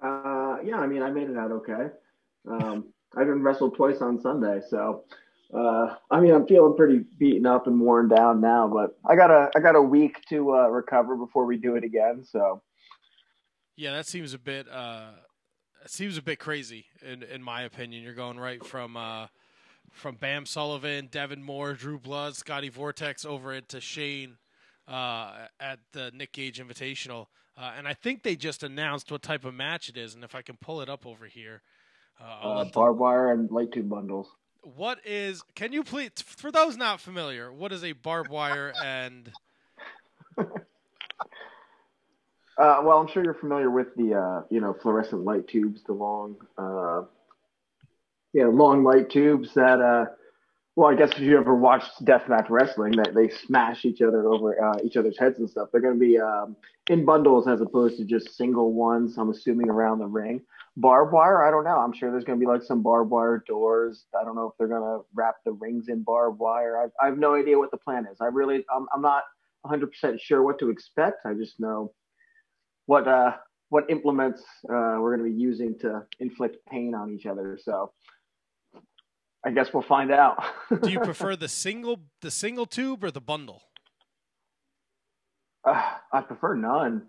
Uh, yeah. I mean, I made it out okay. Um, I've been wrestled twice on Sunday, so uh, I mean, I'm feeling pretty beaten up and worn down now. But I got a I got a week to uh, recover before we do it again. So Yeah, that seems a bit uh seems a bit crazy in in my opinion. You're going right from uh from Bam Sullivan, Devon Moore, Drew Blood, Scotty Vortex over it to Shane uh at the Nick Gage Invitational. Uh, and I think they just announced what type of match it is and if I can pull it up over here. Uh, uh, barbed wire and light tube bundles. What is can you please for those not familiar, what is a barbed wire and Uh, well, I'm sure you're familiar with the uh, you know fluorescent light tubes, the long, uh, yeah, long light tubes that. Uh, well, I guess if you ever watched deathmatch wrestling, that they smash each other over uh, each other's heads and stuff. They're going to be um, in bundles as opposed to just single ones. I'm assuming around the ring. Barbed wire, I don't know. I'm sure there's going to be like some barbed wire doors. I don't know if they're going to wrap the rings in barbed wire. I, I have no idea what the plan is. I really, I'm, I'm not 100% sure what to expect. I just know what uh what implements uh, we're going to be using to inflict pain on each other. So I guess we'll find out. do you prefer the single the single tube or the bundle? Uh, I prefer none.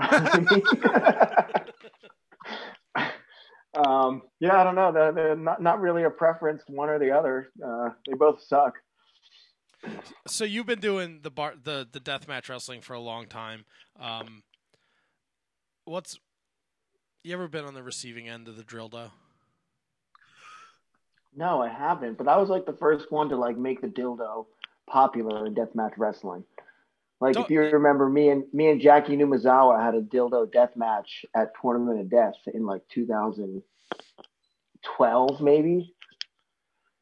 um, yeah, I don't know. They're, they're not not really a preference, one or the other. Uh, they both suck. So you've been doing the bar the the deathmatch wrestling for a long time. Um, what's you ever been on the receiving end of the drill dildo? No, I haven't. But I was like the first one to like make the dildo popular in deathmatch wrestling. Like if you remember, me and me and Jaki Numazawa had a dildo death match at Tournament of Death in like 2012, maybe.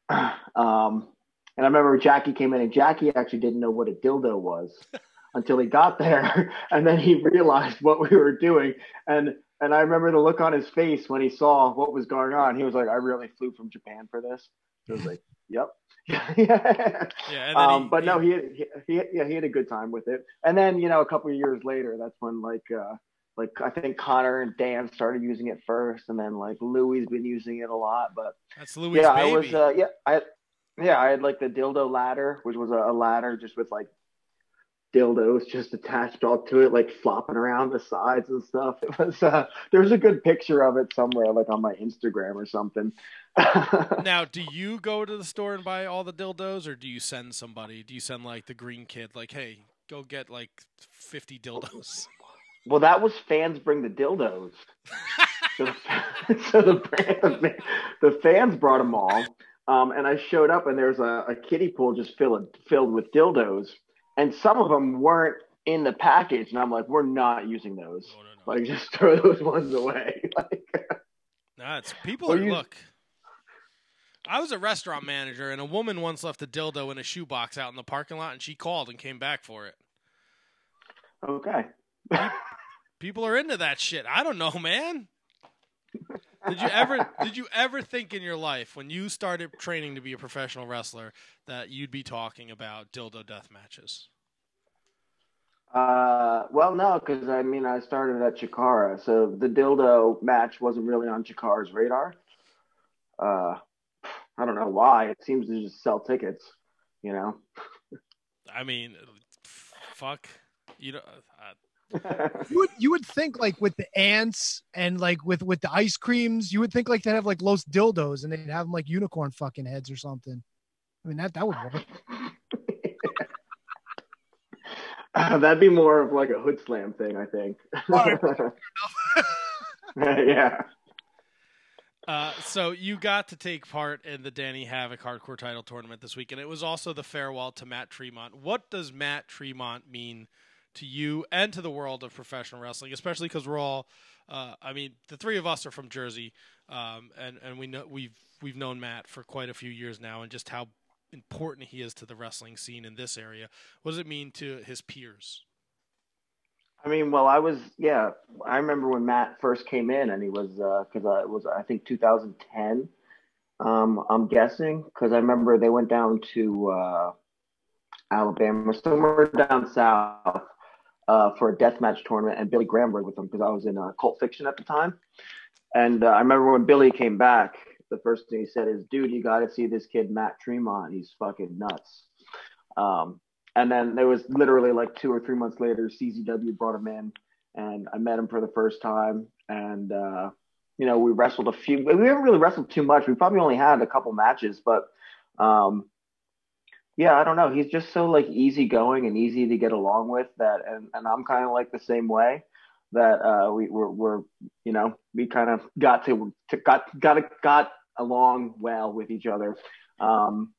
Um, and I remember Jaki came in, and Jackie actually didn't know what a dildo was until he got there, and then he realized what we were doing. And and I remember the look on his face when he saw what was going on. He was like, "I really flew from Japan for this." He was like, "Yep." yeah. Yeah, Um, he- but no, he, he he yeah he had a good time with it. And then you know a couple of years later, that's when like uh like I think Connor and Dan started using it first, and then like Louie's been using it a lot. But That's Louis' yeah, I was uh, yeah I yeah I had like the dildo ladder, which was a, a ladder just with like dildos just attached all to it, like flopping around the sides and stuff. It was uh, there's a good picture of it somewhere, like on my Instagram or something. now, do you go to the store and buy all the dildos, or do you send somebody? Do you send like the green kid, like, hey, go get like fifty dildos? Well, that was fans bring the dildos. so, the, so the, the fans brought them all, um, and I showed up, and there's a, a kiddie pool just filled filled with dildos, and some of them weren't in the package, and I'm like, we're not using those. No, no, no. Like, just throw those ones away. like, nah, it's people are you, look. I was a restaurant manager, and a woman once left a dildo in a shoebox out in the parking lot, and she called and came back for it. Okay. People are into that shit. I don't know, man. Did you ever did you ever think in your life when you started training to be a professional wrestler that you'd be talking about dildo death matches? Uh, well, no, because I mean I started at Chikara, so the dildo match wasn't really on Chikara's radar. Uh, I don't know why. It seems to just sell tickets, you know. I mean, fuck, you know. You would you would think like with the ants and like with with the ice creams, you would think like they'd have like Los Dildos and they'd have them like unicorn fucking heads or something. I mean that that would work. uh, that'd be more of like a hood slam thing, I think. yeah. Uh, so you got to take part in the Danny Havoc Hardcore Title Tournament this week, and it was also the farewell to Matt Tremont. What does Matt Tremont mean to you and to the world of professional wrestling, especially because we're all. Uh, I mean, the three of us are from Jersey, um, and and we know we've we've known Matt for quite a few years now, and just how important he is to the wrestling scene in this area. What does it mean to his peers? I mean, well, I was yeah. I remember when Matt first came in, and he was because uh, uh, it was I think 2010. Um, I'm guessing because I remember they went down to uh, Alabama, somewhere down south, uh, for a deathmatch tournament, and Billy Graham with them because I was in uh, Cult Fiction at the time. And uh, I remember when Billy came back, the first thing he said is, "Dude, you got to see this kid Matt Tremont. He's fucking nuts." Um, and then there was literally like two or three months later, CZW brought him in, and I met him for the first time. And uh, you know, we wrestled a few. We haven't really wrestled too much. We probably only had a couple matches, but um, yeah, I don't know. He's just so like easygoing and easy to get along with that, and and I'm kind of like the same way. That uh, we we're, we're you know we kind of got to, to got got got along well with each other, um,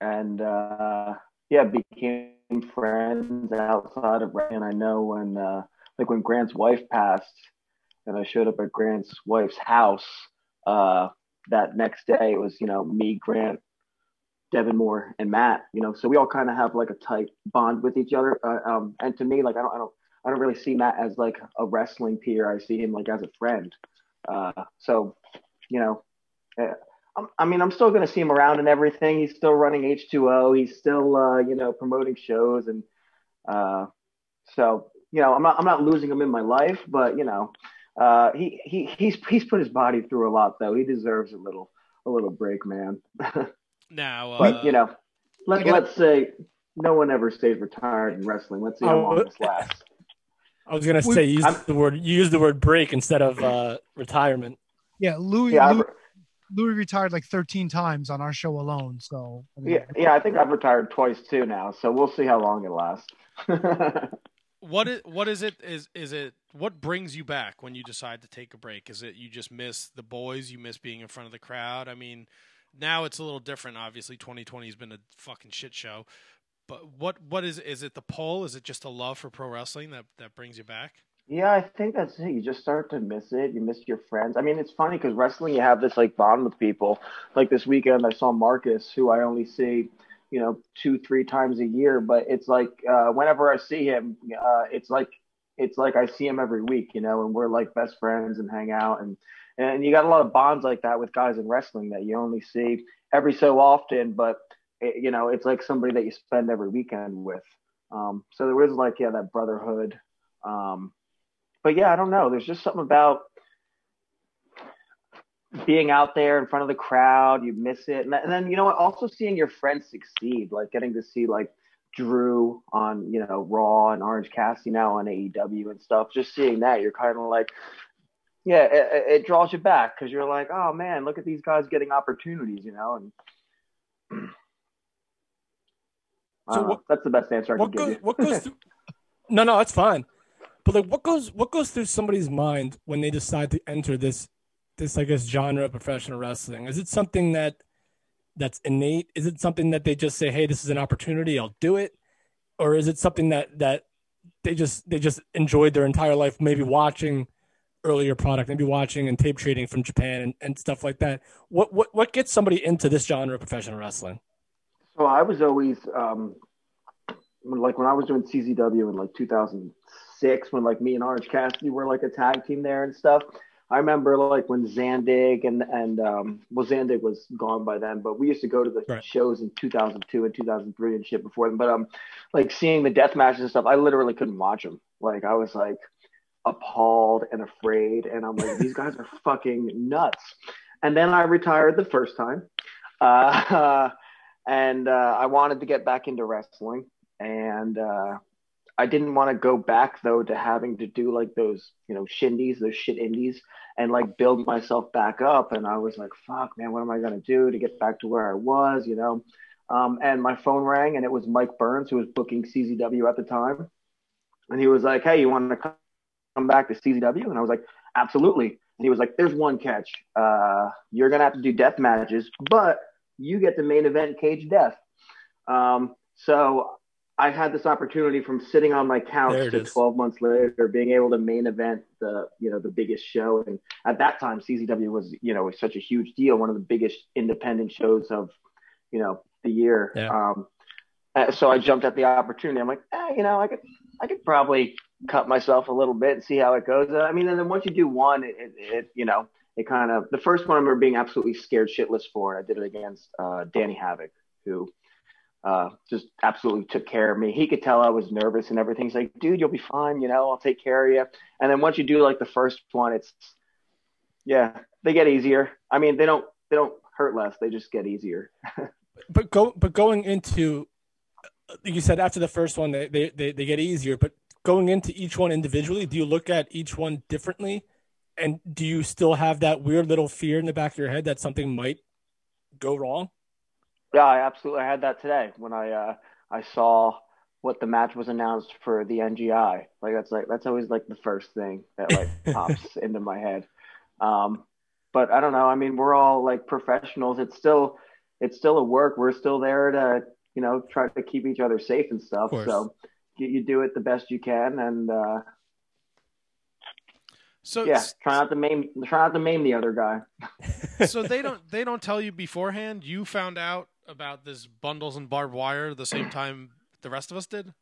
and uh, yeah, became friends outside of and I know when uh, like when Grant's wife passed, and I showed up at Grant's wife's house uh, that next day. It was you know me, Grant, Devon Moore and Matt, you know, so we all kind of have like a tight bond with each other. Uh, um, and to me, like I don't, I don't, I don't really see Matt as like a wrestling peer. I see him like as a friend. Uh, so, you know, uh, I mean, I'm still going to see him around and everything. He's still running H2O. He's still, uh, you know, promoting shows, and uh, so you know, I'm not, I'm not losing him in my life, but you know, uh, he he he's he's put his body through a lot, though. He deserves a little a little break, man. Now, uh, but you know, let, got let's say no one ever stays retired in wrestling. Let's see how long this lasts. I was gonna say use the word you use the word break instead of uh, retirement. Yeah, Louis, yeah, Louis, Louis retired like 13 times on our show alone. So I mean, yeah, yeah, I think I've retired twice too now. So we'll see how long it lasts. what is what is it? Is is it what brings you back when you decide to take a break? Is it you just miss the boys? You miss being in front of the crowd? I mean, now it's a little different. Obviously, 2020 has been a fucking shit show. But what what is is it the pull? Is it just a love for pro wrestling that that brings you back? Yeah, I think that's it. You just start to miss it. You miss your friends. I mean, it's funny because wrestling, you have this like bond with people. Like this weekend, I saw Marcus, who I only see, you know, two, three times a year. But it's like uh, whenever I see him, uh, it's like it's like I see him every week, you know, and we're like best friends and hang out and and you got a lot of bonds like that with guys in wrestling that you only see every so often, but it, you know, it's like somebody that you spend every weekend with. Um, so there is like, yeah, that brotherhood. Um, but yeah, I don't know. There's just something about being out there in front of the crowd. You miss it. And, and then, you know what? Also seeing your friends succeed, like getting to see like Drew on you know Raw and Orange Cassidy now on AEW and stuff. Just seeing that, you're kind of like, yeah, it, it draws you back because you're like, oh man, look at these guys getting opportunities, you know. And So what- that's the best answer I what can give goes you. what goes through no no that's fine but like what goes what goes through somebody's mind when they decide to enter this this i guess genre of professional wrestling is it something that that's innate is it something that they just say hey this is an opportunity i'll do it or is it something that that they just they just enjoyed their entire life maybe watching earlier product maybe watching and tape trading from japan and, and stuff like that what what what gets somebody into this genre of professional wrestling So I was always um, like when I was doing CZW in like 2006, when like me and Orange Cassidy were like a tag team there and stuff. I remember like when Zandig and and um, well Zandig was gone by then, but we used to go to the shows in 2002 and 2003 and shit before them. But um, like seeing the death matches and stuff, I literally couldn't watch them. Like I was like appalled and afraid, and I'm like, these guys are fucking nuts. And then I retired the first time. Uh, and uh, I wanted to get back into wrestling, and uh, I didn't want to go back though to having to do like those you know shindies, those shit indies, and like build myself back up. And I was like, fuck, man, what am I gonna do to get back to where I was, you know? Um, and my phone rang, and it was Mike Burns who was booking CZW at the time, and he was like, hey, you want to come back to CZW? And I was like, absolutely. And he was like, there's one catch. Uh, you're gonna have to do death matches, but you get the main event cage death. Um, so I had this opportunity from sitting on my couch to is. 12 months later being able to main event the you know the biggest show and at that time CZW was you know such a huge deal one of the biggest independent shows of you know the year Yeah. um uh, so I jumped at the opportunity I'm like eh, you know I could I could probably cut myself a little bit and see how it goes Uh, I mean and then once you do one it, it, it you know it kind of the first one I remember being absolutely scared shitless for I did it against uh Danny Havoc who uh, just absolutely took care of me. He could tell I was nervous and everything. He's like, dude, you'll be fine. You know, I'll take care of you. And then once you do like the first one, it's, yeah, they get easier. I mean, they don't, they don't hurt less. They just get easier. but go but going into you said after the first one they they they get easier but going into each one individually do you look at each one differently and do you still have that weird little fear in the back of your head that something might go wrong Yeah, I absolutely had that today when I, uh, I saw what the match was announced for the NGI. Like that's like, that's always like the first thing that like pops into my head. Um, but I don't know. I mean, we're all like professionals. It's still, it's still a work. We're still there to, you know, try to keep each other safe and stuff. So you do it the best you can. And, uh, So yeah, try not to maim, try not to maim the other guy. so they don't they don't tell you beforehand. You found out about this bundles and barbed wire the same time the rest of us did.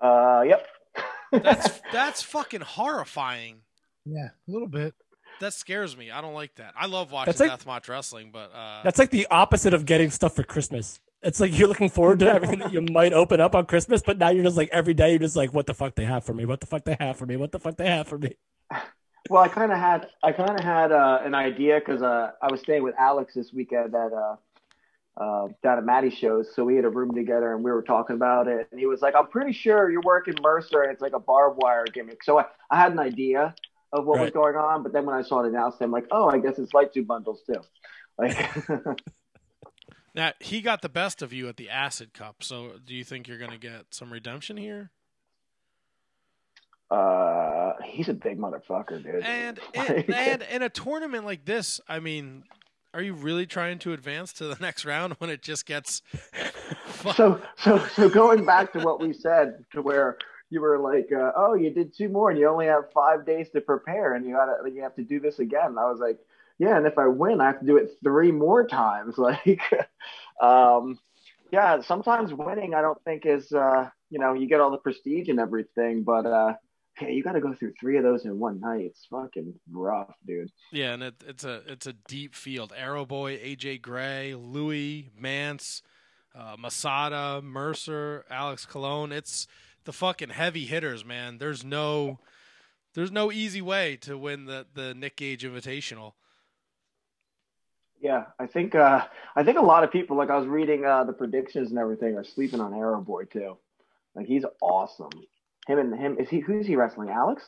Uh, yep. That's that's fucking horrifying. Yeah, a little bit. That scares me. I don't like that. I love watching That's like- deathmatch wrestling, but uh, that's like the opposite of getting stuff for christmas it's like you're looking forward to everything that you might open up on christmas but now you're just like every day you're just like what the fuck they have for me what the fuck they have for me what the fuck they have for me Well, I kind of had I kind of had uh, an idea because uh, I was staying with Alex this weekend at uh, uh, down at Maddie's shows, so we had a room together and we were talking about it. And he was like, "I'm pretty sure you're working Mercer, and it's like a barbed wire gimmick." So I, I had an idea of what was going on, but then when I saw it announced, I'm like, "Oh, I guess it's light tube bundles too." Like, now he got the best of you at the Acid Cup. So do you think you're gonna get some redemption here? uh, he's a big motherfucker, dude. And in, and in a tournament like this, I mean, are you really trying to advance to the next round when it just gets so so so going back to what we said to where you were like uh, oh you did two more and you only have five days to prepare and you gotta you have to do this again and i was like yeah and if i win i have to do it three more times like um yeah sometimes winning i don't think is uh you know you get all the prestige and everything but uh yeah you got to go through three of those in one night it's fucking rough dude Yeah, and it, it's a it's a deep field. Arrow Boy, AJ Gray, Louis, Mance, uh, Masada, Mercer, Alex Colon. It's the fucking heavy hitters, man. There's no there's no easy way to win the the Nick Gage Invitational. Yeah, I think uh, I think a lot of people, like I was reading uh, the predictions and everything, are sleeping on Arrow Boy too. Like he's awesome. Him and him is he who's he wrestling? Alex?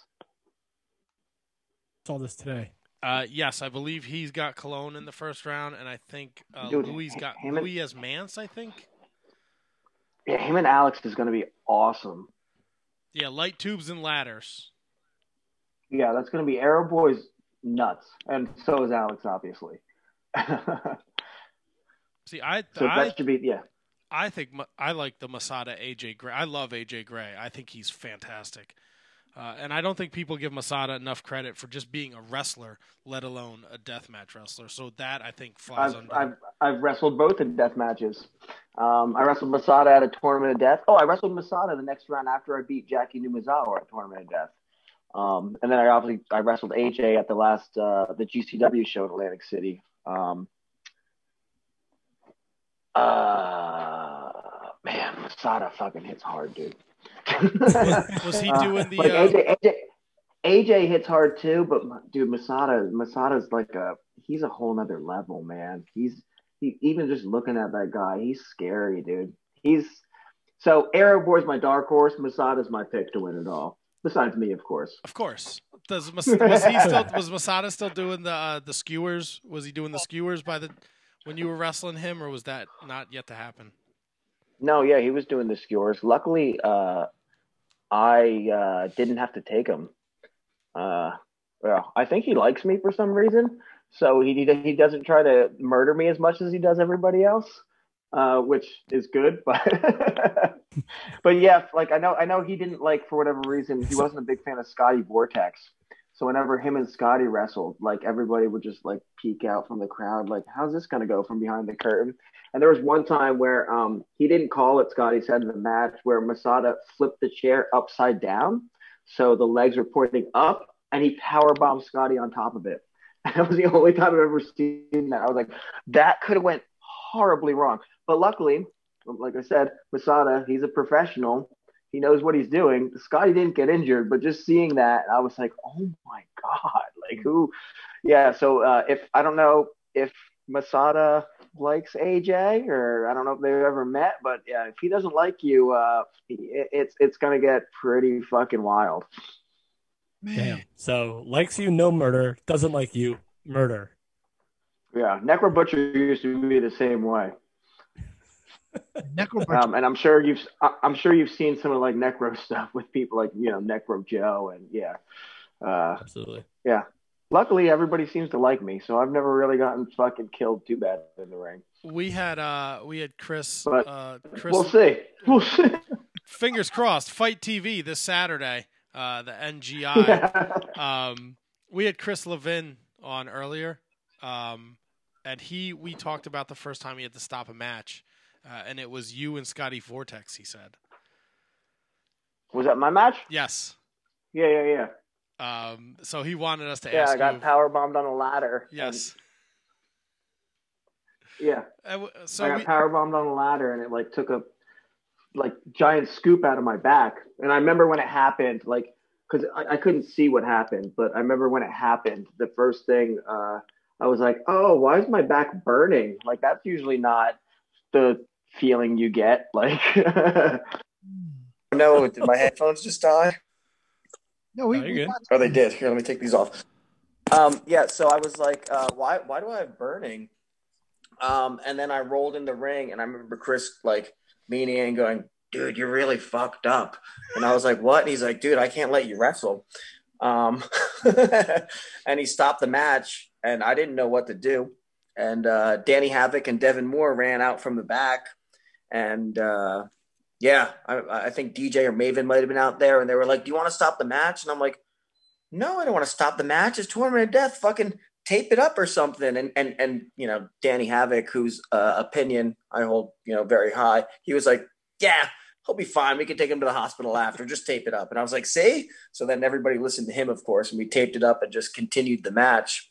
Saw this today. Uh, yes, I believe he's got Colon in the first round, and I think uh, Dude, Louis got him and- Louis as Mance. I think. Yeah, him and Alex is going to be awesome. Yeah, light tubes and ladders. Yeah, that's going to be Arrow Boy's nuts, and so is Alex, obviously. See, I so I that should be yeah. I think I like the Masada AJ Gray. I love AJ Gray. I think he's fantastic. Uh, and I don't think people give Masada enough credit for just being a wrestler, let alone a deathmatch wrestler. So that I think flies I've, under. I've I've wrestled both in death matches. Um, I wrestled Masada at a tournament of death. Oh, I wrestled Masada the next round after I beat Jaki Numazawa at a tournament of death. Um, and then I obviously I wrestled AJ at the last uh, the GCW show in Atlantic City. Um, uh, man, Masada fucking hits hard, dude. Was he Uh, doing the? like uh, AJ, AJ, AJ hits hard too, but dude, Masada, Masada's like a he's a whole nother level, man. He's he even just looking at that guy, he's scary, dude. He's so Arrow Boy's my dark horse. Masada's my pick to win it all. Besides me, of course. Of course. Does Mas- was he still was Masada still doing the uh, the skewers? Was he doing the skewers by the when you were wrestling him, or was that not yet to happen? No, yeah, he was doing the skewers. Luckily, uh, I uh, didn't have to take him. Uh, well, I think he likes me for some reason, so he he doesn't try to murder me as much as he does everybody else, uh, which is good. But but yeah, like I know I know he didn't like for whatever reason he wasn't a big fan of Scotty Vortex. So whenever him and Scotty wrestled, like everybody would just like peek out from the crowd, like how's this gonna go from behind the curtain? And there was one time where um, he didn't call it. Scotty said in the match where Masada flipped the chair upside down, so the legs were pointing up, and he power bombed Scotty on top of it. And that was the only time I've ever seen that. I was like, that could have went horribly wrong. But luckily, like I said, Masada, he's a professional. He knows what he's doing. Scotty didn't get injured, but just seeing that, I was like, oh my god, like who? Yeah. So uh, if I don't know if Masada likes AJ, or I don't know if they've ever met, but yeah, if he doesn't like you, uh, it, it's it's gonna get pretty fucking wild. Damn. So likes you, no murder. Doesn't like you, murder. Yeah, Necro Butcher used to be the same way. Necro Um, and I'm sure you've I- I'm sure you've seen some of like Necro stuff with people like you know Necro Joe and yeah, uh, Absolutely. yeah. Luckily, everybody seems to like me, so I've never really gotten fucking killed too bad in the ring. We had uh we had Chris But uh Chris we'll see. We'll see. fingers crossed FITE TV this saturday uh the ngo um we had chris levin on earlier um and he we talked about the first time he had to stop a match uh, and it was you and scotty vortex he said Was that my match? yes Yeah, yeah, yeah. um so he wanted us to Yeah, ask I got you power bombed on a ladder. and- yes yeah. Uh, so I got we, power bombed on a ladder, and it like took a like giant scoop out of my back. And I remember when it happened, like because I, I couldn't see what happened, but I remember when it happened. The first thing uh, I was like, "Oh, why is my back burning?" Like that's usually not the feeling you get. Like, no, did my headphones just die? No, we, No, you're we good. Oh, they did. Here, let me take these off. Um, yeah, so I was like, uh, why, why do I have burning? Um, and then I rolled in the ring, and I remember Chris like meaning and going, dude, you're really fucked up. And I was like, what? And he's like, dude, I can't let you wrestle. Um, and he stopped the match, and I didn't know what to do. And uh, Danny Havoc and Devon Moore ran out from the back, and uh, yeah, I, I think DJ or Maven might have been out there, and they were like, "Do you want to stop the match?" And I'm like, "No, I don't want to stop the match. It's tournament of death. Fucking tape it up or something." And and and you know, Danny Havoc, whose uh, opinion I hold you know very high, he was like, "Yeah." He'll be fine. We can take him to the hospital after. Just tape it up. And I was like, see? So then everybody listened to him, of course, and we taped it up and just continued the match.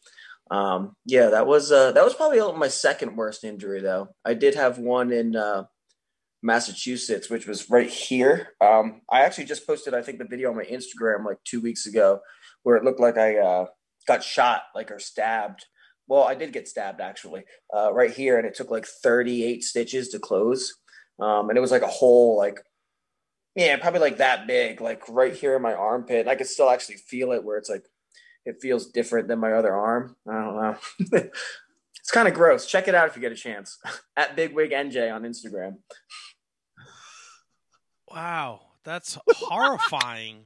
Um, yeah, that was uh, that was probably my second worst injury, though. I did have one in uh, Massachusetts, which was right here. Um, I actually just posted, I think, the video on my Instagram like two weeks ago, where it looked like I uh, got shot, like or stabbed well, I did get stabbed actually, uh, right here, and it took like 38 stitches to close. Um, and it was like a hole, like, yeah, probably like that big, like right here in my armpit. I could still actually feel it where it's like, it feels different than my other arm. I don't know. it's kind of gross. Check it out if you get a chance. At Bigwig NJ on Instagram. Wow, that's horrifying.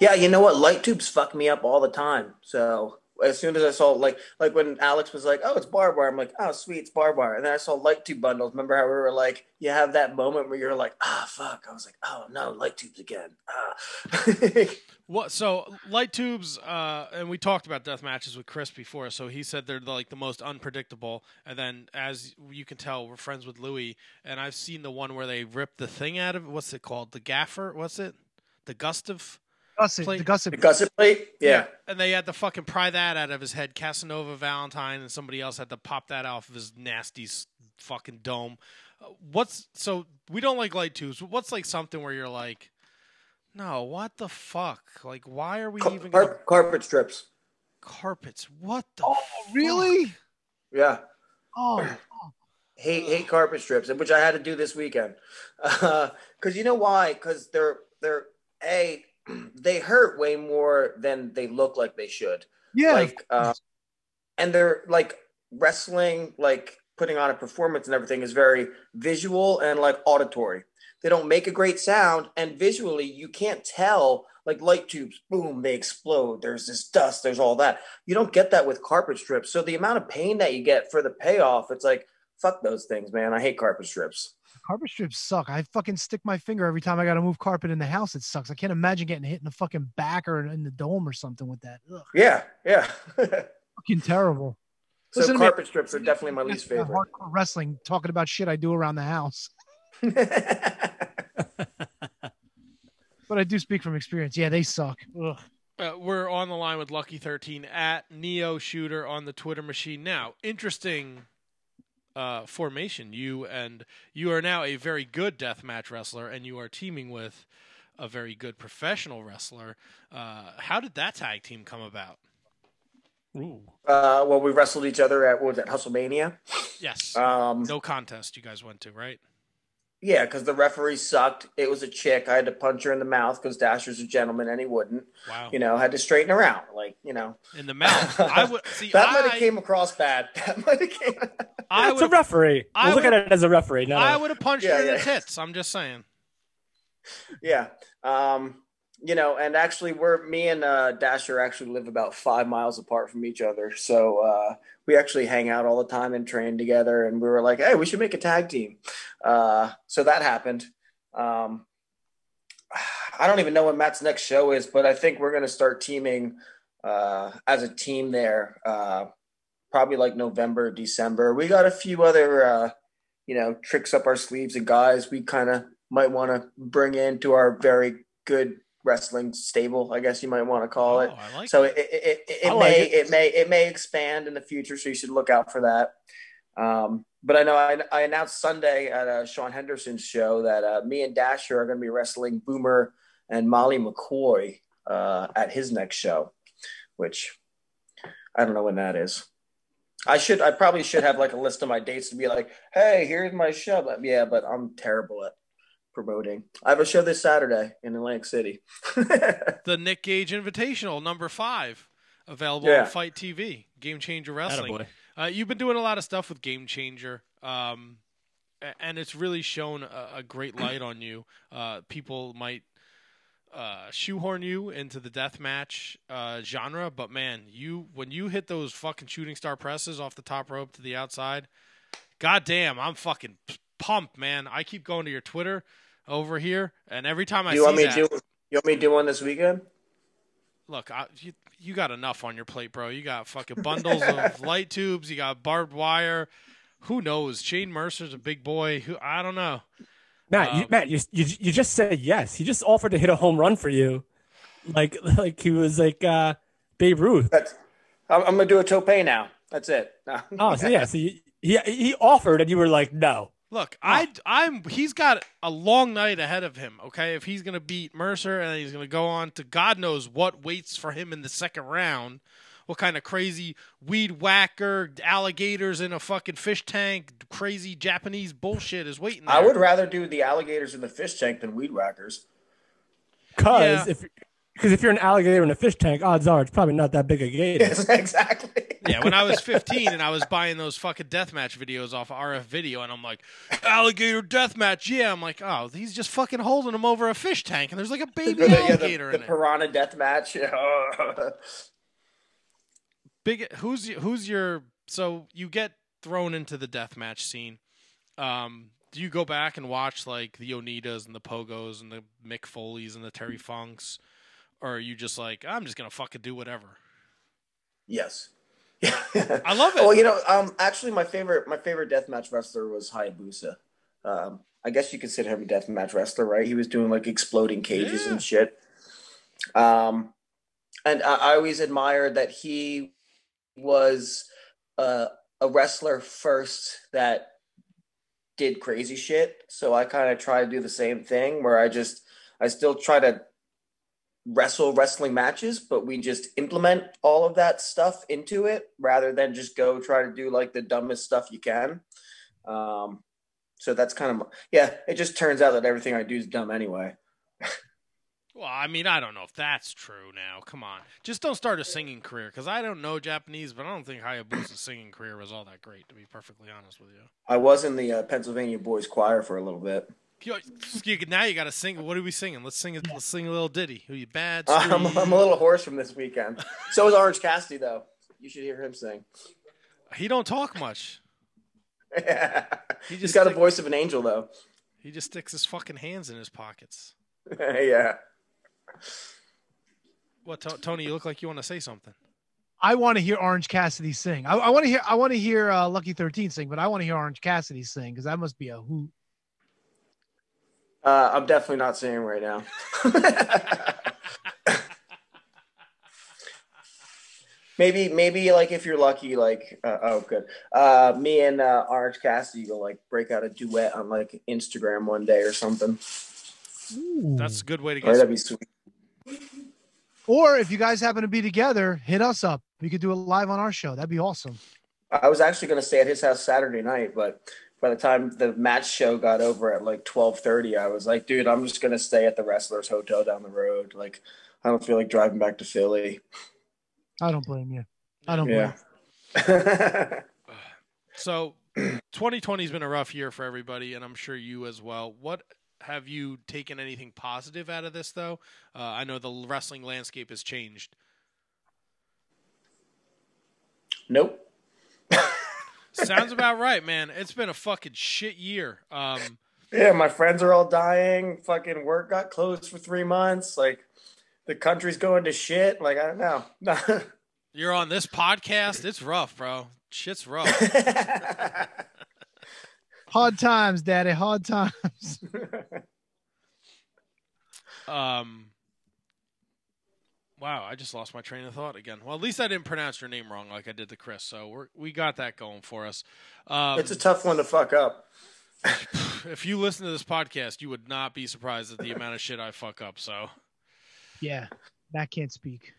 Yeah, you know what? Light tubes fuck me up all the time. So as soon as I saw like like when Alex was like, "Oh, it's barbed wire," I'm like, "Oh, sweet, it's barbed wire." And then I saw light tube bundles. Remember how we were like, you have that moment where you're like, "Ah, fuck." I was like, "Oh no, light tubes again." Ah. What? So light tubes, uh, and we talked about death matches with Chris before. So he said they're like the most unpredictable. And then, as you can tell, we're friends with Louis, and I've seen the one where they rip the thing out of what's it called? The gaffer? What's it? The gustive. Gusset, plate? the gusset. the gusset plate, yeah. And they had to fucking pry that out of his head. Casanova Valentine and somebody else had to pop that off of his nasty fucking dome. Uh, What's so we don't like light tubes. What's like something where you're like, no, what the fuck? Like, why are we even gonna- carpet strips. carpets? What the? Oh, really? Yeah. Oh, hate hate carpet strips, which I had to do this weekend. Because you know why? Because they're they're a they hurt way more than they look like they should. Yeah. Like, uh, and they're like wrestling, like putting on a performance and everything is very visual and like auditory. They don't make a great sound, and visually you can't tell. Like light tubes, boom, they explode. There's this dust. There's all that. You don't get that with carpet strips. So the amount of pain that you get for the payoff, it's like fuck those things, man. I hate carpet strips. carpet strips suck. I fucking stick my finger every time I got to move carpet in the house. It sucks. I can't imagine getting hit in the fucking back or in the dome or something with that. Ugh, Yeah, yeah. fucking terrible. So Listen carpet strips are definitely my least favorite. Hardcore wrestling, talking about shit I do around the house. but I do speak from experience. Yeah, they suck. Ugh. Uh, we're on the line with Lucky Thirteen at Neo Shooter on the Twitter machine. Now, interesting uh, formation. You and you are now a very good deathmatch wrestler, and you are teaming with a very good professional wrestler. Uh, how did that tag team come about? Ooh. Uh, well, we wrestled each other at what was that Hustlemania? Yes. Um, no contest you guys went to, right? Yeah, because the referee sucked. It was a chick. I had to punch her in the mouth because Dasher's a gentleman and he wouldn't. Wow. You know, had to straighten her out. Like, you know. In the mouth. I would see. that might have came across bad. That might have came. I it's a referee. I look at it as a referee. No, I would have punched Yeah, her in the yeah. tits. I'm just saying. yeah. Um, you know, and actually, we're me and uh, Dasher actually live about five miles apart from each other, so uh, we actually hang out all the time and train together. And we were like, "Hey, we should make a tag team." Uh, so that happened. Um, I don't even know when Matt's next show is, but I think we're going to start teaming uh, as a team there, uh, probably like November, December. We got a few other, uh, you know, tricks up our sleeves and guys we kind of might want to bring into our very good wrestling stable, I guess you might want to call it. Oh, like so it, it, it, it, may it may it may expand in the future, so you should look out for that. Um, but I know I, I announced Sunday at uh, Sean Henderson's show that uh, me and Dasher are going to be wrestling Boomer and Molly McCoy uh, at his next show, which I don't know when that is. I should I probably should have like a list of my dates to be like, hey, here's my show. But yeah, but I'm terrible at promoting. I have a show this Saturday in Atlantic City. The Nick Gage Invitational, number five, available Yeah. on FITE TV, Game Changer Wrestling. Attaboy. Uh, you've been doing a lot of stuff with Game Changer, um, and it's really shown a, a great light on you. Uh, people might uh, shoehorn you into the death match uh, genre, but man, you when you hit those fucking shooting star presses off the top rope to the outside, goddamn, I'm fucking pumped, man. I keep going to your Twitter over here, and every time I you see want me that, to do you want me to do one this weekend? look, I, you, you got enough on your plate, bro. You got fucking bundles of light tubes. You got barbed wire. Who knows? Shane Mercer's a big boy. Who I don't know. Matt, you, Um, Matt, you, you you just said yes. He just offered to hit a home run for you, like like he was like uh, Babe Ruth. That's, I'm, I'm gonna do a tope now. That's it. No. Oh, so yeah, so you, he he offered and you were like no. Look, I I'm he's got a long night ahead of him. Okay, if he's gonna beat Mercer and he's gonna go on to God knows what waits for him in the second round, what kind of crazy weed whacker alligators in a fucking fish tank, crazy Japanese bullshit is waiting there. I would rather do the alligators in the fish tank than weed whackers. Because Yeah. if because if you're an alligator in a fish tank, odds are it's probably not that big a gator. Yes, exactly. Yeah, when I was 15 and I was buying those fucking deathmatch videos off of RF Video, and I'm like, alligator deathmatch. Yeah, I'm like, oh, he's just fucking holding him over a fish tank, and there's like a baby yeah, the, alligator the in it. The piranha death match. Big. Who's y- who's your? So you get thrown into the deathmatch scene. Um, do you go back and watch like the Onitas and the Pogos and the Mick Foleys and the Terry Funks, or are you just like, I'm just gonna fucking do whatever? yes. I love it. Well, you know, um, actually, my favorite my favorite deathmatch wrestler was Hayabusa. Um, I guess you consider him a deathmatch wrestler, right? He was doing like exploding cages and shit. Um, and I, I always admired that he was uh, a wrestler first that did crazy shit. So I kind of try to do the same thing, where I just I still try to wrestle wrestling matches, but we just implement all of that stuff into it rather than just go try to do like the dumbest stuff you can. Um, so that's kind of yeah. It just turns out that everything I do is dumb anyway. Well, I mean, I don't know if that's true now. Come on. Just don't start a singing career because I don't know Japanese, but I don't think Hayabusa's singing career was all that great, to be perfectly honest with you. I was in the uh, Pennsylvania Boys Choir for a little bit. You- you Now you got to sing. What are we singing? Let's sing it. Let's sing a little ditty. Who you bad? I'm. I'm a little hoarse from this weekend. So is Orange Cassidy though. You should hear him sing. He don't talk much. He just He's got a voice of an angel though. He just sticks his fucking hands in his pockets. yeah. What, To- Tony? You look like you want to say something. I want to hear Orange Cassidy sing. I, I want to hear. I want to hear uh, Lucky Thirteen sing, but I want to hear Orange Cassidy sing because that must be a hoot. Uh, I'm definitely not singing right now. maybe, maybe like if you're lucky, like uh, oh, good. Uh, me and uh, Orange Cassidy go like break out a duet on like Instagram one day or something. That's a good way to Right, get. that'd be sweet. Or if you guys happen to be together, hit us up. We could do it live on our show. That'd be awesome. I was actually going to stay at his house Saturday night, but by the time the match show got over at like twelve thirty, I was like, dude, I'm just going to stay at the Wrestlers Hotel down the road. Like, I don't feel like driving back to Philly. I don't blame you. I don't blame. Yeah. So, 2020 has been a rough year for everybody, and I'm sure you as well. What have you taken anything positive out of this, though? Uh, I know the wrestling landscape has changed. Nope. Sounds about right, man. It's been a fucking shit year. Um, Yeah, my friends are all dying. Fucking work got closed for three months. Like, the country's going to shit. Like, I don't know. you're on this podcast. It's rough, bro. Shit's rough. Hard times, Daddy. Hard times. Um. Wow, I just lost my train of thought again. Well, at least I didn't pronounce your name wrong like I did to Chris, so we're, we got that going for us. Um, it's a tough one to fuck up. if you listen to this podcast, you would not be surprised at the amount of shit I fuck up. So, yeah, that can't speak.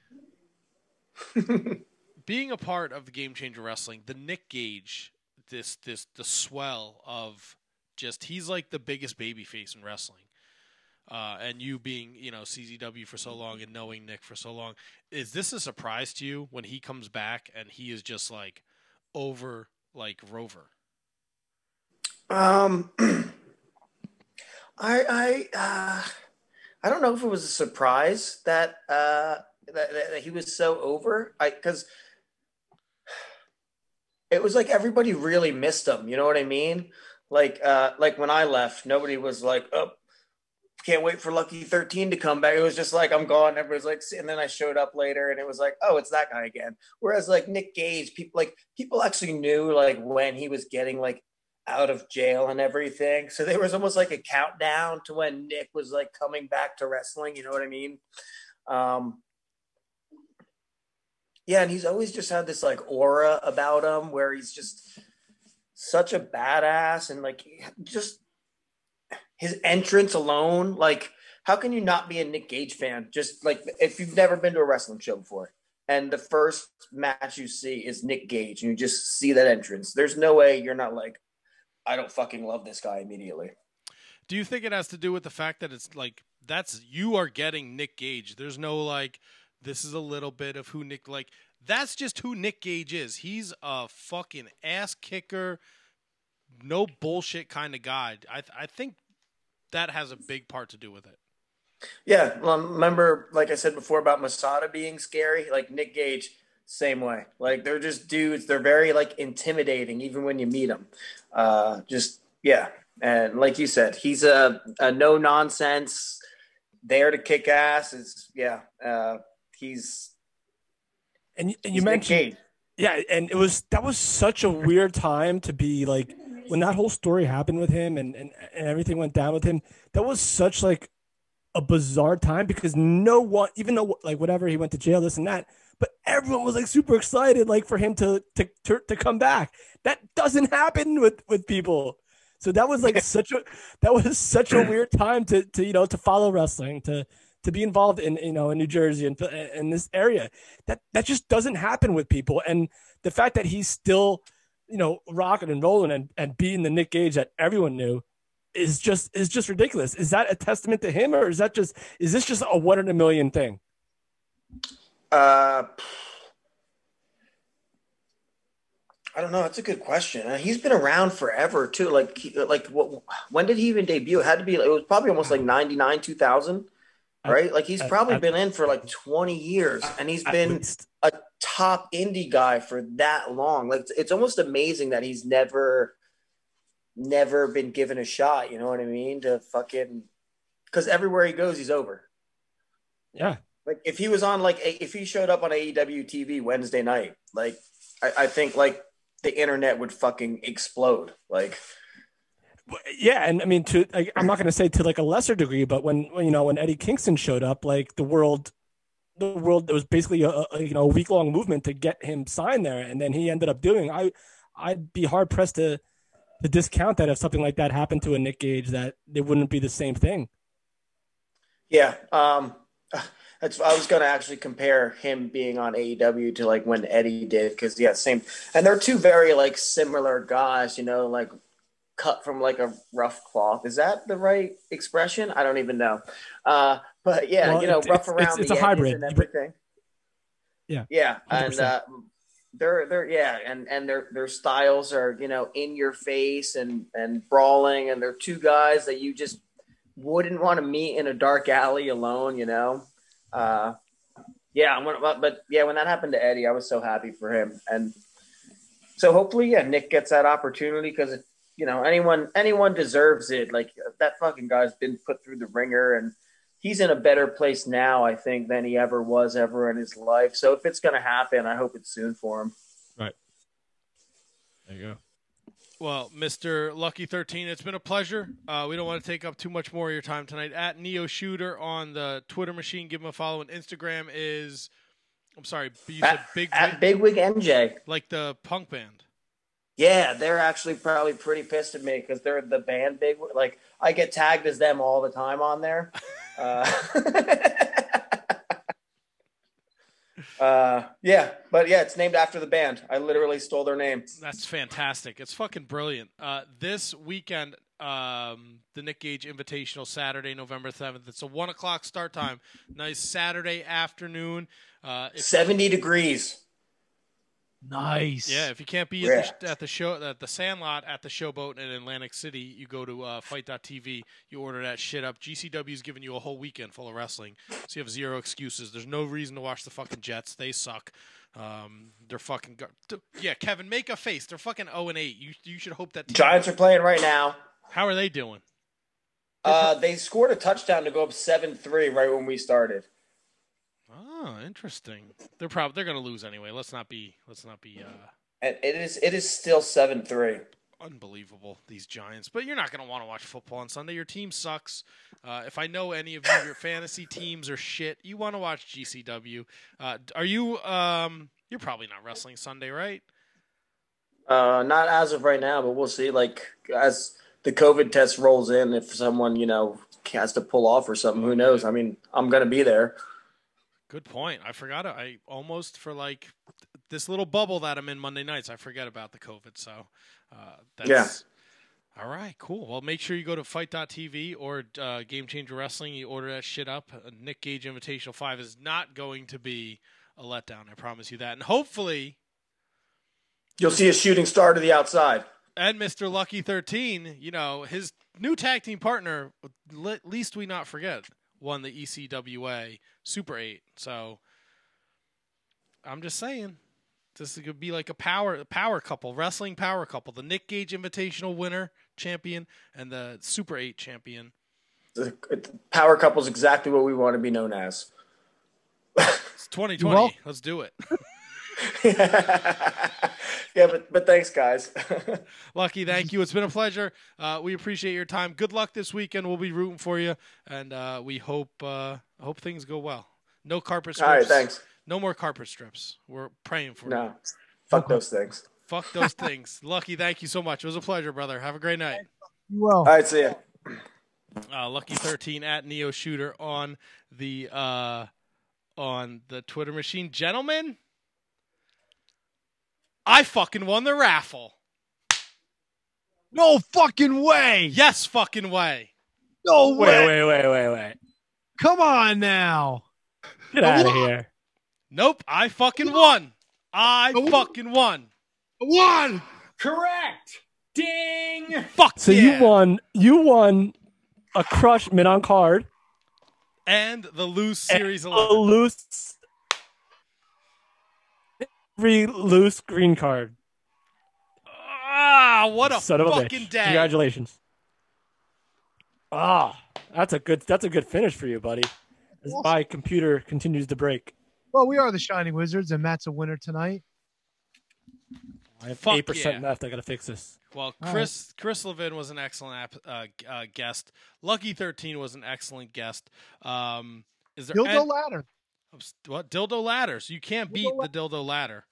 being a part of the Game Changer Wrestling, the Nick Gage, this this the swell of just he's like the biggest baby face in wrestling. Uh, and you being, you know, CZW for so long and knowing Nick for so long, is this a surprise to you when he comes back and he is just like over like Rover? Um, I I uh, I don't know if it was a surprise that uh that, that, he was so over. I because it was like everybody really missed him. You know what I mean? Like uh like when I left, nobody was like, oh. Can't wait for Lucky Thirteen to come back. It was just like I'm gone. Everybody's like, and then I showed up later, and it was like, oh, it's that guy again. Whereas like Nick Gage, people like people actually knew like when he was getting like out of jail and everything. So there was almost like a countdown to when Nick was like coming back to wrestling. You know what I mean? Um, yeah, and he's always just had this like aura about him where he's just such a badass and like just his entrance alone. Like, how can you not be a Nick Gage fan? Just like if you've never been to a wrestling show before and the first match you see is Nick Gage, and you just see that entrance. There's no way you're not like, I don't fucking love this guy immediately. Do you think it has to do with the fact that it's like that's you are getting Nick Gage? There's no like this is a little bit of who Nick like that's just who Nick Gage is. He's a fucking ass kicker, no bullshit kind of guy. I I think that has a big part to do with it. Yeah, well, remember, like I said before about Masada being scary, like Nick Gage, same way. Like they're just dudes. They're very like intimidating, even when you meet them. Uh, just yeah, and like you said, he's a, a no nonsense, there to kick ass. Is yeah, uh, he's and, and you he's Nick mentioned yeah and it was that was such a weird time to be like when that whole story happened with him and, and and everything went down with him that was such like a bizarre time because no one even though like whatever he went to jail this and that but everyone was like super excited like for him to to to, to come back. That doesn't happen with with people. So that was like such a that was such a weird time to to you know to follow wrestling to to be involved in you know in New Jersey and in this area. That that just doesn't happen with people. And the fact that he's still you know rocking and rolling and, and being the Nick Gage that everyone knew is just is just ridiculous is that a testament to him or is that just is this just a one in a million thing Uh, I don't know. That's a good question. Uh, he's been around forever too. Like, he, like what? When did he even debut? It had to be. It was probably almost like ninety nine, two thousand, right? Like he's probably been in for like twenty years, and he's been a top indie guy for that long. Like, it's, it's almost amazing that he's never, never been given a shot. You know what I mean? To fucking, because everywhere he goes, he's over. yeah Like if he was on like a- if he showed up on AEW TV Wednesday night, like I, I think like the internet would fucking explode. Like yeah and i mean to like, i'm not going to say to like a lesser degree but when, when you know when eddie kingston showed up like the world the world there was basically a, a you know week long movement to get him signed there and then he ended up doing i i'd be hard pressed to to discount that if something like that happened to a nick gage that it wouldn't be the same thing yeah, um that's I was gonna actually compare him being on AEW to like when Eddie did because yeah, same and they're two very like similar guys, you know, like cut from like a rough cloth. Is that the right expression? I don't even know. Uh but yeah, Well, you know, it's- rough it's- around it's the a edges hybrid. and everything. yeah Yeah, and 100%. uh, they're they're yeah, and and their their styles are you know in your face and and brawling, and they're two guys that you just wouldn't want to meet in a dark alley alone. You know, uh, yeah. I'm but yeah, when that happened to Eddie, I was so happy for him, and so hopefully, yeah, Nick gets that opportunity because you know anyone anyone deserves it. Like that fucking guy's been put through the ringer and he's in a better place now, I think, than he ever was ever in his life. So if it's going to happen, I hope it's soon for him. right there you go Well, Mr. Lucky 13, it's been a pleasure. Uh, we don't want to take up too much more of your time tonight. At Neo Shooter on the Twitter machine, give him a follow. And Instagram is, I'm sorry, you said At, Big at Wig, Bigwig NJ. like the punk band. Yeah, they're actually probably pretty pissed at me because they're the band Big. Like I get tagged as them all the time on there. Uh, uh, yeah, but yeah, it's named after the band. I literally stole their name. That's fantastic. It's fucking brilliant. Uh, this weekend, um, the Nick Gage Invitational, Saturday, November 7th. It's a 1 o'clock start time. Nice Saturday afternoon. Uh, Seventy degrees. Nice. Yeah, if you can't be at the, at the show at the Sandlot at the Showboat in Atlantic City, you go to uh, FITE.tv. You order that shit up. GCW's giving you a whole weekend full of wrestling, so you have zero excuses. There's no reason to watch the fucking Jets. They suck. Um, they're fucking gar- yeah. Kevin, make a face. They're fucking zero and eight. You you should hope that team- Giants are playing right now. How are they doing? Uh, they scored a touchdown to go up seven three right when we started. Oh, interesting. They're probably they're gonna lose anyway. Let's not be let's not be uh, And it is it is still seven three. unbelievable these Giants. But you're not going to want to watch football on Sunday. Your team sucks. Uh, if I know any of you, your fantasy teams are shit. You want to watch GCW. Uh, are you? Um, you're probably not wrestling Sunday, right? Uh, not as of right now, but we'll see. Like as the COVID test rolls in, if someone you know has to pull off or something, who knows? I mean, I'm gonna be there. Good point. I forgot. I almost for like this little bubble that I'm in Monday nights. I forget about the COVID. So uh, that's Yeah. All right, cool. Well, make sure you go to fite.tv or uh, Game Changer Wrestling. You order that shit up. Uh, Nick Gage Invitational 5 is not going to be a letdown. I promise you that. And hopefully, You'll see a shooting star to the outside. and Mr. Lucky 13, you know, his new tag team partner, le- least we not forget, won the ECWA Super 8. So I'm just saying, this could be like a power a power couple, wrestling power couple. The Nick Gage Invitational winner, champion, and the Super 8 champion. The power couple is exactly what we want to be known as. It's 2020. Well- Let's do it. Yeah, but but thanks, guys. Lucky, thank you. It's been a pleasure. Uh, we appreciate your time. Good luck this weekend. We'll be rooting for you, and uh, we hope uh, hope things go well. No carpet strips. All right, thanks. No more carpet strips. We're praying for no, you. fuck those things. Fuck those things. Lucky, thank you so much. It was a pleasure, brother. Have a great night. You Well, All right, see ya. Uh, Lucky thirteen at Neo Shooter on the uh, on the Twitter machine, gentlemen. I fucking won the raffle. No fucking way. Yes, fucking way. No way. wait, wait, wait, wait. Wait. Come on now. Get out of here. Nope, I fucking won. I fucking won. One. Correct. Ding. Fuck So yeah. you won. You won a crush mid on card. and the loose and series a loose. Every loose green card. Ah, what a Son of a fucking bitch. day. Congratulations. Ah, that's a good. That's a good finish for you, buddy. As my computer continues to break. Well, we are the Shining Wizards, and Matt's a winner tonight. I have Fuck eight percent yeah. left. I gotta fix this. Well, All Chris Chris Levin was an excellent ap- uh, uh, guest. Lucky thirteen was an excellent guest. Um, is there Dildo an- ladder. what dildo ladders? You can't beat the dildo ladder.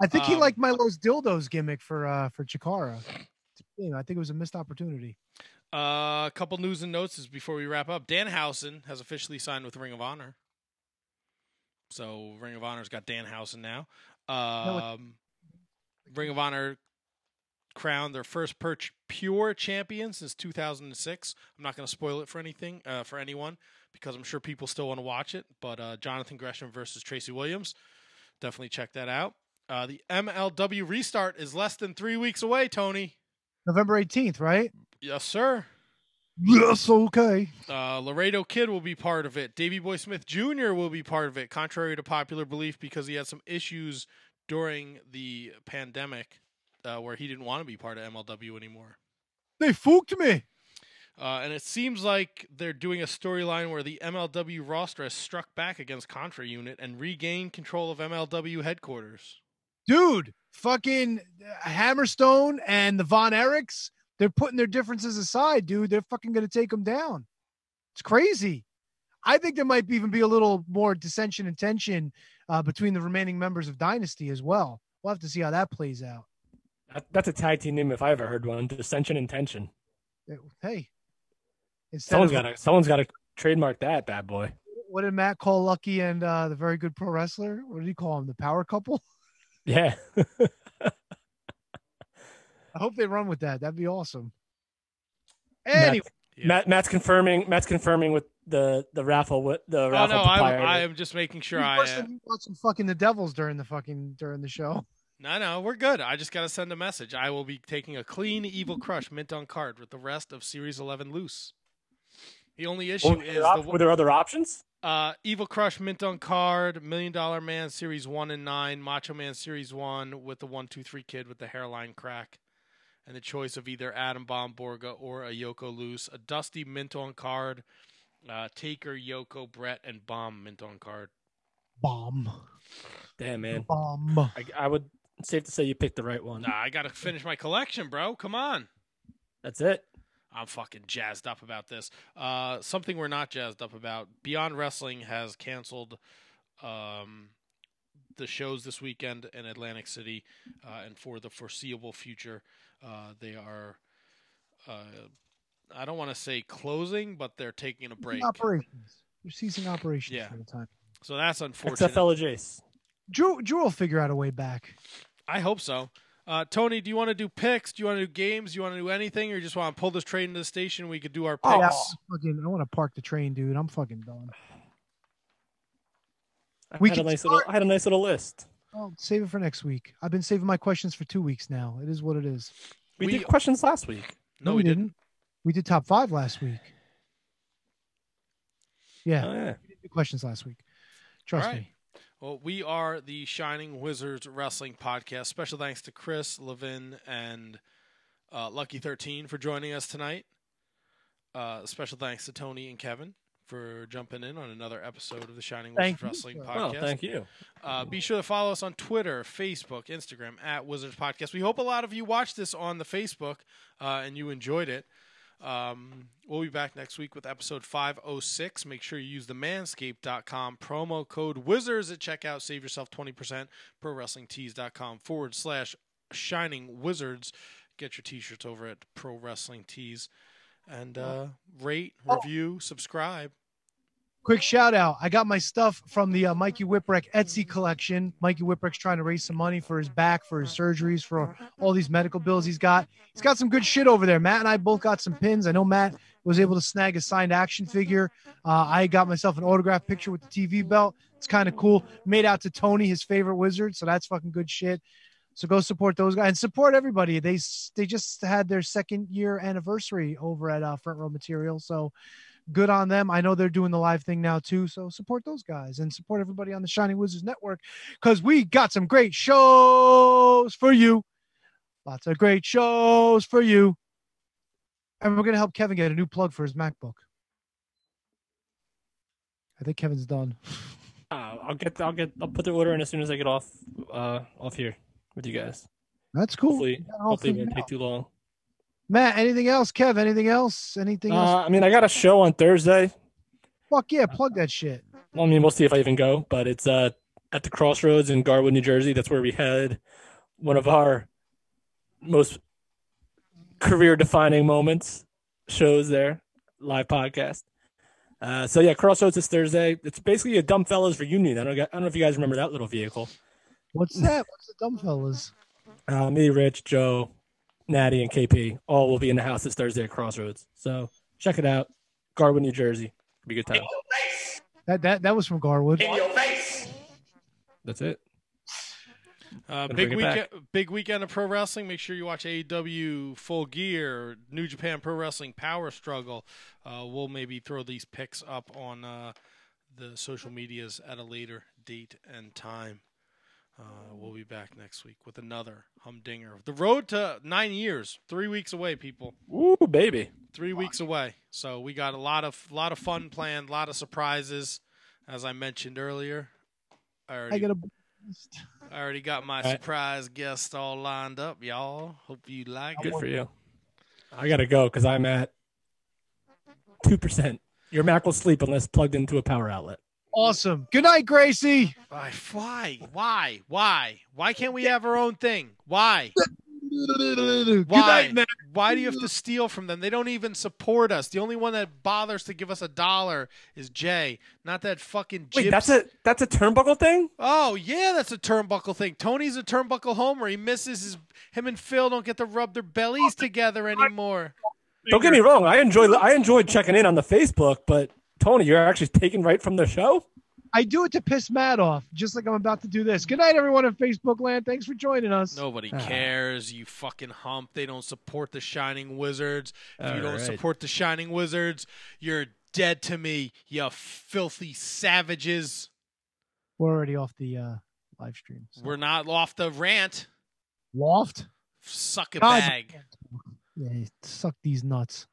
I think he Um, liked Milo's dildos gimmick for uh for Chikara. You know, I think it was a missed opportunity. Uh, a couple news and notes is before we wrap up. Danhausen has officially signed with Ring of Honor. So Ring of Honor's got Danhausen now. Um, Ring of Honor crowned their first perch pure champion since 2006. I'm not going to spoil it for anything uh, for anyone because I'm sure people still want to watch it. But uh, Jonathan Gresham versus Tracy Williams, definitely check that out. Uh, the MLW restart is less than three weeks away. Tony, November 18th, right? yes, sir. Yes, okay. Uh, Laredo Kid will be part of it. Davy Boy Smith Jr. will be part of it, contrary to popular belief, because he had some issues during the pandemic uh, where he didn't want to be part of MLW anymore. They fooked me. Uh, and it seems like they're doing a storyline where the MLW roster has struck back against Contra Unit and regained control of MLW headquarters. Dude, fucking Hammerstone and the Von Erichs, they're putting their differences aside, dude. They're fucking going to take them down. It's crazy. I think there might even be a little more dissension and tension uh, between the remaining members of Dynasty as well. We'll have to see how that plays out. That's a tag team name if I ever heard one. Dissension and tension. Hey, Someone's got to. Someone's got to trademark that bad boy. what did Matt call Lucky and uh, the very good pro wrestler? What did he call him? The power couple? Yeah. I hope they run with that. That'd be awesome. Matt- Anyway, Matt, Matt's confirming. Matt's confirming with the the raffle. With the Oh, raffle. no, I, proprietor. I am just making sure I. worse Uh, than you watching fucking the Devils during the fucking during the show. no, no, we're good. I just got to send a message. I will be taking a clean Evil Crush mint on card with the rest of Series 11 loose. The only issue Were is there, the, were there other options? Uh, Evil Crush Mint on card, Million Dollar Man Series One and Nine, Macho Man Series One with the One Two Three Kid with the hairline crack, and the choice of either Adam Bomb Borga or a Yoko Loose, a Dusty Mint on card, uh, Taker, Yoko, Brett, and Bomb Mint on card. Bomb. Damn man. Bomb. I, I would. Safe to say you picked the right one. Nah, I gotta finish my collection, bro. Come on. That's it. I'm fucking jazzed up about this. Uh, something we're not jazzed up about. Beyond Wrestling has canceled um, the shows this weekend in Atlantic City, uh, and for the foreseeable future, uh, they are. Uh, I don't want to say closing, but they're taking a break. Operations. They're ceasing operations Yeah. for the time. So that's unfortunate. XFL Jace. Drew, Drew will figure out a way back. I hope so. Uh, Tony, do you want to do picks? Do you want to do games? Do you want to do anything, or you just want to pull this train to the station? We could do our picks. Oh, yeah, fucking, I want to park the train, dude. I'm fucking done. I We had a can nice little. I had a nice little list. Oh, save it for next week. I've been saving my questions for two weeks now. It is what it is. We, did questions last week. No, we didn't. We did top five last week. Yeah, Oh, yeah. we did questions last week. Trust All right. me. Well, we are the Shining Wizards Wrestling Podcast. Special thanks to Chris, Levin, and uh, Lucky Thirteen for joining us tonight. Uh, special thanks to Tony and Kevin for jumping in on another episode of the Shining Thank Wizards you, Wrestling sir. Podcast. Oh, thank you. Uh, be sure to follow us on Twitter, Facebook, Instagram at Wizards Podcast. We hope a lot of you watched this on the Facebook uh, and you enjoyed it. Um, we'll be back next week with episode 506. Make sure you use the manscaped.com promo code Wizards at checkout. Save yourself 20%. ProWrestlingTees.com forward slash Shining Wizards. Get your t shirts over at Pro Wrestling Tees. And uh, rate, review, subscribe. Quick shout out. I got my stuff from the uh, Mikey Whipwreck Etsy collection. Mikey Whipwreck's trying to raise some money for his back, for his surgeries, for all these medical bills he's got. He's got some good shit over there. Matt and I both got some pins. I know Matt was able to snag a signed action figure. Uh, I got myself an autograph picture with the TV belt. It's kind of cool. Made out to Tony, his favorite wizard. So that's fucking good shit. So go support those guys and support everybody. They they just had their second year anniversary over at uh, Front Row Material. So good on them. I know they're doing the live thing now too. So support those guys and support everybody on the Shining Wizards Network because we got some great shows for you. Lots of great shows for you. And we're gonna help Kevin get a new plug for his MacBook. I think Kevin's done. Uh, I'll get. I'll get. I'll put the order in as soon as I get off. Uh, off here with you guys. That's cool. Hopefully, hopefully it won't take too long. Matt, anything else? Kev, anything else? Anything Uh, else? I mean, I got a show on Thursday. Fuck yeah, plug that shit. Well, I mean, we'll see if I even go, but it's uh at the Crossroads in Garwood, New Jersey. That's where we had one of our most career-defining moments shows there, live podcast. Uh, so yeah, Crossroads is Thursday. It's basically a dumb fellas reunion. I don't, I don't know if you guys remember that little vehicle. What's that? What's the dumb fellas? Uh, me, Rich, Joe, Natty, and KP all will be in the house this Thursday at Crossroads. So check it out, Garwood, New Jersey. It'll be a good time. That that that was from Garwood. That's it. Uh, big bring it back. weekend, big weekend of pro wrestling. Make sure you watch AEW Full Gear, New Japan Pro Wrestling Power Struggle. Uh, we'll maybe throw these picks up on uh, the social medias at a later date and time. Uh, we'll be back next week with another humdinger. The road to nine years, three weeks away, people. Ooh, baby. Three weeks away. So we got a lot of lot of fun planned, a lot of surprises. As I mentioned earlier, I already I got a I already got my right. surprise guest all lined up, y'all. Hope you like Good it. for you. I gotta go because I'm at two percent. Your Mac will sleep unless plugged into a power outlet. Awesome. Good night, Gracie. Why? Why? Why? Why? Why can't we have our own thing? Why? Why? night, Why do you have to steal from them? They don't even support us. The only one that bothers to give us a dollar is Jay, not that fucking. Wait, that's a that's a turnbuckle thing. Oh yeah, that's a turnbuckle thing. Tony's a turnbuckle homer. He misses his. Him and Phil don't get to rub their bellies together anymore. Don't get me wrong. I enjoy I enjoyed checking in on the Facebook, but Tony, you're actually taking right from the show. I do it to piss Matt off, just like I'm about to do this. Good night, everyone in Facebook land. Thanks for joining us. Nobody Ah. cares. You fucking hump. They don't support the Shining Wizards. If you All don't right. support the Shining Wizards, you're dead to me. You filthy savages. We're already off the uh, live stream. so. We're not off the rant. Loft. Suck a God. bag. Yeah, suck these nuts.